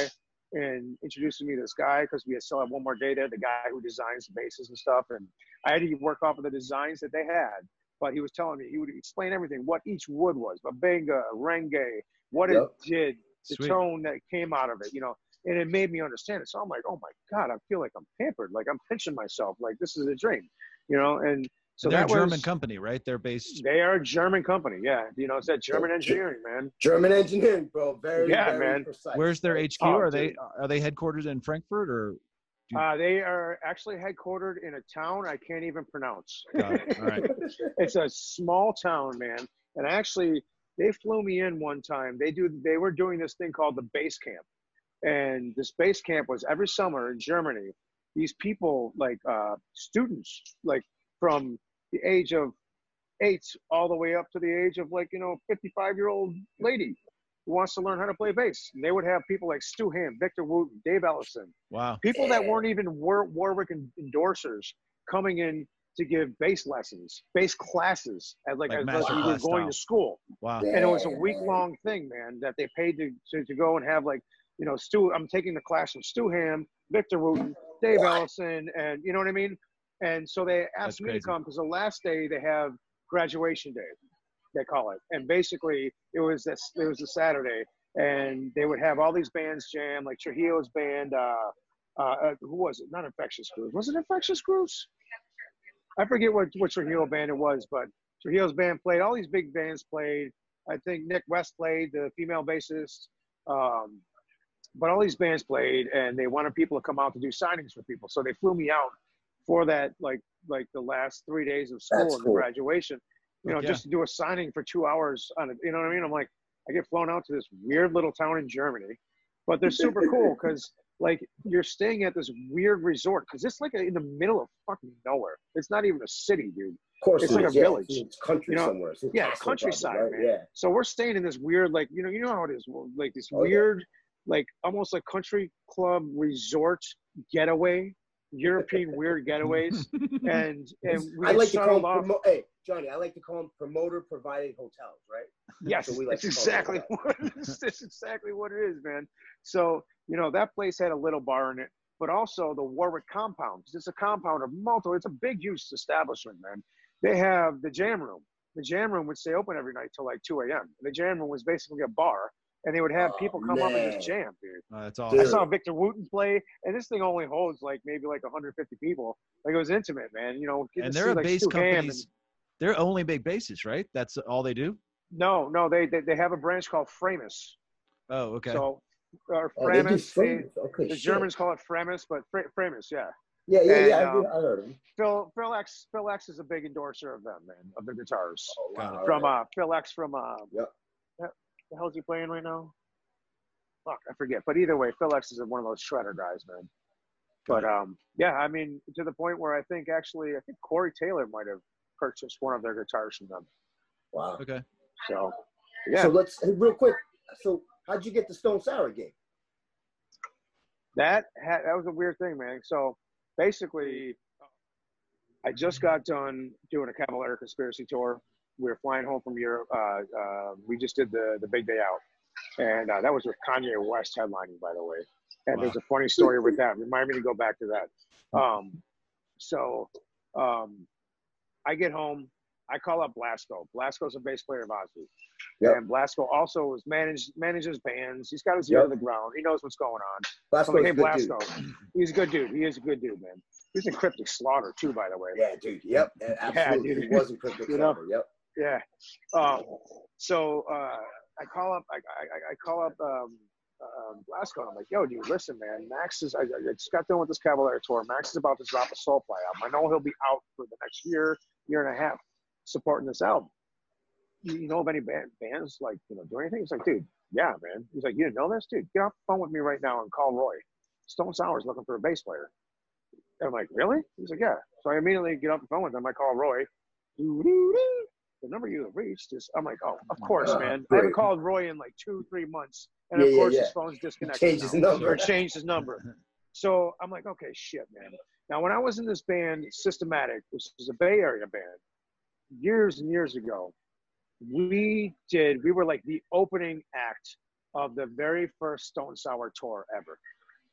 and introduces me to this guy because we still have one more day there, the guy who designs the bases and stuff. And I had to work off of the designs that they had. But he was telling me he would explain everything, what each wood was, Bubinga, Wenge, what Yep. it did, the Sweet. tone that came out of it, you know. And it made me understand it. So I'm like, oh my God, I feel like I'm pampered. Like I'm pinching myself. Like this is a dream, you know. And so They're a German was, company, right? They're based. they are a German company. Yeah. You know, it's that German engineering, man. German engineering, bro. Very, Yeah, very man. precise. Where's their? HQ? Oh, are they are they headquartered in Frankfurt or? Uh, they are actually headquartered in a town I can't even pronounce. Got it. All right. it's a small town, man. And actually, they flew me in one time. They do. They were doing this thing called the base camp, and this base camp was every summer in Germany. These people, like uh, students, like from the age of eight all the way up to the age of like you know 55 year old lady who wants to learn how to play bass. And they would have people like Stu Hamm, Victor Wooten, Dave Ellefson, Wow. people that weren't even War- Warwick en- endorsers coming in to give bass lessons, bass classes, as like, Like as you were going style. to school. Wow. And it was a week long thing, man, that they paid to, to, to go and have like, you know, Stu, I'm taking the class from Stu Hamm, Victor Wooten, Dave What? Ellefson, and you know what I mean? And so they That's asked me to come because the last day they have graduation day, they call it. And basically it was this, it was a Saturday and they would have all these bands jam, like Trujillo's band, uh, uh, uh, who was it? Not Infectious Grooves. Was it Infectious Grooves? I forget what, what Trujillo band it was, but Trujillo's band played. All these big bands played. I think Nik West played, the female bassist. Um, but all these bands played, and they wanted people to come out to do signings for people. So they flew me out for that, like like the last three days of school That's and cool. graduation. You know, Yeah. just to do a signing for two hours on it. You know what I mean? I'm like, I get flown out to this weird little town in Germany, but they're super cool because like you're staying at this weird resort because it's like in the middle of fucking nowhere. It's not even a city, dude. Of course, It's it like a yeah. village. It's country You know, somewhere. It's yeah, countryside, probably, man. Yeah. So we're staying in this weird, like you know, you know how it is, like this Oh, yeah. weird, like almost like country club resort getaway, European weird getaways, and and we I like to call them, promo- hey, Johnny, I like to call them promoter provided hotels, right? Yes, So we like that's to call it exactly that. what that's exactly what it is, man. So you know that place had a little bar in it, but also the Warwick compound. 'cause It's a compound of multiple. It's a big, huge establishment, man. They have the jam room. The jam room would stay open every night till like 2 a.m. The jam room was basically a bar, and they would have Oh, people come up and just jam, dude. Oh, that's I awesome. Dude. saw Victor Wooten play, and this thing only holds like maybe like 150 people. Like it was intimate, man. You know, And they're see, a like, bass Stu Hamm company. They're only big bases, right? That's all they do. no, no, they, they they have a branch called Framus. Oh, okay. So, or Oh, they do Framus. they- Okay, the shit. Germans call it Framus, but Fra- Framus, yeah. Yeah, yeah, And, yeah. I, um, did- I heard him. Phil Phil X Phil X is a big endorser of them, man, of the guitars. Oh, wow, From uh Phil X from uh Yep. The the hell's he playing right now? Fuck, I forget. But either way, Phil X is one of those shredder guys, man. But um, yeah, I mean, to the point where I think actually, I think Corey Taylor might have purchased one of their guitars from them. wow. Okay. So, yeah, So let's hey, real quick. So how'd you get the Stone Sour gig? that had, that was a weird thing, man. So basically, I just got done doing a Cavalera Conspiracy tour. We were flying home from Europe. Uh, uh, we just did the the big day out, and uh, that was with Kanye West headlining, by the way. And Wow. there's a funny story with that. Remind me to go back to that. Um, so um, I get home. I call up Blasko. Blasko's a bass player of Ozzy. Yep. And Blasko also is managed manages bands. He's got his ear Yep. to the ground. He knows what's going on. Blasko's like, hey, a good dude. Blasko. He's a good dude. He is a good dude, man. He's in Cryptic Slaughter too, by the way. Yeah, dude. Yep. Absolutely. dude. He wasn't cryptic. You know? Yep. Yeah. Um, so uh, I call up. I, I, I call up um, um. And I'm like, yo, dude, listen, man. Max is. I, I just got done with this Cavalera tour. Max is about to drop a Soulfly album. I know he'll be out for the next year, year and a half, supporting this album. You, you know of any band, bands like you know do anything? He's like, dude, yeah, man. He's like, you didn't know this, dude? Get off the phone with me right now and call Roy. Stone Sour's looking for a bass player. And I'm like, really? He's like, yeah. So I immediately get off the phone with him. I call Roy. Doo-doo-doo. The number you have reached is. I'm like, oh, oh of course, Oh, man. I haven't called Roy in like two, three months, and Yeah, of course yeah. his phone's disconnected. Changed his number. or changed his number. So I'm like, okay, shit, man. Now, when I was in this band, Systematic, which is a Bay Area band, years and years ago, we did, we were like the opening act of the very first Stone Sour tour ever.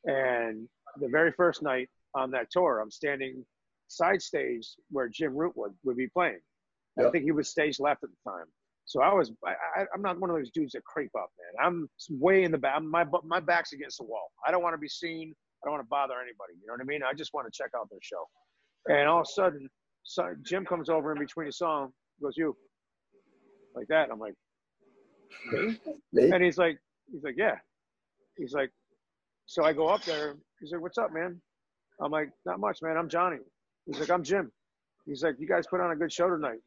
And the very first night on that tour, I'm standing side stage where Jim Rootwood would be playing. I Yep. think he was stage left at the time. So I was, I, I, I'm not one of those dudes that creep up, man. I'm way in the back. My, my back's against the wall. I don't want to be seen. I don't want to bother anybody. You know what I mean? I just want to check out their show. And all of a sudden, so Jim comes over in between a song, goes, "You," like that. I'm like, "Me?" Me? And he's like, he's like, "Yeah." He's like, so I go up there. He's like, "What's up, man?" I'm like, "Not much, man. I'm Johnny." He's like, "I'm Jim." He's like, "You guys put on a good show tonight.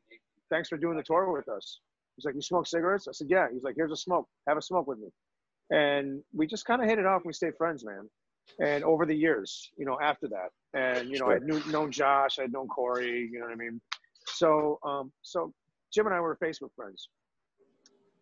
Thanks for doing the tour with us." He's like, "You smoke cigarettes?" I said, "Yeah." He's like, "Here's a smoke. Have a smoke with me." And we just kind of hit it off. We stayed friends, man. And over the years, you know, after that, and you know, I had knew, known Josh, I had known Corey, you know what I mean. So, um, so Jim and I were Facebook friends.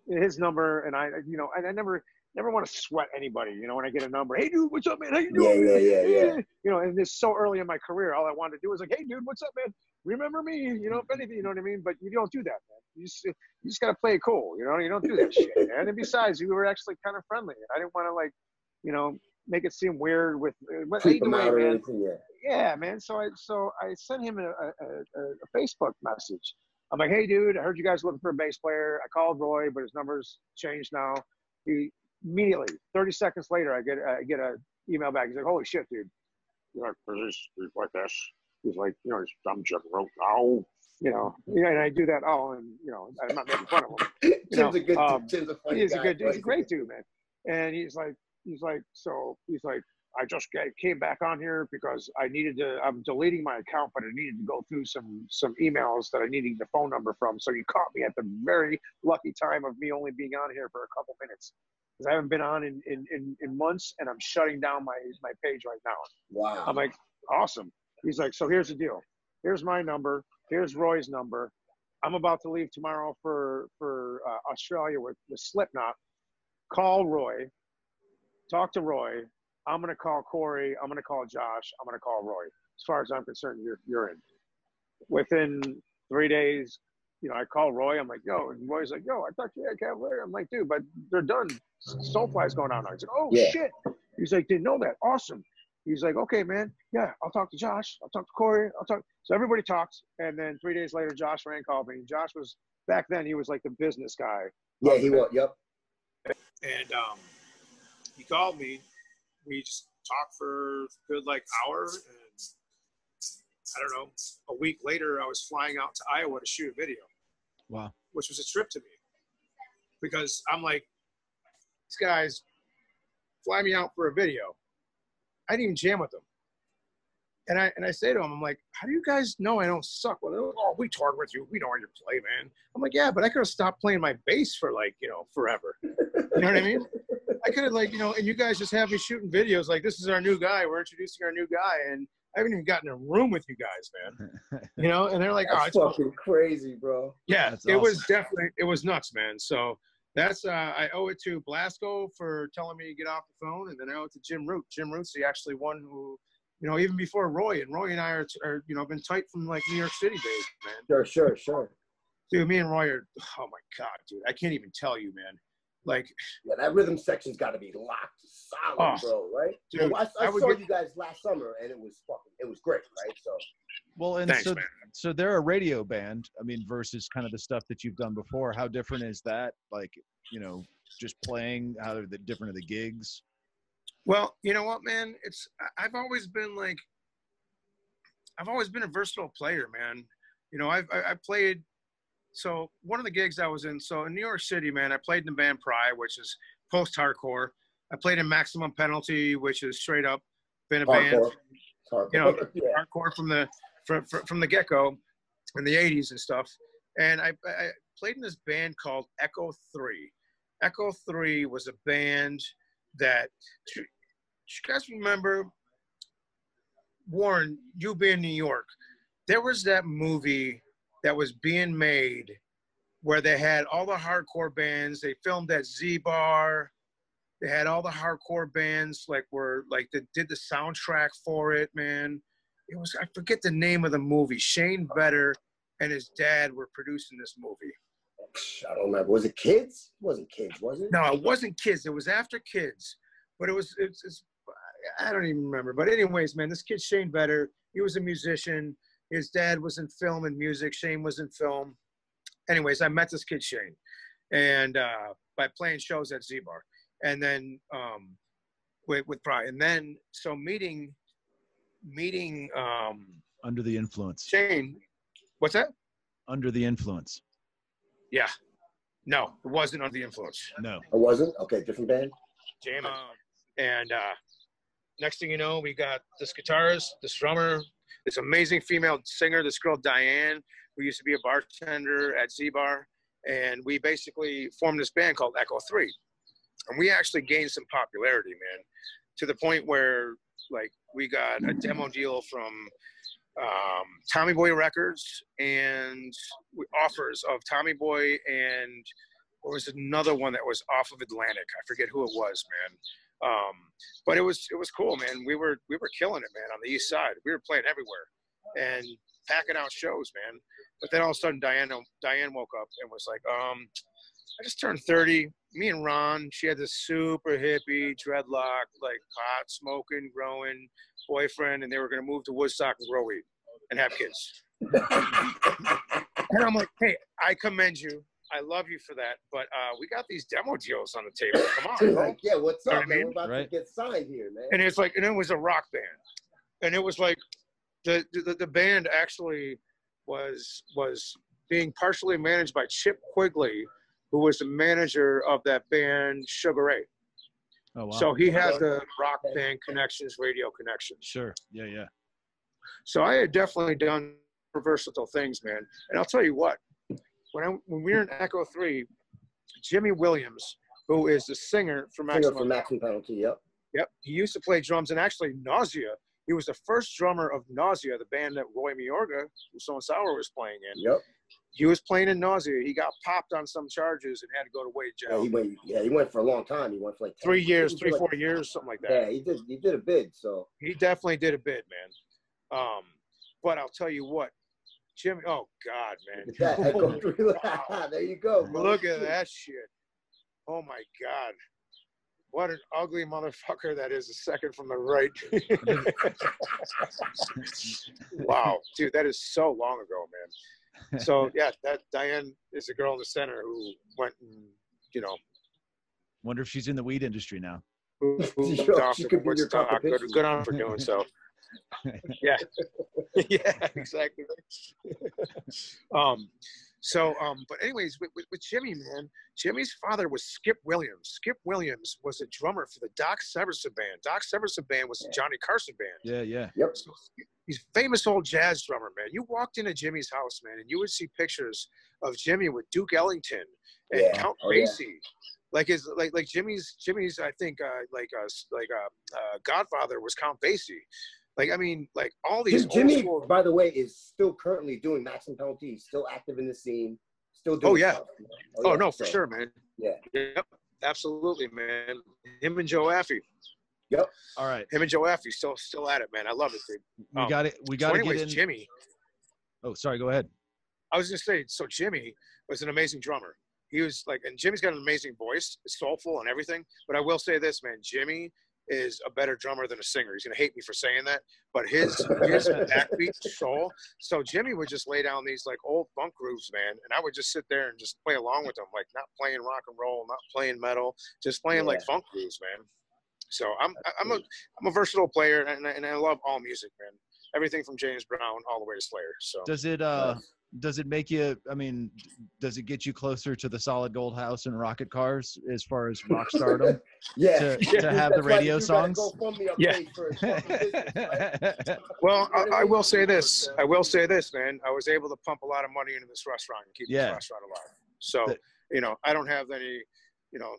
His number, and I, you know, and I never, never want to sweat anybody. You know, when I get a number, hey dude, what's up, man? How you doing? yeah, man?" yeah, yeah. You know, and this so early in my career, all I wanted to do was like, hey dude, what's up, man? Remember me? You know, if anything, you know what I mean. But you don't do that, man. You just, you just gotta play it cool. You know, you don't do that shit, man. And besides, we were actually kind of friendly. I didn't want to like, you know, make it seem weird with. uh, But Creep either way, man. Yeah. yeah, man. So I so I sent him a, a, a, a Facebook message. I'm like, hey, dude, I heard you guys looking for a bass player. I called Roy, but his number's changed now. He immediately, 30 seconds later, I get I get a email back. He's like, holy shit, dude. He's like, this, like this. He's like, you know, I'm Jim Rope. Oh, you know, yeah, and I do that. Oh, and you know, I'm not making fun of him. Tim's know, a good um. Tim's a funny He's a good dude. He's a great dude, man. And he's like, he's like, so he's like, I just came back on here because I needed to. I'm deleting my account, but I needed to go through some some emails that I needed the phone number from. So you caught me at the very lucky time of me only being on here for a couple minutes because I haven't been on in, in in in months, and I'm shutting down my my page right now. Wow. I'm like, awesome. He's like, so here's the deal. Here's my number. Here's Roy's number. I'm about to leave tomorrow for for uh, Australia with with Slipknot. Call Roy. Talk to Roy. I'm gonna call Corey. I'm gonna call Josh. I'm gonna call Roy. As far as I'm concerned, you're you're in. Within three days, you know, I call Roy. I'm like, yo, and Roy's like, yo, I thought you had Cavalera. I'm like, dude, but they're done. Soulfly's going on now. He's like, oh Yeah. shit. He's like, didn't know that. Awesome. He's like, okay, man. Yeah, I'll talk to Josh. I'll talk to Corey. I'll talk. So everybody talks, and then three days later, Josh Rand called me. Josh was back then. He was like the business guy. yeah, he was. Yep. and um, he called me. We just talked for a good like hour, and I don't know. A week later, I was flying out to Iowa to shoot a video, Wow. which was a trip to me because I'm like, these guys fly me out for a video. I didn't even jam with them. and I and I say to him, I'm like, how do you guys know I don't suck? Well, they're like, oh, we toured with you. We know how you play, man. I'm like, yeah, but I could have stopped playing my bass for like, you know, forever. You know what I mean? I could have like, you know, and you guys just have me shooting videos like this is our new guy. We're introducing our new guy, and I haven't even gotten a room with you guys, man. You know, and they're like, oh, That's it's cool. fucking crazy, bro. Yeah, That's it was definitely it was nuts, man. So that's uh, I owe it to Blasko for telling me to get off the phone, and then I owe it to Jim Root. Jim Root's the actually one who, you know, even before Roy and Roy and I are, are you know been tight from like New York City days, man. Sure, sure, sure. Dude, me and Roy are. Oh my god, dude, I can't even tell you, man. Like, Yeah, that rhythm section's got to be locked solid, Oh, bro. Right? dude, Well, I, I I saw get- you guys last summer, and it was fucking, it was great, right? So Well, and thanks, so man. so they're a radio band. I mean, versus kind of the stuff that you've done before. How different is that? Like, you know, just playing. How are the different are the gigs? Well, you know what, man? It's I- I've always been like, I've always been a versatile player, man. You know, I've I, I played. So one of the gigs I was in, so in New York City, man, I played in the band Pry, which is post-hardcore. I played in Maximum Penalty, which is straight up been a band, hardcore. It's hardcore. you know, yeah. hardcore from the from, from the get-go in the 80s and stuff. And I, I played in this band called Echo Three. Echo Three was a band that you guys remember Warren, you being in New York, there was that movie that was being made where they had all the hardcore bands. They filmed at Z Bar. They had all the hardcore bands like were like they did the soundtrack for it, man. It was I forget the name of the movie. Shane Vetter and his dad were producing this movie. I don't remember. Was it kids? It wasn't kids, was it? No, it wasn't kids. It was after kids, but it was it's, it's I don't even remember. But anyways, man, this kid Shane Vetter, he was a musician. His dad was in film and music. Shane was in film. Anyways, I met this kid Shane, and uh, by playing shows at Z Bar, and then um, with with Pry, and then so meeting meeting um, Under the influence. Shane. What's that? Under the influence. Yeah, no, it wasn't under the influence. No. It wasn't. Okay, different band. jamming. and uh, next thing you know, we got this guitarist, this drummer, this amazing female singer, this girl Diane, who used to be a bartender at Z Bar, and we basically formed this band called Echo Three, and we actually gained some popularity, man, to the point where like we got a demo deal from um, Tommy Boy Records and offers of Tommy Boy and or was another one that was off of Atlantic. I forget who it was, man. Um, but it was it was cool, man. We were we were killing it, man, on the east side. We were playing everywhere and packing out shows, man. But then all of a sudden, Diane Diane woke up and was like, um, I just turned 30. Me and Ron, she had this super hippie dreadlock, like pot smoking, growing boyfriend, and they were gonna move to Woodstock and grow weed and have kids. And I'm like, hey, I commend you. I love you for that. But uh, we got these demo deals on the table. Come on, like, yeah, what's Know up, what I man? mean? We're about Right. to get signed here, man. and it's like and it was a rock band and it was like the the, the band actually was was being partially managed by chip quigley who was the manager of that band sugar ray Oh wow. so he had Okay. the rock band connections radio connections sure. Yeah, yeah. so i had definitely done versatile things man and i'll tell you what when i when we were in echo 3 jimmy williams who is the singer for Singer maximum for Maximum Penalty. Yep. Yep. He used to play drums and actually Nausea. He was the first drummer of Nausea, the band that Roy Mayorga, who Stone Sour was playing in. Yep. He was playing in Nausea. He got popped on some charges and had to go to Wade Yeah, jail. he went. Yeah, he went for a long time. He went for like 10 three years, three, did four like- years, something like that. Yeah, he did. He did a bid. So He definitely did a bid, man. Um, but I'll tell you what, Jimmy. Oh God, man. that. Echo Holy wow. there you go. Bro. Look at that shit. Oh my God. What an ugly motherfucker that is, the second from the right. wow, dude, that is so long ago, man. So yeah, that Diane is the girl in the center who went and you know Wonder if she's in the weed industry now. who, who Yo, she could be your Woodstock. Good, competition. good on for doing so. Yeah, yeah, exactly. um, So, um, but anyways, with, with, with Jimmy, man, Jimmy's father was Skip Williams. Skip Williams was a drummer for the Doc Severinsen band. Doc Severinsen band was the Johnny Carson band. Yeah, yeah. Yep. So he's famous old jazz drummer, man. You walked into Jimmy's house, man, and you would see pictures of Jimmy with Duke Ellington and Yeah. Count Oh, yeah. Basie. Like his, like, like Jimmy's, Jimmy's, I think, uh, like, uh, like, uh, uh, Godfather was Count Basie. Like, I mean, like all these Jim- Jimmy, old school. by the way, is still currently doing Maximum Penalty. He's still active in the scene. Still doing Oh, yeah. stuff. Oh, yeah, no, for so, sure, man. Yeah. Yep. Absolutely, man. Him and Joe Affe. Yep. All right, Him and Joe Affe still, still at it, man. I love it, dude. we Um, got it. We got to anyways, get in. Jimmy. Oh, sorry. Go ahead. I was gonna say, so Jimmy was an amazing drummer. He was like, and Jimmy's got an amazing voice, soulful and everything. But I will say this, man, Jimmy is a better drummer than a singer. He's gonna hate me for saying that, but his his backbeat soul. So Jimmy would just lay down these like old funk grooves, man, and I would just sit there and just play along with him, like not playing rock and roll, not playing metal, just playing like funk grooves, man. So I'm I'm a I'm a versatile player, and I- and I love all music, man. Everything from James Brown all the way to Slayer. So Does it uh does it make you i mean does it get you closer to the solid gold house and rocket cars as far as rock stardom Yeah. to, Yeah. to have the That's right, radio you songs go me Yeah. for business, right? Well, I, I will say this. Uh, I will say this, man. I was able to pump a lot of money into this restaurant and keep Yeah. this restaurant alive. So, The- you know, I don't have any, you know,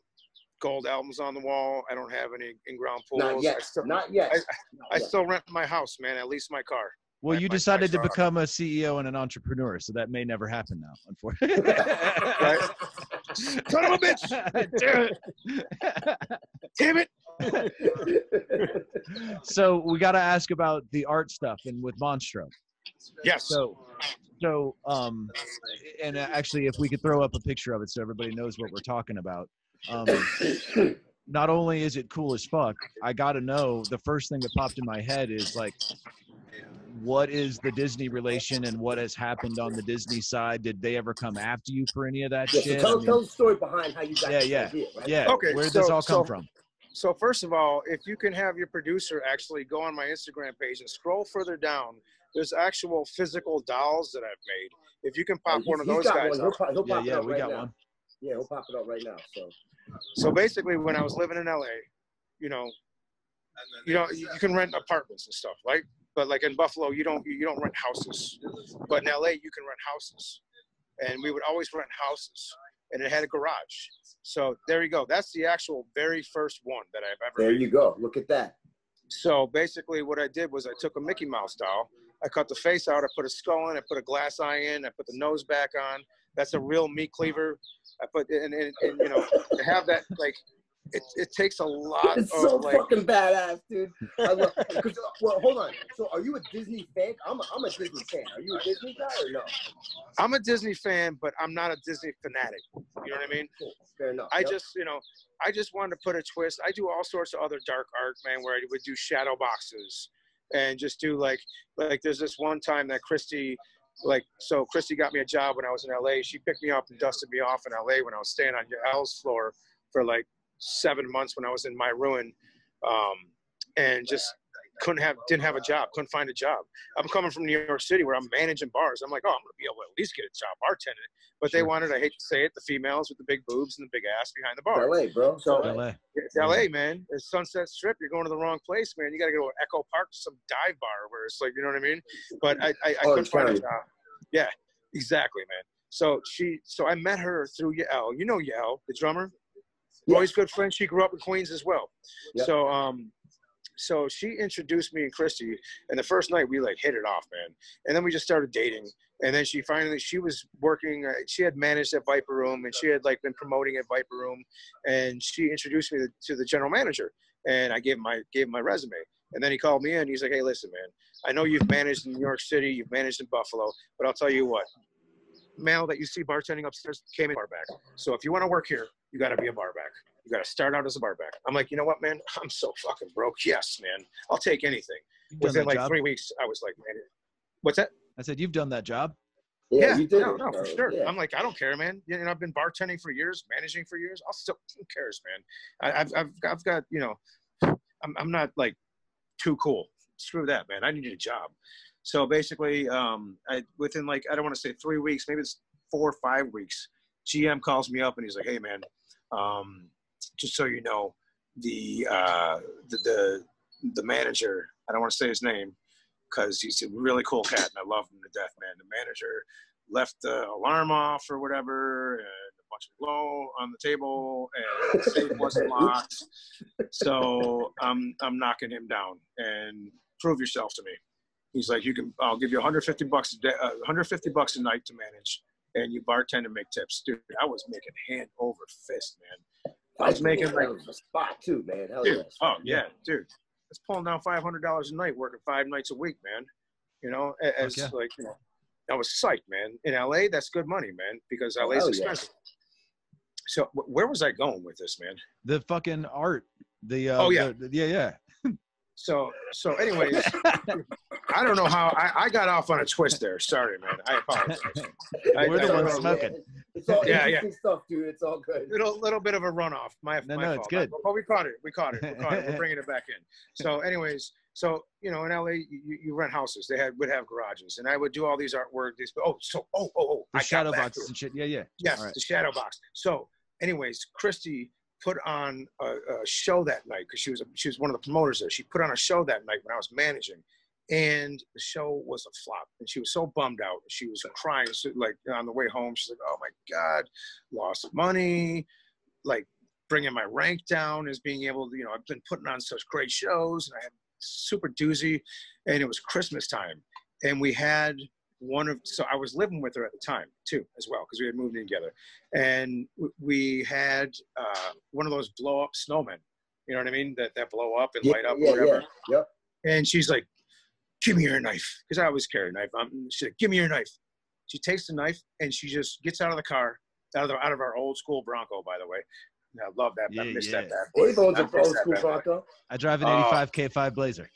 gold albums on the wall. I don't have any in-ground pools. Not I yet. still, Not yet. I- Not I yet. still rent my house, man. At least my car. Well My- you my- my decided to become a ceo and an entrepreneur so that may never happen now unfortunately Right? Son of a bitch! Damn it! Damn it! it. so we got to ask about the art stuff and with monstro Yes. so so um and actually if we could throw up a picture of it so everybody knows what we're talking about um not only is it cool as fuck, I got to know the first thing that popped in my head is like, what is the Disney relation and what has happened on the Disney side? Did they ever come after you for any of that Yeah, so shit? I tell, mean, tell the story behind how you got Yeah, yeah. idea, right? yeah. Okay, Where did this all come so- from? So first of all, if you can have your producer actually go on my Instagram page and scroll further down, there's actual physical dolls that I've made. If you can pop He's- one of those guys one. up. He'll, he'll Yeah, yeah, up we right got now. one. Yeah, he'll pop it up right now. So So basically, when I was living in LA, you know, you know, you can rent apartments and stuff, right? But like in Buffalo, you don't you don't rent houses. But in LA, you can rent houses, and we would always rent houses, and it had a garage. So there you go. That's the actual very first one that I've ever. there you go. Look at that. So basically, what I did was I took a Mickey Mouse doll, I cut the face out, I put a skull in, I put a glass eye in, I put the nose back on. That's a real meat cleaver. I put and, and, and you know to have that like it, it takes a lot It's of so like fucking badass, dude. I love, 'cause, uh, well, hold on. So, are you a Disney fan? I'm a, I'm a Disney fan. Are you a Disney guy or no? I'm a Disney fan, but I'm not a Disney fanatic. You know what I mean? Cool. Fair enough. I Yep. just, you know, I just wanted to put a twist. I do all sorts of other dark art, man, where I would do shadow boxes and just do like, like there's this one time that Christy, like, so Christy got me a job when I was in LA. She picked me up and dusted me off in LA when I was staying on your L's floor for like seven months when I was in my ruin, um, and just couldn't have, didn't have a job, couldn't find a job. I'm coming from New York City where I'm managing bars. I'm like, oh, I'm gonna be able to at least get a job bartending. But they Sure. wanted, I hate to say it, the females with the big boobs and the big ass behind the bar. LA, bro. So- LA. LA. It's LA, man. It's Sunset Strip. You're going to the wrong place, man. You got to go to Echo Park to some dive bar where it's like, you know what I mean? But I, I, I couldn't Orange find a job. Yeah, exactly, man. So she, so I met her through Yael. You know Yael, the drummer. Yeah. Roy's good friend. She grew up in Queens as well. Yep. So, um, so she introduced me and Christy, and the first night we like hit it off, man. And then we just started dating. And then she finally, she was working. Uh, she had managed at Viper Room, and she had like been promoting at Viper Room. And she introduced me to, to the general manager, and I gave him my gave him my resume. And then he called me in. He's like, "Hey, listen, man. I know you've managed in New York City, you've managed in Buffalo, but I'll tell you what. Male that you see bartending upstairs came in bar back. So if you want to work here, you got to be a bar back. You got to start out as a bar back. I'm like, you know what, man? I'm so fucking broke. Yes, man. I'll take anything. You've Within like job. three weeks, I was like, man, what's that? I said you've done that job. Yeah, you did. no, it, no, for oh, sure. Yeah. I'm like, I don't care, man. You know, I've been bartending for years, managing for years. I'll still, who cares, man? I, I've, I've, I've got, you know, I'm, I'm not like too cool. Screw that, man. I need a job. So basically, um, I, within like, I don't want to say three weeks, maybe it's four or five weeks. GM calls me up and he's like, "Hey, man, um, just so you know, the uh, the, the the manager. I don't want to say his name because he's a really cool cat and I love him to death, man. The manager left the alarm off or whatever, and a bunch of blow on the table, and the safe wasn't locked. So I'm I'm knocking him down and prove yourself to me. He's like, you can. I'll give you 150 bucks a day, uh, 150 bucks a night to manage, and you bartend and make tips, dude. I was making hand over fist, man. I was making like a spot too, man. Hell dude, yeah. oh yeah, dude. It's pulling down five hundred dollars a night, working five nights a week, man. You know, as yeah. like you know, I was psyched, man. In LA, that's good money, man, because Oh, LA's hell yeah. expensive. So wh- where was I going with this, man? The fucking art. The uh, Oh, yeah. the- yeah, yeah. So so, anyways, I don't know how I, I got off on a twist there. Sorry, man. I apologize. We're the ones smoking. It's all Yeah, interesting stuff, dude. It's all good. little little bit of a runoff. My No, my no, fault. it's good. But we caught it. We caught it. We caught it. We're bringing it back in. So, anyways, so you know, in LA, you, you rent houses. They had would have garages, and I would do all these artwork. These oh, so oh oh oh, The I shadow back to boxes and shit. Yeah, yeah. Yes, All right. the shadow box. So, anyways, Christy put on a, a show that night because she was a, she was one of the promoters there. She put on a show that night when I was managing, and the show was a flop. And she was so bummed out. She was crying. So, like on the way home, she's like, "Oh my god, lost money, like." Bringing my rank down as being able to, you know, I've been putting on such great shows and I had super doozy, and it was Christmas time, and we had one of so I was living with her at the time too as well because we had moved in together, and we had uh, one of those blow up snowmen. You know what I mean? That that blow up and Yeah, light up yeah, or whatever. yeah. Yep. And she's like, "Give me your knife," because I always carry a knife. I'm, she's like, "Give me your knife." She takes the knife and she just gets out of the car, out of the, out of our old school Bronco, by the way. And I love that. I Yeah, missed yeah. that bad boy. What are you going I to old school. Bronco? I drive an Oh. 85 K5 Blazer.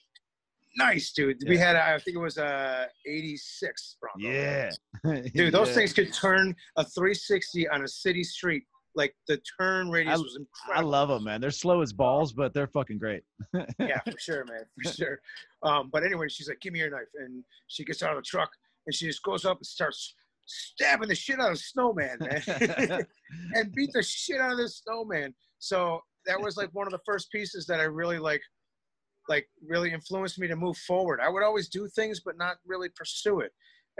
Nice, dude. We had, I think it was a '86 Bronco. Yeah. Dude, those Yeah. things could turn a 360 on a city street. Like the turn radius I- was incredible. I love them, man. They're slow as balls, but they're fucking great. yeah, for sure, man, for sure. Um, but anyway, she's like, "Give me your knife," and she gets out of the truck and she just goes up and starts stabbing the shit out of Snowman, man, and beat the shit out of this Snowman. So that was like one of the first pieces that I really like, like really influenced me to move forward. I would always do things, but not really pursue it.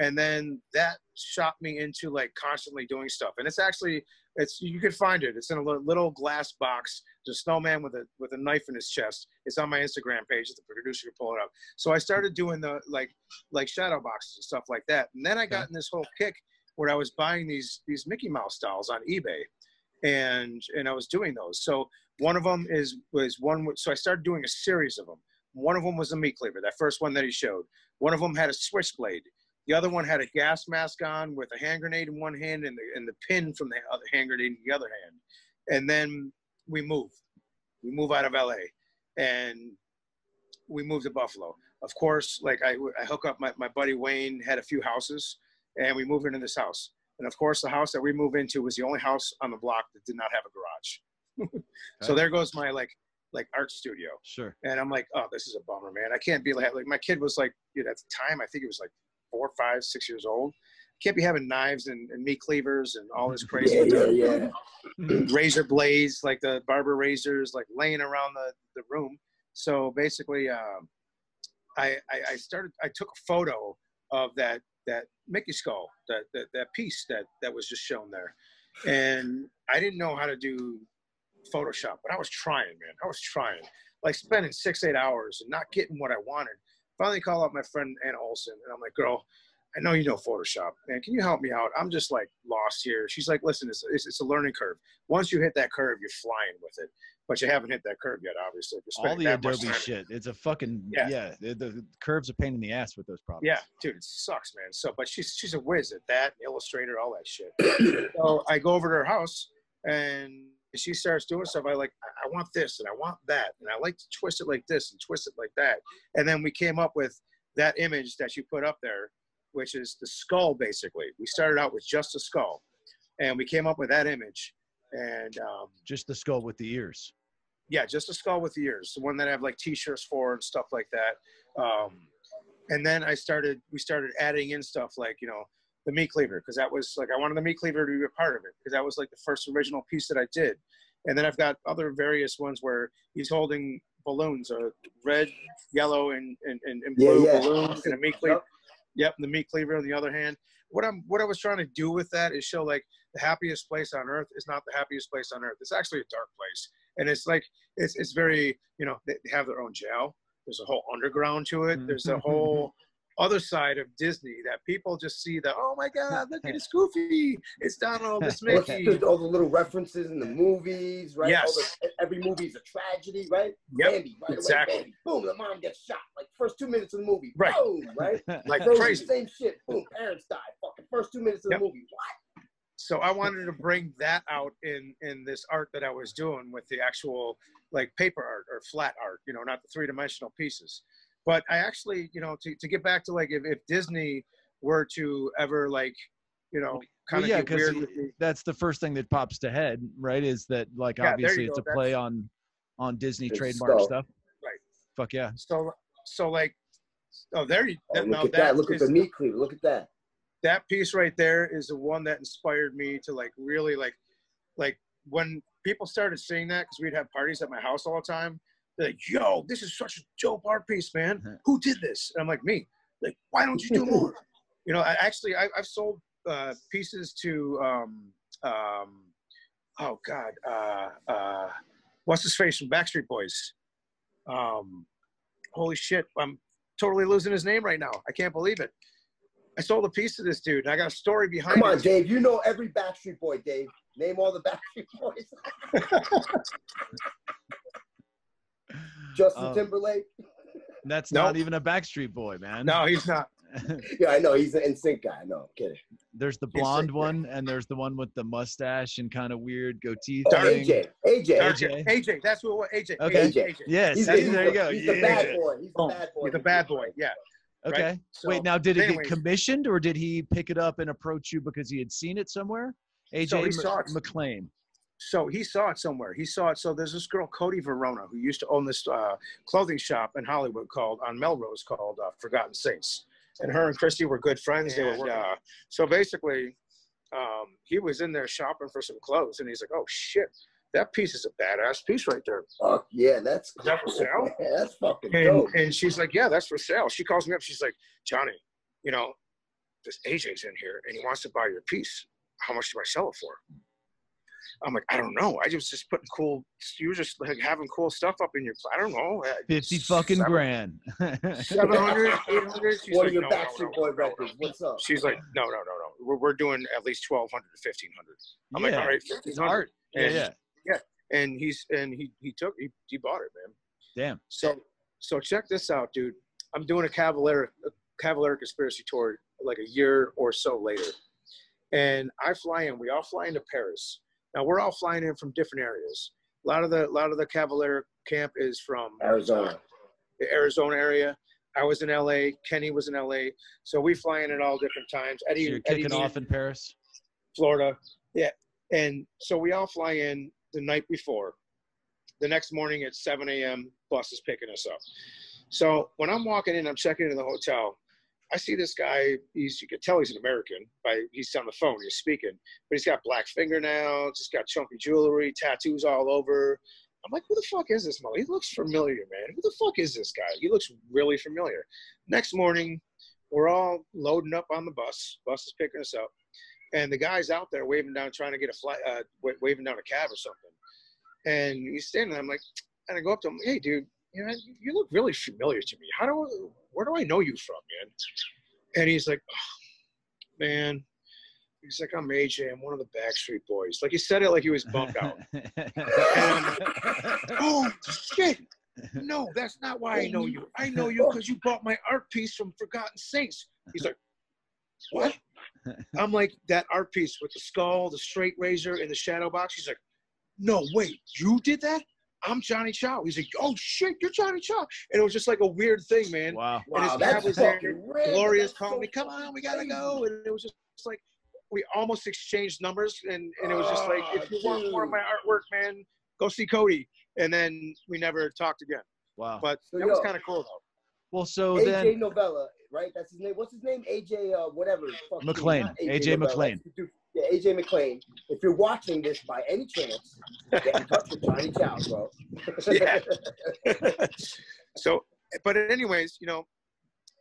And then that shot me into like constantly doing stuff. And it's actually, it's you can find it. It's in a little glass box. A snowman with a with a knife in his chest. It's on my Instagram page. The producer can pull it up. So I started doing the like like shadow boxes and stuff like that. And then I got in this whole kick where I was buying these these Mickey Mouse dolls on eBay, and and I was doing those. So one of them is was one. So I started doing a series of them. One of them was a meat cleaver, that first one that he showed. One of them had a switchblade. The other one had a gas mask on with a hand grenade in one hand and the and the pin from the other hand grenade in the other hand. And then we move. We move out of LA, and we moved to Buffalo. Of course, like I, I hook up my, my buddy Wayne had a few houses, and we moved into this house. And of course, the house that we moved into was the only house on the block that did not have a garage. so there goes my like like art studio. Sure. And I'm like, oh, this is a bummer, man. I can't be like, like my kid was like, you know, at the time, I think it was like four, five, six years old. Can't be having knives and, and meat cleavers and all this crazy Yeah, yeah, yeah. razor blades, like the barber razors, like laying around the, the room. So basically, um, I, I, I started, I took a photo of that, that Mickey skull, that, that, that piece that, that was just shown there. And I didn't know how to do Photoshop, but I was trying, man. I was trying, like spending six, eight hours and not getting what I wanted. Finally, call up my friend Anna Olson, and I'm like, "Girl, I know you know Photoshop, man. Can you help me out? I'm just like lost here." She's like, "Listen, it's, it's, it's a learning curve. Once you hit that curve, you're flying with it, but you haven't hit that curve yet, obviously. All the Adobe shit. It's a fucking Yeah. yeah. the, the curves a pain in the ass with those problems. Yeah, dude, it sucks, man. So, but she's she's a whiz at that, Illustrator, all that shit. so I go over to her house and she starts doing stuff. I like, I want this and I want that, and I like to twist it like this and twist it like that. And then we came up with that image that you put up there, which is the skull. Basically, we started out with just a skull, and we came up with that image. And um, Just the skull with the ears. yeah, just a skull with the ears, the one that I have like T-shirts for and stuff like that. Um, and then I started, we started adding in stuff like you know, the meat cleaver because that was like I wanted the meat cleaver to be a part of it because that was like the first original piece that I did. And then I've got other various ones where he's holding balloons, a red, yellow, and and, and, and Yeah, blue yeah. balloon and a meat cleaver. Yep. Yep, and the meat cleaver on the other hand. What I'm what I was trying to do with that is show like the happiest place on earth is not the happiest place on earth. It's actually a dark place. And it's like it's it's very, you know, they they have their own jail. There's a whole underground to it. Mm-hmm. There's a mm-hmm. whole other side of Disney that people just see that, oh my God, look at it's Goofy. It's Donald, it's Mickey. all the little references in the movies, right? All Yes. the, every movie's a tragedy, right? Yep, Bambi, right exactly. away, Bambi. Boom, the mom gets shot. Like first two minutes of the movie. Right. Boom, right? like Frozen, crazy. same shit. Boom, parents die. Fucking first two minutes of Yep. the movie. What? so I wanted to bring that out in in this art that I was doing with the actual like paper art or flat art, you know, not the three dimensional pieces. But I actually, you know, to, to get back to like if, if Disney were to ever like, you know, kind Well, of yeah, get because weird with the, that's the first thing that pops to head, right? Is that like Yeah, obviously you it's go. a play on on Disney trademark skull. stuff. Right. Fuck yeah. so so like oh there you Oh, that, look now at that. Look at the meat cleaver. Look at that. that piece right there is the one that inspired me to like really like like when people started seeing that because we'd have parties at my house all the time they're like yo this is such a dope art piece man Uh-huh. who did this and i'm like me like why don't you do more you know I actually I, i've sold uh, pieces to um um oh god uh uh what's his face from backstreet boys um holy shit i'm totally losing his name right now i can't believe it I sold a piece to this dude. And I got a story behind it. Come on, it. Dave. You know every Backstreet Boy, Dave. Name all the Backstreet Boys. Justin Um, Timberlake. That's Nope. not even a Backstreet Boy, man. No, he's not. Yeah, I know. He's an NSYNC guy. No, I'm kidding. There's the blonde sir. one, and there's the one with the mustache and kind of weird goatee Oh, thing. AJ. AJ. AJ. AJ. That's what. AJ. Okay. AJ. AJ. Yes, He's, he's there you go. He's the Yeah. bad boy. He's the Boom. bad boy. He's the bad boy. Yeah. Okay. Right? So, Wait, now did it anyways. get commissioned, or did he pick it up and approach you because he had seen it somewhere? AJ So he Mc- saw it. McLean. So he saw it somewhere. He saw it. So there's this girl, Cody Verona, who used to own this uh, clothing shop in Hollywood called on Melrose called uh, Forgotten Saints. And her and Christy were good friends. They were working. uh, so basically, um, he was in there shopping for some clothes, and he's like, "Oh shit, that piece is a badass piece right there." Fuck yeah, that's Is that for sale? Yeah, that's fucking And, dope. and she's like, yeah, that's for sale. She calls me up. She's like, Johnny, you know, this AJ's in here and he wants to buy your piece. How much do I sell it for? I'm like, I don't know. I was just putting cool, you were just like having cool stuff up in your, I don't know. Fifty fucking seven- grand. 700, 800. She's One like, of your no, no, Backstreet no, Boy no, no, records. What's up? She's like, no, no, no, no. We're, we're doing at least 1200 to 1500. I'm like, Yeah, all right, it's 1500. art. Yeah, yeah. And he's, and he, he took, he, he bought it, man. Damn. So, so check this out, dude. I'm doing a Cavalera, a Cavalera conspiracy tour like a year or so later, and I fly in. We all fly into Paris. Now we're all flying in from different areas. A lot of the, a lot of the Cavalera camp is from uh, Arizona. the Arizona area. I was in LA. Kenny was in LA. So we fly in at all different times. So Eddie, you're Eddie kicking Mead- off in Paris. Florida. Yeah. And so we all fly in the night before. The next morning at 7 a.m., bus is picking us up. So when I'm walking in, I'm checking into the hotel. I see this guy. He's you can tell he's an American. By he's on the phone, he's speaking, but he's got black fingernails. He's got chunky jewelry, tattoos all over. I'm like, who the fuck is this mother? He looks familiar, man. Who the fuck is this guy? He looks really familiar. Next morning, we're all loading up on the bus. Bus is picking us up and the guy's out there waving down, trying to get a flight, uh, waving down a cab or something. And he's standing there. I'm like, and I go up to him, hey, dude, you know, you look really familiar to me. How do, where do I know you from, man? And he's like, oh, man. He's like, I'm AJ. I'm one of the Backstreet Boys. Like he said it like he was bummed out. oh shit! No, that's not why I know you. I know you because you bought my art piece from Forgotten Saints. He's like, what? I'm like that art piece with the skull, the straight razor, and the shadow box. He's like, no, wait, you did that? I'm Johnny Chow. He's like, oh shit, you're Johnny Chow. And it was just like a weird thing, man. wow. And his Wow, dad that's was there. fucking random. Gloria's That's calling so me, come on, we gotta go. And it was just like we almost exchanged numbers, and, and it was just like, if you want more of my artwork, man, go see Cody. And then we never talked again. Wow. But So, that was kind of cool though. Well, so AJ then AJ Novella, right? That's his name. What's his name? AJ, uh, whatever. fuck, McLean. not AJ but, uh, McLean. Dude, Yeah, AJ McLean. If you're watching this by any chance, get in touch with Johnny Chow, bro. Yeah. so, but anyways, you know,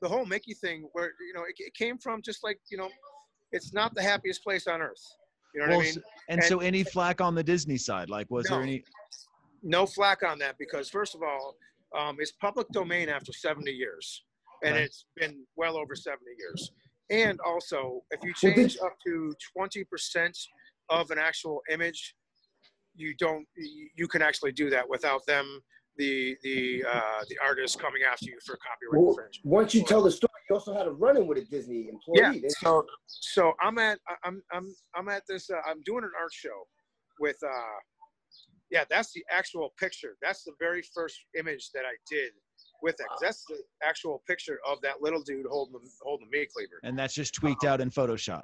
the whole Mickey thing, where you know, it, it came from just like you know, it's not the happiest place on earth. You know what I mean? s- and so any flack on the Disney side? Like, was there any? no flack on that because first of all, um, it's public domain after 70 years, and Okay. it's been well over 70 years. And also, if you change up to 20% of an actual image, you don't. You you can actually do that without them, the the uh, the artist coming after you for copyright Well, infringement. once you tell the story, you also had a run-in with a Disney employee. Yeah. So so I'm at I'm I'm I'm at this. Uh, I'm doing an art show with. Uh, yeah, that's the actual picture. That's the very first image that I did with it. 'cause That's the actual picture of that little dude holding the holding the meat cleaver. And that's just tweaked out in Photoshop.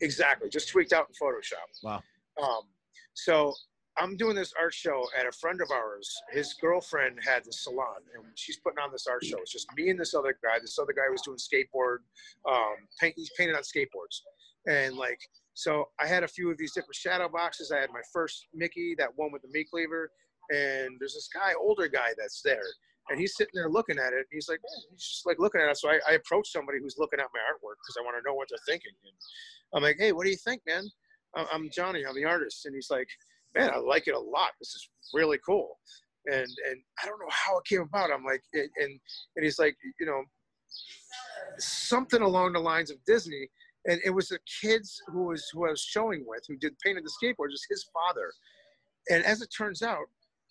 Exactly, just tweaked out in Photoshop. Wow. Um, so I'm doing this art show at a friend of ours. His girlfriend had the salon, and she's putting on this art show. It's just me and this other guy. This other guy was doing skateboard. Um, paint, he's painted on skateboards, and like so, I had a few of these different shadow boxes. I had my first Mickey, that one with the meat cleaver, and there's this guy, older guy, that's there. And he's sitting there looking at it. and He's like, he's just like looking at it. So I, I somebody who's looking at my artwork because I want to know what they're thinking. And I'm like, hey, what do you think, man? I'm Johnny. I'm the artist. And he's like, man, I like it a lot. This is really cool. And and I don't know how it came about. I'm like, and and, and he's like, you know, something along the lines of Disney. And it was the kids who was who I was showing with who did painted the skateboard, just his father. And as it turns out,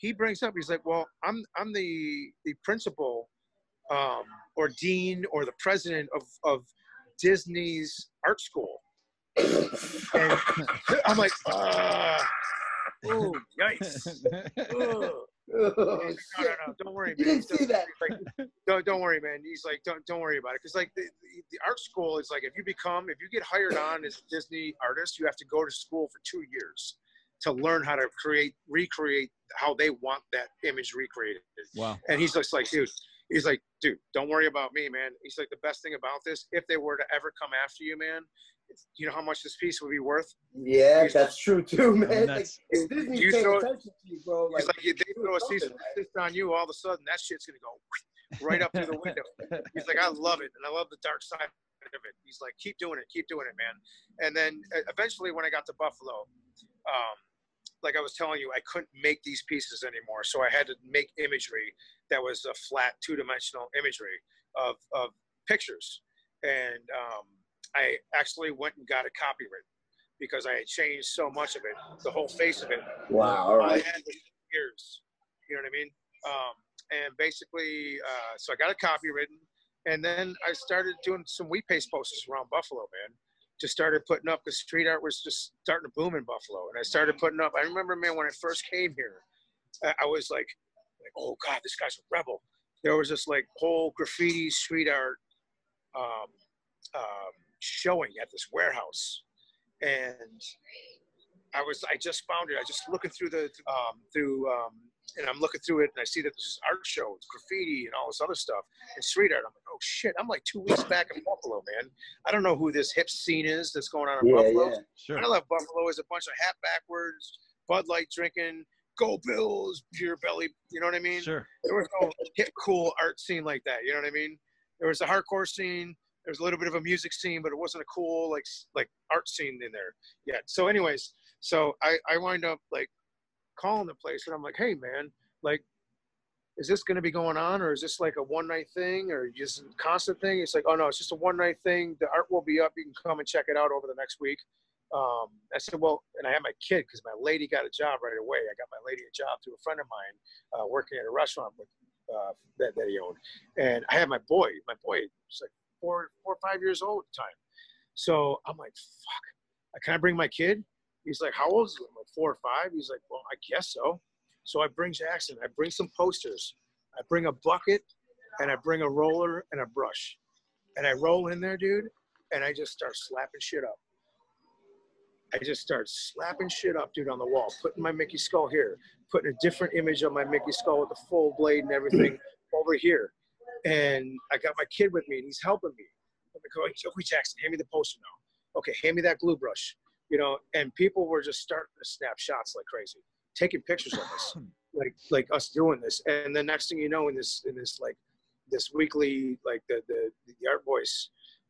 he brings up, he's like, well, I'm I'm the the principal um, or dean or the president of of Disney's art school. And I'm like, uh, oh, yikes. Ugh. Oh, no, no, no, don't worry, man. You didn't see that. like, don't, don't worry, man. He's like, don't, don't worry about it. Cause like the, the, the art school is like, if you become, if you get hired on as a Disney artist, you have to go to school for two years to learn how to create, recreate how they want that image recreated. Wow. And he's just like, dude, he's like, dude, don't worry about me, man. He's like, the best thing about this, if they were to ever come after you, man, you know how much this piece would be worth? Yeah, that's true too, man. Like, that's- if Disney's You paying throw- attention to you, bro, like, He's like, if they throw a cease right? on you, all of a sudden that shit's gonna go right up through the window. He's like, I love it, and I love the dark side of it. He's like, keep doing it, keep doing it, man. And then uh, eventually, when I got to Buffalo, um, like I was telling you, I couldn't make these pieces anymore, so I had to make imagery that was a flat, two-dimensional imagery of of pictures, and um, I actually went and got a copyright because I had changed so much of it, the whole face of it, Wow, all had years. You know what I mean? Um, and basically, uh, so I got a copywritten, and then I started doing some Wheat Paste posters around Buffalo, man. Just started putting up because street art was just starting to boom in Buffalo, and I started putting up. I remember, man, when I first came here, I, I was like, like, oh god, this guy's a rebel. There was this like whole graffiti street art um, um, showing at this warehouse, and I was I just found it. I just looking through the um, through um, and I'm looking through it and I see that there's this art show, with graffiti and all this other stuff and street art. I'm like, oh shit! I'm like two weeks back in Buffalo, man. I don't know who this hip scene is that's going on in Yeah, Buffalo. yeah. Sure. I love Buffalo is a bunch of hat backwards, Bud Light drinking, Go Bills, pure belly. You know what I mean? Sure. There was no hip cool art scene like that. You know what I mean? There was a hardcore scene. There was a little bit of a music scene, but it wasn't a cool like like art scene in there yet. So, anyways, so I I wind up like calling the place, and I'm like, hey man, like, is this going to be going on, or is this like a one night thing, or just a constant thing? It's like, oh no, it's just a one night thing. The art will be up. You can come and check it out over the next week. Um, I said, well, and I had my kid because my lady got a job right away. I got my lady a job through a friend of mine uh, working at a restaurant with, uh, that, that he owned. And I had my boy, my boy was like four, four or five years old at the time. So I'm like, fuck, can I bring my kid? He's like, how old is he? Like, four or five. He's like, well, I guess so. So I bring Jackson, I bring some posters, I bring a bucket, and I bring a roller and a brush. And I roll in there, dude, and I just start slapping shit up. I just start slapping shit up, dude, on the wall, putting my Mickey skull here, putting a different image of my Mickey skull with the full blade and everything over here. And I got my kid with me, and he's helping me. I'm like, oh, Joey Jackson, hand me the poster now. Okay, hand me that glue brush. You know, and people were just starting to snap shots like crazy, taking pictures of us, like like us doing this. And the next thing you know, in this in this like this weekly like the the, the art voice,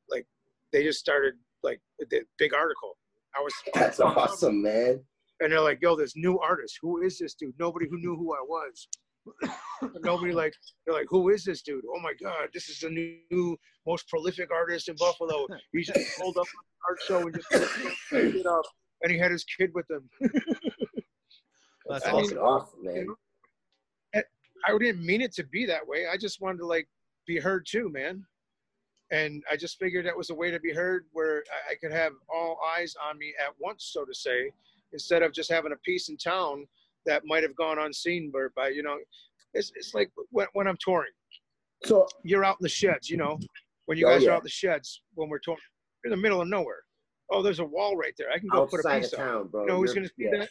like they just started like the big article. I was That's awesome, man. and they're like, "Yo, this new artist. Who is this dude? Nobody who knew who I was. Nobody like they're like, who is this dude? Oh my god, this is the new most prolific artist in Buffalo. He just pulled up on an art show and just picked it up, and he had his kid with him. That's I That's mean, awesome, man. I didn't mean it to be that way. I just wanted to like be heard too, man. And I just figured that was a way to be heard where I- I could have all eyes on me at once, so to say, instead of just having a piece in town that might have gone unseen but by you know, it's, it's like when, when I'm touring, So you're out in the sheds, you know, when you Oh, guys yeah. are out in the sheds when we're touring, you're in the middle of nowhere. Oh, there's a wall right there. I can go put a piece of up. town, bro. You know who's going to see yeah. that?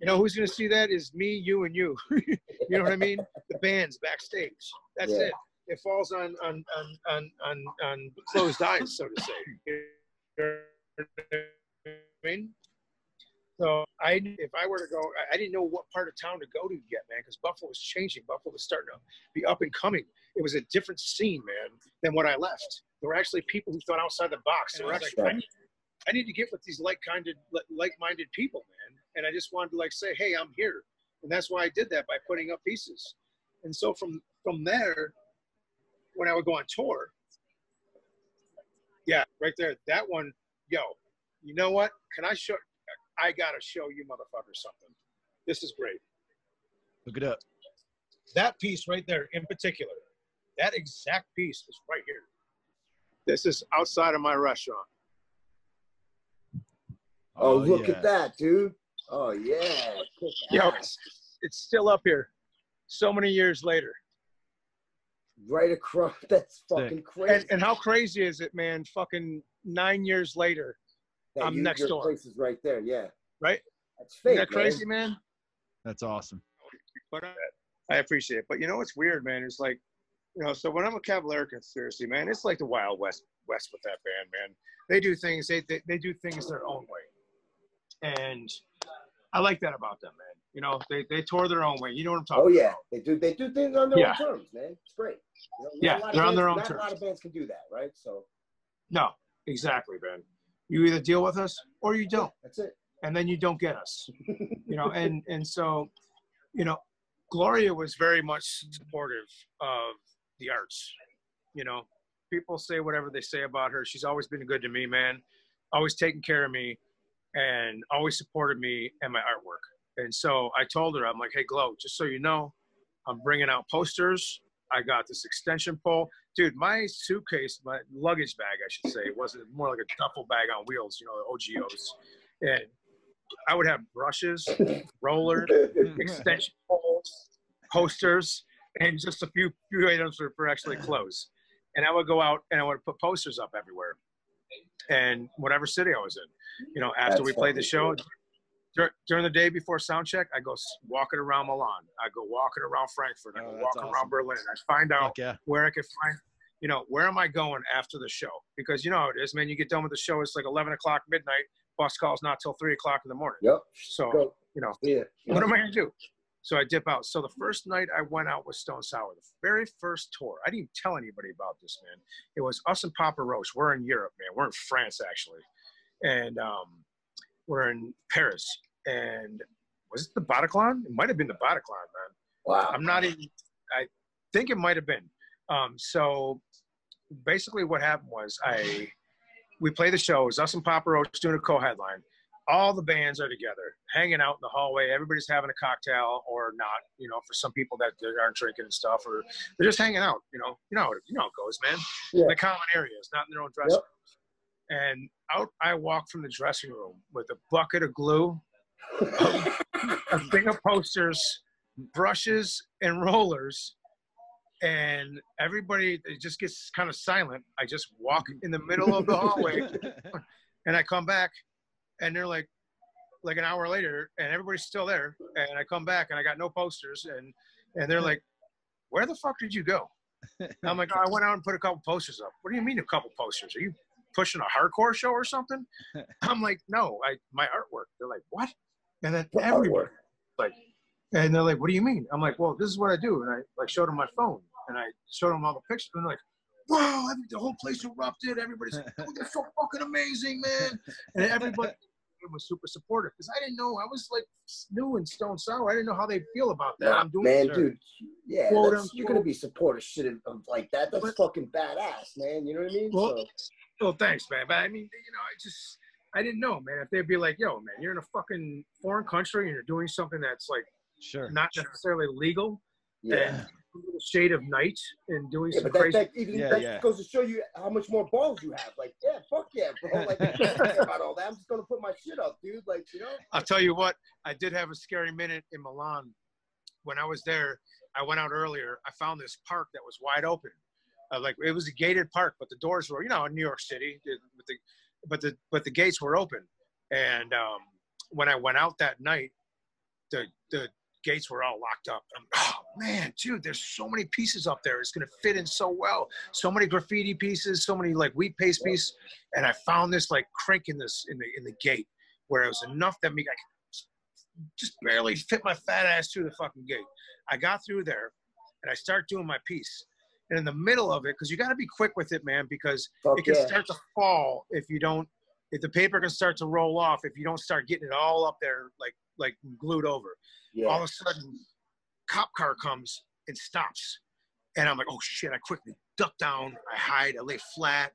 You know who's going to see that is me, you, and you. you know what I mean? The band's backstage. That's Yeah. it. It falls on on on on on, on closed eyes, so to say. You know what I mean? So I, if I were to go, I- didn't know what part of town to go to yet, man, because Buffalo was changing. Buffalo was starting to be up and coming. It was a different scene, man, than what I left. There were actually people who thought outside the box. There were actually, I need, I need to get with these like-minded, like-minded people, man. And I just wanted to like say, hey, I'm here, and that's why I did that by putting up pieces. And so from from there, when I would go on tour, yeah, right there, that one, yo, you know what? Can I show? I gotta show you, motherfuckers something. This is great. Look it up. That piece right there, in particular, that exact piece is right here. This is outside of my restaurant. Oh, oh look yeah. at that, dude. Oh yeah. Kick Yo, it's, it's still up here, so many years later. right across. That's fucking crazy. And, and how crazy is it, man? Fucking nine years later, That I'm you- next your door. Place is right there. Yeah. right? That's fake. Isn't that crazy, man. man? That's awesome. But I, I appreciate it. But you know what's weird, man? It's like, you know, so when I'm a Cavalera conspiracy, man, it's like the Wild West West with that band, man. They do things, they, they, they do things their own way. And I like that about them, man. You know, they, they tour their own way. You know what I'm talking about? Oh yeah, about? they do. They do things on their Yeah. own terms, man. It's great. You know, Yeah, a lot of they're on their bands- own Not a lot of bands can do that, right? So No, exactly, man. You either deal with us or you don't. that's it. and then you don't get us you know and and so you know gloria was very much supportive of the arts you know people say whatever they say about her she's always been good to me man always taken care of me and always supported me and my artwork and so i told her i'm like hey glow just so you know i'm bringing out posters i got this extension pole dude my suitcase my luggage bag i should say wasn't more like a duffel bag on wheels you know the ogos and I would have brushes, rollers, extension poles, posters, and just a few few items for, for actually clothes. And I would go out and I would put posters up everywhere, and whatever city I was in. You know, after That's we played the show, dur- during the day before sound check, I go s- walking around Milan. I go walking around Frankfurt. I Oh, go that's walking awesome. around Berlin. I find out yeah. where I could find, you know, where am I going after the show? Because you know how it is, man. You get done with the show, it's like 11 o'clock midnight. Bus calls not till three o'clock in the morning. Yep. So Go. you know, Yeah. what am I gonna do? So I dip out. So the first night I went out with Stone Sour, the very first tour. I didn't even tell anybody about this, man. It was us and Papa Roach. We're in Europe, man. We're in France actually, and um, we're in Paris. And was it the Bataclan? It might have been the Bataclan, man. Wow. I'm not even. I think it might have been. Um, so basically, what happened was I we play the show. It was us and Papa Roach doing a co-headline. All the bands are together, hanging out in the hallway. Everybody's having a cocktail or not. You know, for some people that, aren't drinking and stuff, or they're just hanging out. You know, you know, you know how it goes, man. Yeah. In the common areas, not in their own dressing Yep. rooms. And out I walk from the dressing room with a bucket of glue, a thing of posters, brushes, and rollers. And everybody it just gets kind of silent. I just walk in the middle of the hallway and I come back and they're like like an hour later and everybody's still there and I come back and I got no posters and and they're like where the fuck did you go I'm like, oh, I went out and put a couple posters up. What do you mean a couple posters? Are you pushing a hardcore show or something? I'm like, no, I my artwork. They're like, what? And then everywhere, like, and they're like, what do you mean? I'm like, well, this is what I do. And I like showed them my phone and I showed them all the pictures. And they're like, wow, every, the whole place erupted. Everybody's like, oh, that's so fucking amazing, man. And everybody was super supportive because I didn't know I was like new in Stone Sour. I didn't know how they feel about that. I'm doing man, dude. Yeah, you're gonna be supportive shit of- of like that. That's But- fucking badass, man. You know what I mean? Well, So, Well, thanks, man. But I mean, you know, I just I didn't know, man. If they'd be like, "Yo, man, you're in a fucking foreign country and you're doing something that's like Sure. not necessarily legal, yeah. and shade of night and doing Yeah, some but that, crazy." that even Yeah, that yeah. goes to show you how much more balls you have. Like, yeah, fuck yeah, bro. Like, I don't care about all that. I'm just gonna put my shit up, dude. Like, you know. I'll tell you what, I did have a scary minute in Milan when I was there. I went out earlier. I found this park that was wide open. Uh, like it was a gated park, but the doors were, you know, in New York City, with the, but the but the gates were open. And um, when I went out that night, the the gates were all locked up. I'm, oh man, dude, there's so many pieces up there. It's gonna fit in so well. So many graffiti pieces, so many like wheat paste pieces. And I found this like crank in this in the in the gate where it was enough that me I could just barely fit my fat ass through the fucking gate. I got through there and I start doing my piece. And in the middle of it, because you got to be quick with it, man, because Fuck it can start to fall if you don't. If the paper can start to roll off if you don't start getting it all up there like like glued over. Yeah. All of a sudden, cop car comes and stops, and I'm like, oh shit! I quickly duck down, I hide, I lay flat.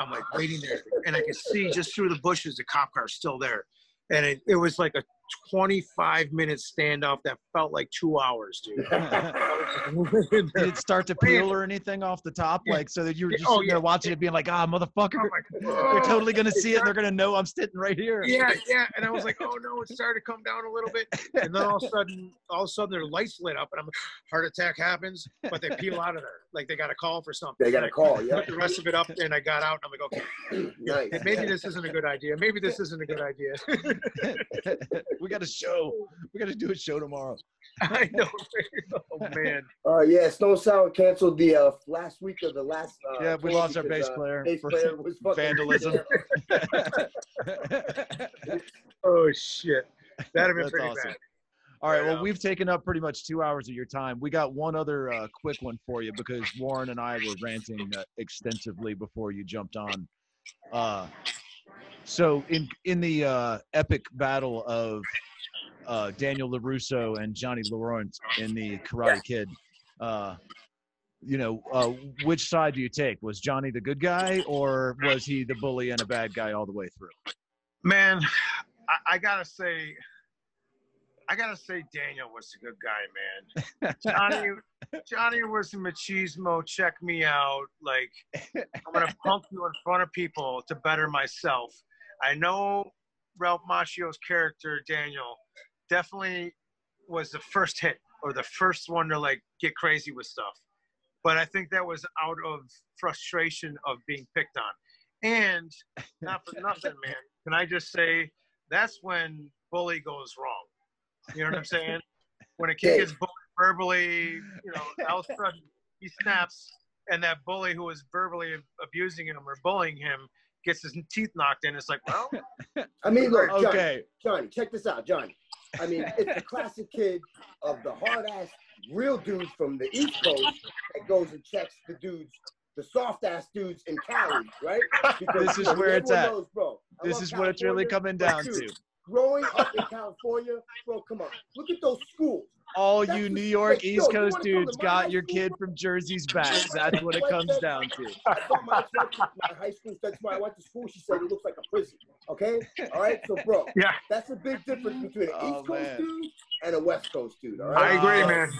I'm like waiting there, and I can see just through the bushes the cop car's still there, and it, it was like a 25 minute standoff that felt like two hours, dude. Did it start to peel or anything off the top, Yeah. like so that you were just oh, sitting there watching it, being like, "Ah, motherfucker, I'm like, they're totally gonna see it. and They're gonna know I'm sitting right here." yeah, yeah. And I was like, oh no, it started to come down a little bit. And then all of a sudden, all of a sudden their lights lit up and I'm like, heart attack happens, but they peel out of there. Like they got a call for something. They got a call, yeah. Put the rest of it up and I got out and I'm like, okay, nice. maybe this isn't a good idea. Maybe this isn't a good idea. we got a show. We got to do a show tomorrow. I know. Oh man. Uh, yeah, Stone Sour canceled the uh, last week of the last. Uh, Yeah, we lost our bass uh, player Bass for player was vandalism. Oh shit. That'd have been That's pretty awesome. bad. All right. Well, we've taken up pretty much two hours of your time. We got one other uh, quick one for you because Warren and I were ranting uh, extensively before you jumped on. Uh, so in in the uh, epic battle of uh, Daniel LaRusso and Johnny Lawrence in the Karate Kid, uh, you know, uh, which side do you take? Was Johnny the good guy, or was he the bully and a bad guy all the way through? Man, I, I gotta say, I gotta say, Daniel was a good guy, man. Johnny, Johnny was a machismo. Check me out. Like, I'm gonna punk you in front of people to better myself. I know Ralph Macchio's character, Daniel, definitely was the first hit or the first one to like get crazy with stuff. But I think that was out of frustration of being picked on. And not for nothing, man. Can I just say that's when bully goes wrong. You know what I'm saying? When a kid Dave. gets bullied verbally, you know, all of a sudden he snaps, and that bully who was verbally abusing him or bullying him gets his teeth knocked in. It's like, well, I mean, look, Johnny, Okay. Johnny, check this out, Johnny. I mean, it's a classic kid of the hard ass real dudes from the East Coast that goes and checks the dudes, the soft ass dudes in Cali, right? Because, This is where it's at. knows, bro. This is what it's really coming down to. Growing up in California, bro, come on. Look at those schools. All That's you New York like, yo, East you Coast wanna come to dudes got your school? kid from Jersey's back. That's what it comes down to. I thought my high school, that's why I went to school. She said it looks like a prison. Okay? All right? So, bro, yeah, that's a big difference between an Oh, East Coast man. dude and a West Coast dude. All I agree, Uh, man.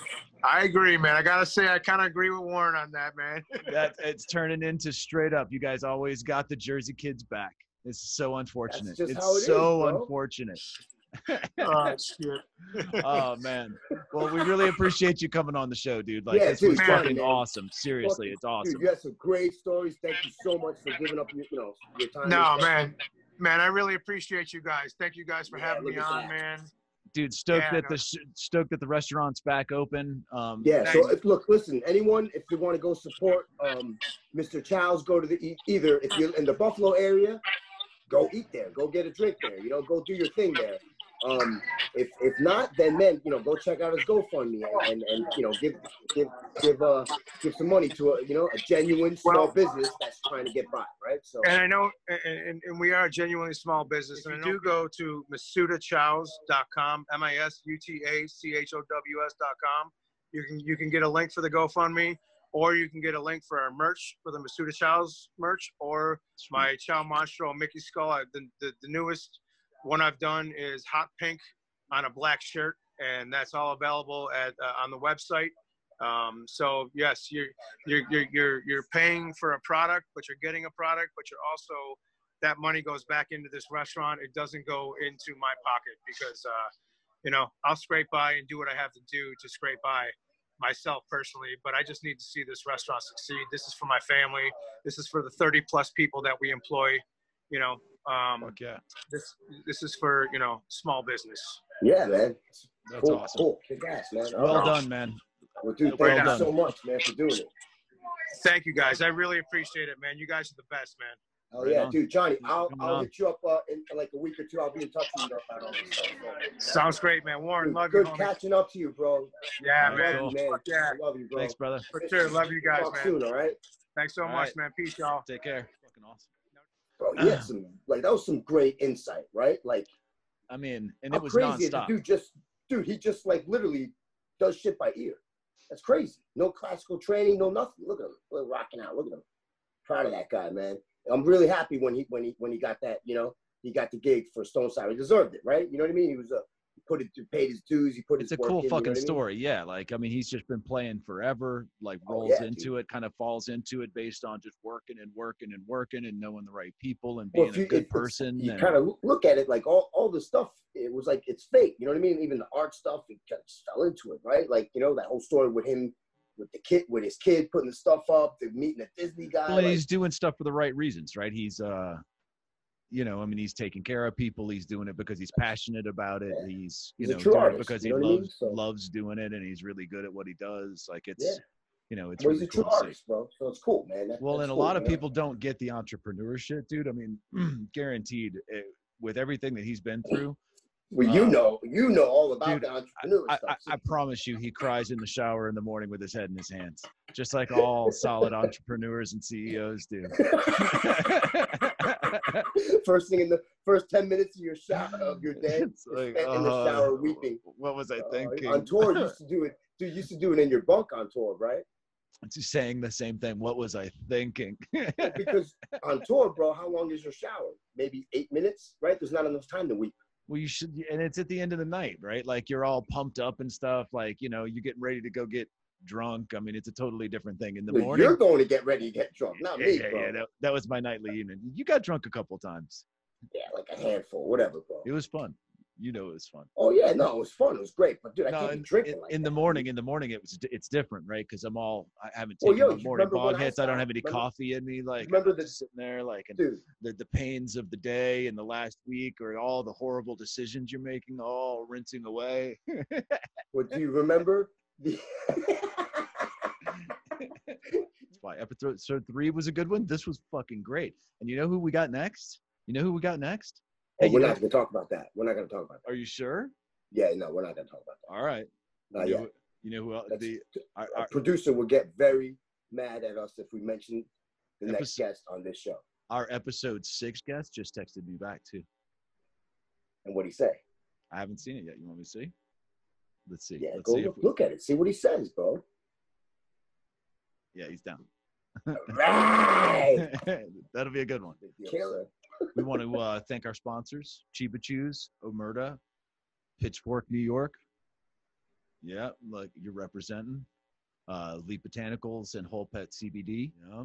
I agree, man. I gotta say, I kind of agree with Warren on that, man. That it's turning into straight up. You guys always got the Jersey kids back. It's so unfortunate. just It's how it is, so bro. unfortunate. oh shit. Oh man. Well, we really appreciate you coming on the show, dude. Like Yeah, this dude, was man. fucking awesome. Seriously, Fucking- it's awesome. Dude, you had some great stories. Thank you so much for giving up your, you know, your time. No, and man. Man, I really appreciate you guys. Thank you guys for Yeah, having me on, that. man. dude, stoked Yeah, that no. the stoked that the restaurant's back open. Um, Yeah. So if look, listen, anyone, if you want to go support um, Mr. Chow's, go to the either if you're in the Buffalo area, go eat there, go get a drink there, you know, go do your thing there. Um, if if not, then man, you know, go check out his GoFundMe and, and, and you know, give give give uh give some money to a you know a genuine small Well- business that's trying to get by, right? So And I know, and, and, and we are a genuinely small business. If And you you do go to misutachows.com, M-I-S-U-T-A-C-H-O-W-S.com. You can you can get a link for the GoFundMe, or you can get a link for our merch for the Misuta Chows merch, or my Chow Monstro Mickey Skull. The, the the newest one I've done is hot pink on a black shirt, and that's all available at uh, on the website. Um, so yes, you're you're you're you're you're paying for a product, but you're getting a product, but you're also that money goes back into this restaurant. It doesn't go into my pocket because uh, you know I'll scrape by and do what I have to do to scrape by myself personally. But I just need to see this restaurant succeed. This is for my family. This is for the 30 plus people that we employ. You know, um, Fuck yeah, this this is for you know small business. yeah, man, that's cool, awesome. cool, kick ass, man. All Well right. done, man. Well, dude, Well thank done. you so much, man, for doing it. Thank you guys. I really appreciate it, man. You guys are the best, man. Oh Right yeah, on. dude, Johnny, I'll Coming I'll on. hit you up uh, in like a week or two. I'll be in touch with you about all this stuff. so. Sounds great, man. Warren, Dude, love you, good catching up to you, bro. Yeah, All man. right, Love you, man. Yeah. I love you, bro. Thanks, brother. For sure. Love you guys, Talk man. soon, all right? Thanks so All much, right. man. Peace, y'all. Take care. Fucking awesome. Bro, uh-huh. he had some like that was some great insight, right? Like I mean, and it was crazy nonstop. dude just dude, he just like literally does shit by ear. That's crazy. No classical training, no nothing. Look at him. Look, rocking out. Look at him. Proud of that guy, man. I'm really happy when he when he when he got that, you know, he got the gig for Stone Sour. He deserved it, right? You know what I mean? He was a put it paid his dues, he put It's a cool in, you know fucking I mean? story. Yeah, like I mean, he's just been playing forever. Like Oh, rolls yeah, into it, kind of falls into it based on just working and working and working and knowing the right people and being if you, a good person. you and- kind of look at it like all, all the stuff. It was like it's fake. You know what I mean? Even the art stuff, he kind of just fell into it, right? Like you know that whole story with him, with the kid, with his kid putting the stuff up, the meeting a Disney guy. well, like- he's doing stuff for the right reasons, right? He's uh you know, I mean, he's taking care of people. He's doing it because he's passionate about it. He's, you He's know, doing it because you he know what I mean? loves So- loves doing it, and he's really good at what he does. Like it's, Yeah. you know, it's well, really a cool artist, bro. So it's cool, man. That- Well, and a cool, lot of people don't get the entrepreneurship, dude. I mean, guaranteed, eh, with everything that he's been through, Well, you uh, know, you know all about dude, the entrepreneur I, stuff. I, I promise you, he cries in the shower in the morning with his head in his hands, just like all solid entrepreneurs and CEOs do. first thing in the first ten minutes of your shower of your day, like, spent in the uh, shower weeping. What was I Uh, thinking? on tour, you used to do it. Dude, you used to do it in your bunk on tour, right? It's saying the same thing. What was I thinking? Because on tour, bro, how long is your shower? Maybe eight minutes, right? There's not enough time to weep. Well, you should, and it's at the end of the night, right? Like you're all pumped up and stuff. Like you know, you're getting ready to go get drunk. I mean, it's a totally different thing in the Look, morning. You're going to get ready to get drunk, not yeah, me, yeah, bro. yeah, that, that was my nightly evening. You got drunk a couple times. Yeah, like a handful, whatever, bro. It was fun. You know, it was fun. Oh yeah, no, it was fun. It was great, but dude, I No, can't in, be drinking in, like in the morning, in the morning, it was it's different, right? Because I'm all I haven't Well, taken yo, my morning when bong I hits. I don't have any Remember- coffee in me. Like remember the- sitting there, like and Dude, the the pains of the day and the last week, or all the horrible decisions you're making, all rinsing away. what do you remember? The That's why episode three was a good one. This was fucking great. And you know who we got next? You know who we got next? Hey, we're not going to talk about that. We're not going to talk about that. Are you sure? Yeah, no, we're not going to talk about that. All right. Not you, know, who- you know who else? That's- The our, Our producer will get very mad at us if we mention the next guest on this show. our episode six guest just texted me back too. And what he say? I haven't seen it yet. You want me to see? Let's see. Yeah, Let's go see look, we, look at it. See what he says, bro. yeah, he's down. Right. That'll be a good one. Killer. We want to uh, thank our sponsors: Chiba Chews, Omerta, Pitchfork, New York. Yeah, like you're representing. Uh, Lee Botanicals and Whole Pet CBD. Yeah.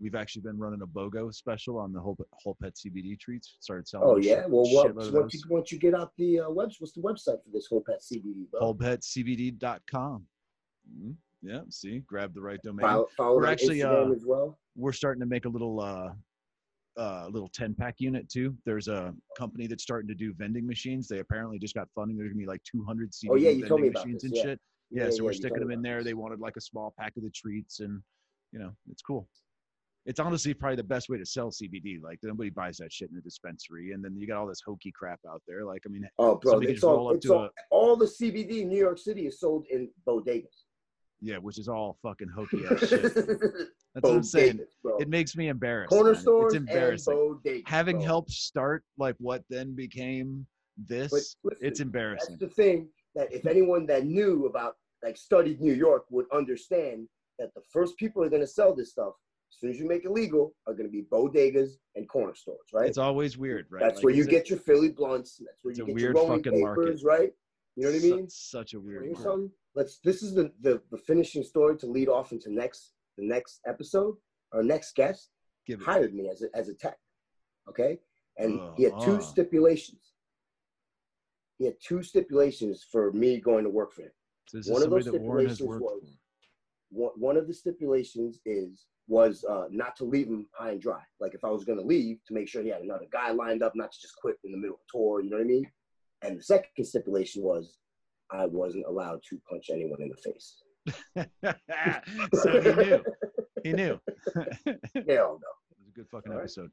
We've actually been running a BOGO special on the Whole, Whole Pet CBD treats. Started selling. Oh yeah. shit- Well, what, once you once you get out the uh, webs, what's the website for this whole pet CBD, bro? WholePetCBD.com. Mhm. Yeah, see, grab the right domain. Follow, follow We're actually, uh, as well. we're starting to make a little uh uh, little 10 pack unit too. There's a company that's starting to do vending machines. They apparently just got funding. There's gonna be like 200 CBD Oh, yeah, you vending told me about machines this, and yeah. shit. Yeah, so we're sticking them in there. this. They wanted like a small pack of the treats, and you know, it's cool. It's honestly probably the best way to sell CBD. Like nobody buys that shit in a dispensary, and then you got all this hokey crap out there. Like I mean, Oh, bro, it's all, it's all, a- all the CBD in New York City is sold in bodegas. yeah, which is all fucking hokey ass shit. That's what I'm saying. It makes me embarrassed. Corner man. stores It's embarrassing. Having bro. helped start like what then became this, listen, it's embarrassing. That's the thing that if anyone that knew about, like, studied New York would understand that the first people are going to sell this stuff, as soon as you make it legal, are going to be bodegas and corner stores, right? It's always weird, right? That's Like, where you is it- get your Philly blunts. That's where you get your rolling papers, market. right? You know what I mean? Such a weird. Let's. This is the, the the finishing story to lead off into next the next episode. Our next guest hired me as a as a tech, okay, and he had Uh, two uh. stipulations. He had two stipulations for me going to work for him. So one of those that Warren has stipulations was- One, one of the stipulations is was uh, not to leave him high and dry. Like if I was going to leave, to make sure he had another guy lined up, not to just quit in the middle of a tour. You know what I mean? And the second stipulation was I wasn't allowed to punch anyone in the face. so he knew. He knew. Hell no. It was a good fucking right. episode.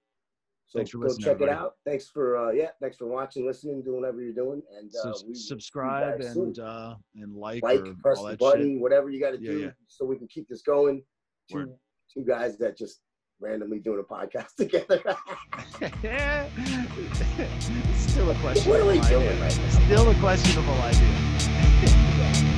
So Thanks for go listening, check everybody. it out. Thanks for uh, yeah, thanks for watching, listening, doing whatever you're doing, and uh, Sus- we will see you subscribe and uh and like, like, or press all the that button, whatever you got to Yeah, do, yeah. so we can keep this going. Two Word. two guys that just randomly doing a podcast together. Still a questionable what are we idea. doing right now? Still a questionable idea.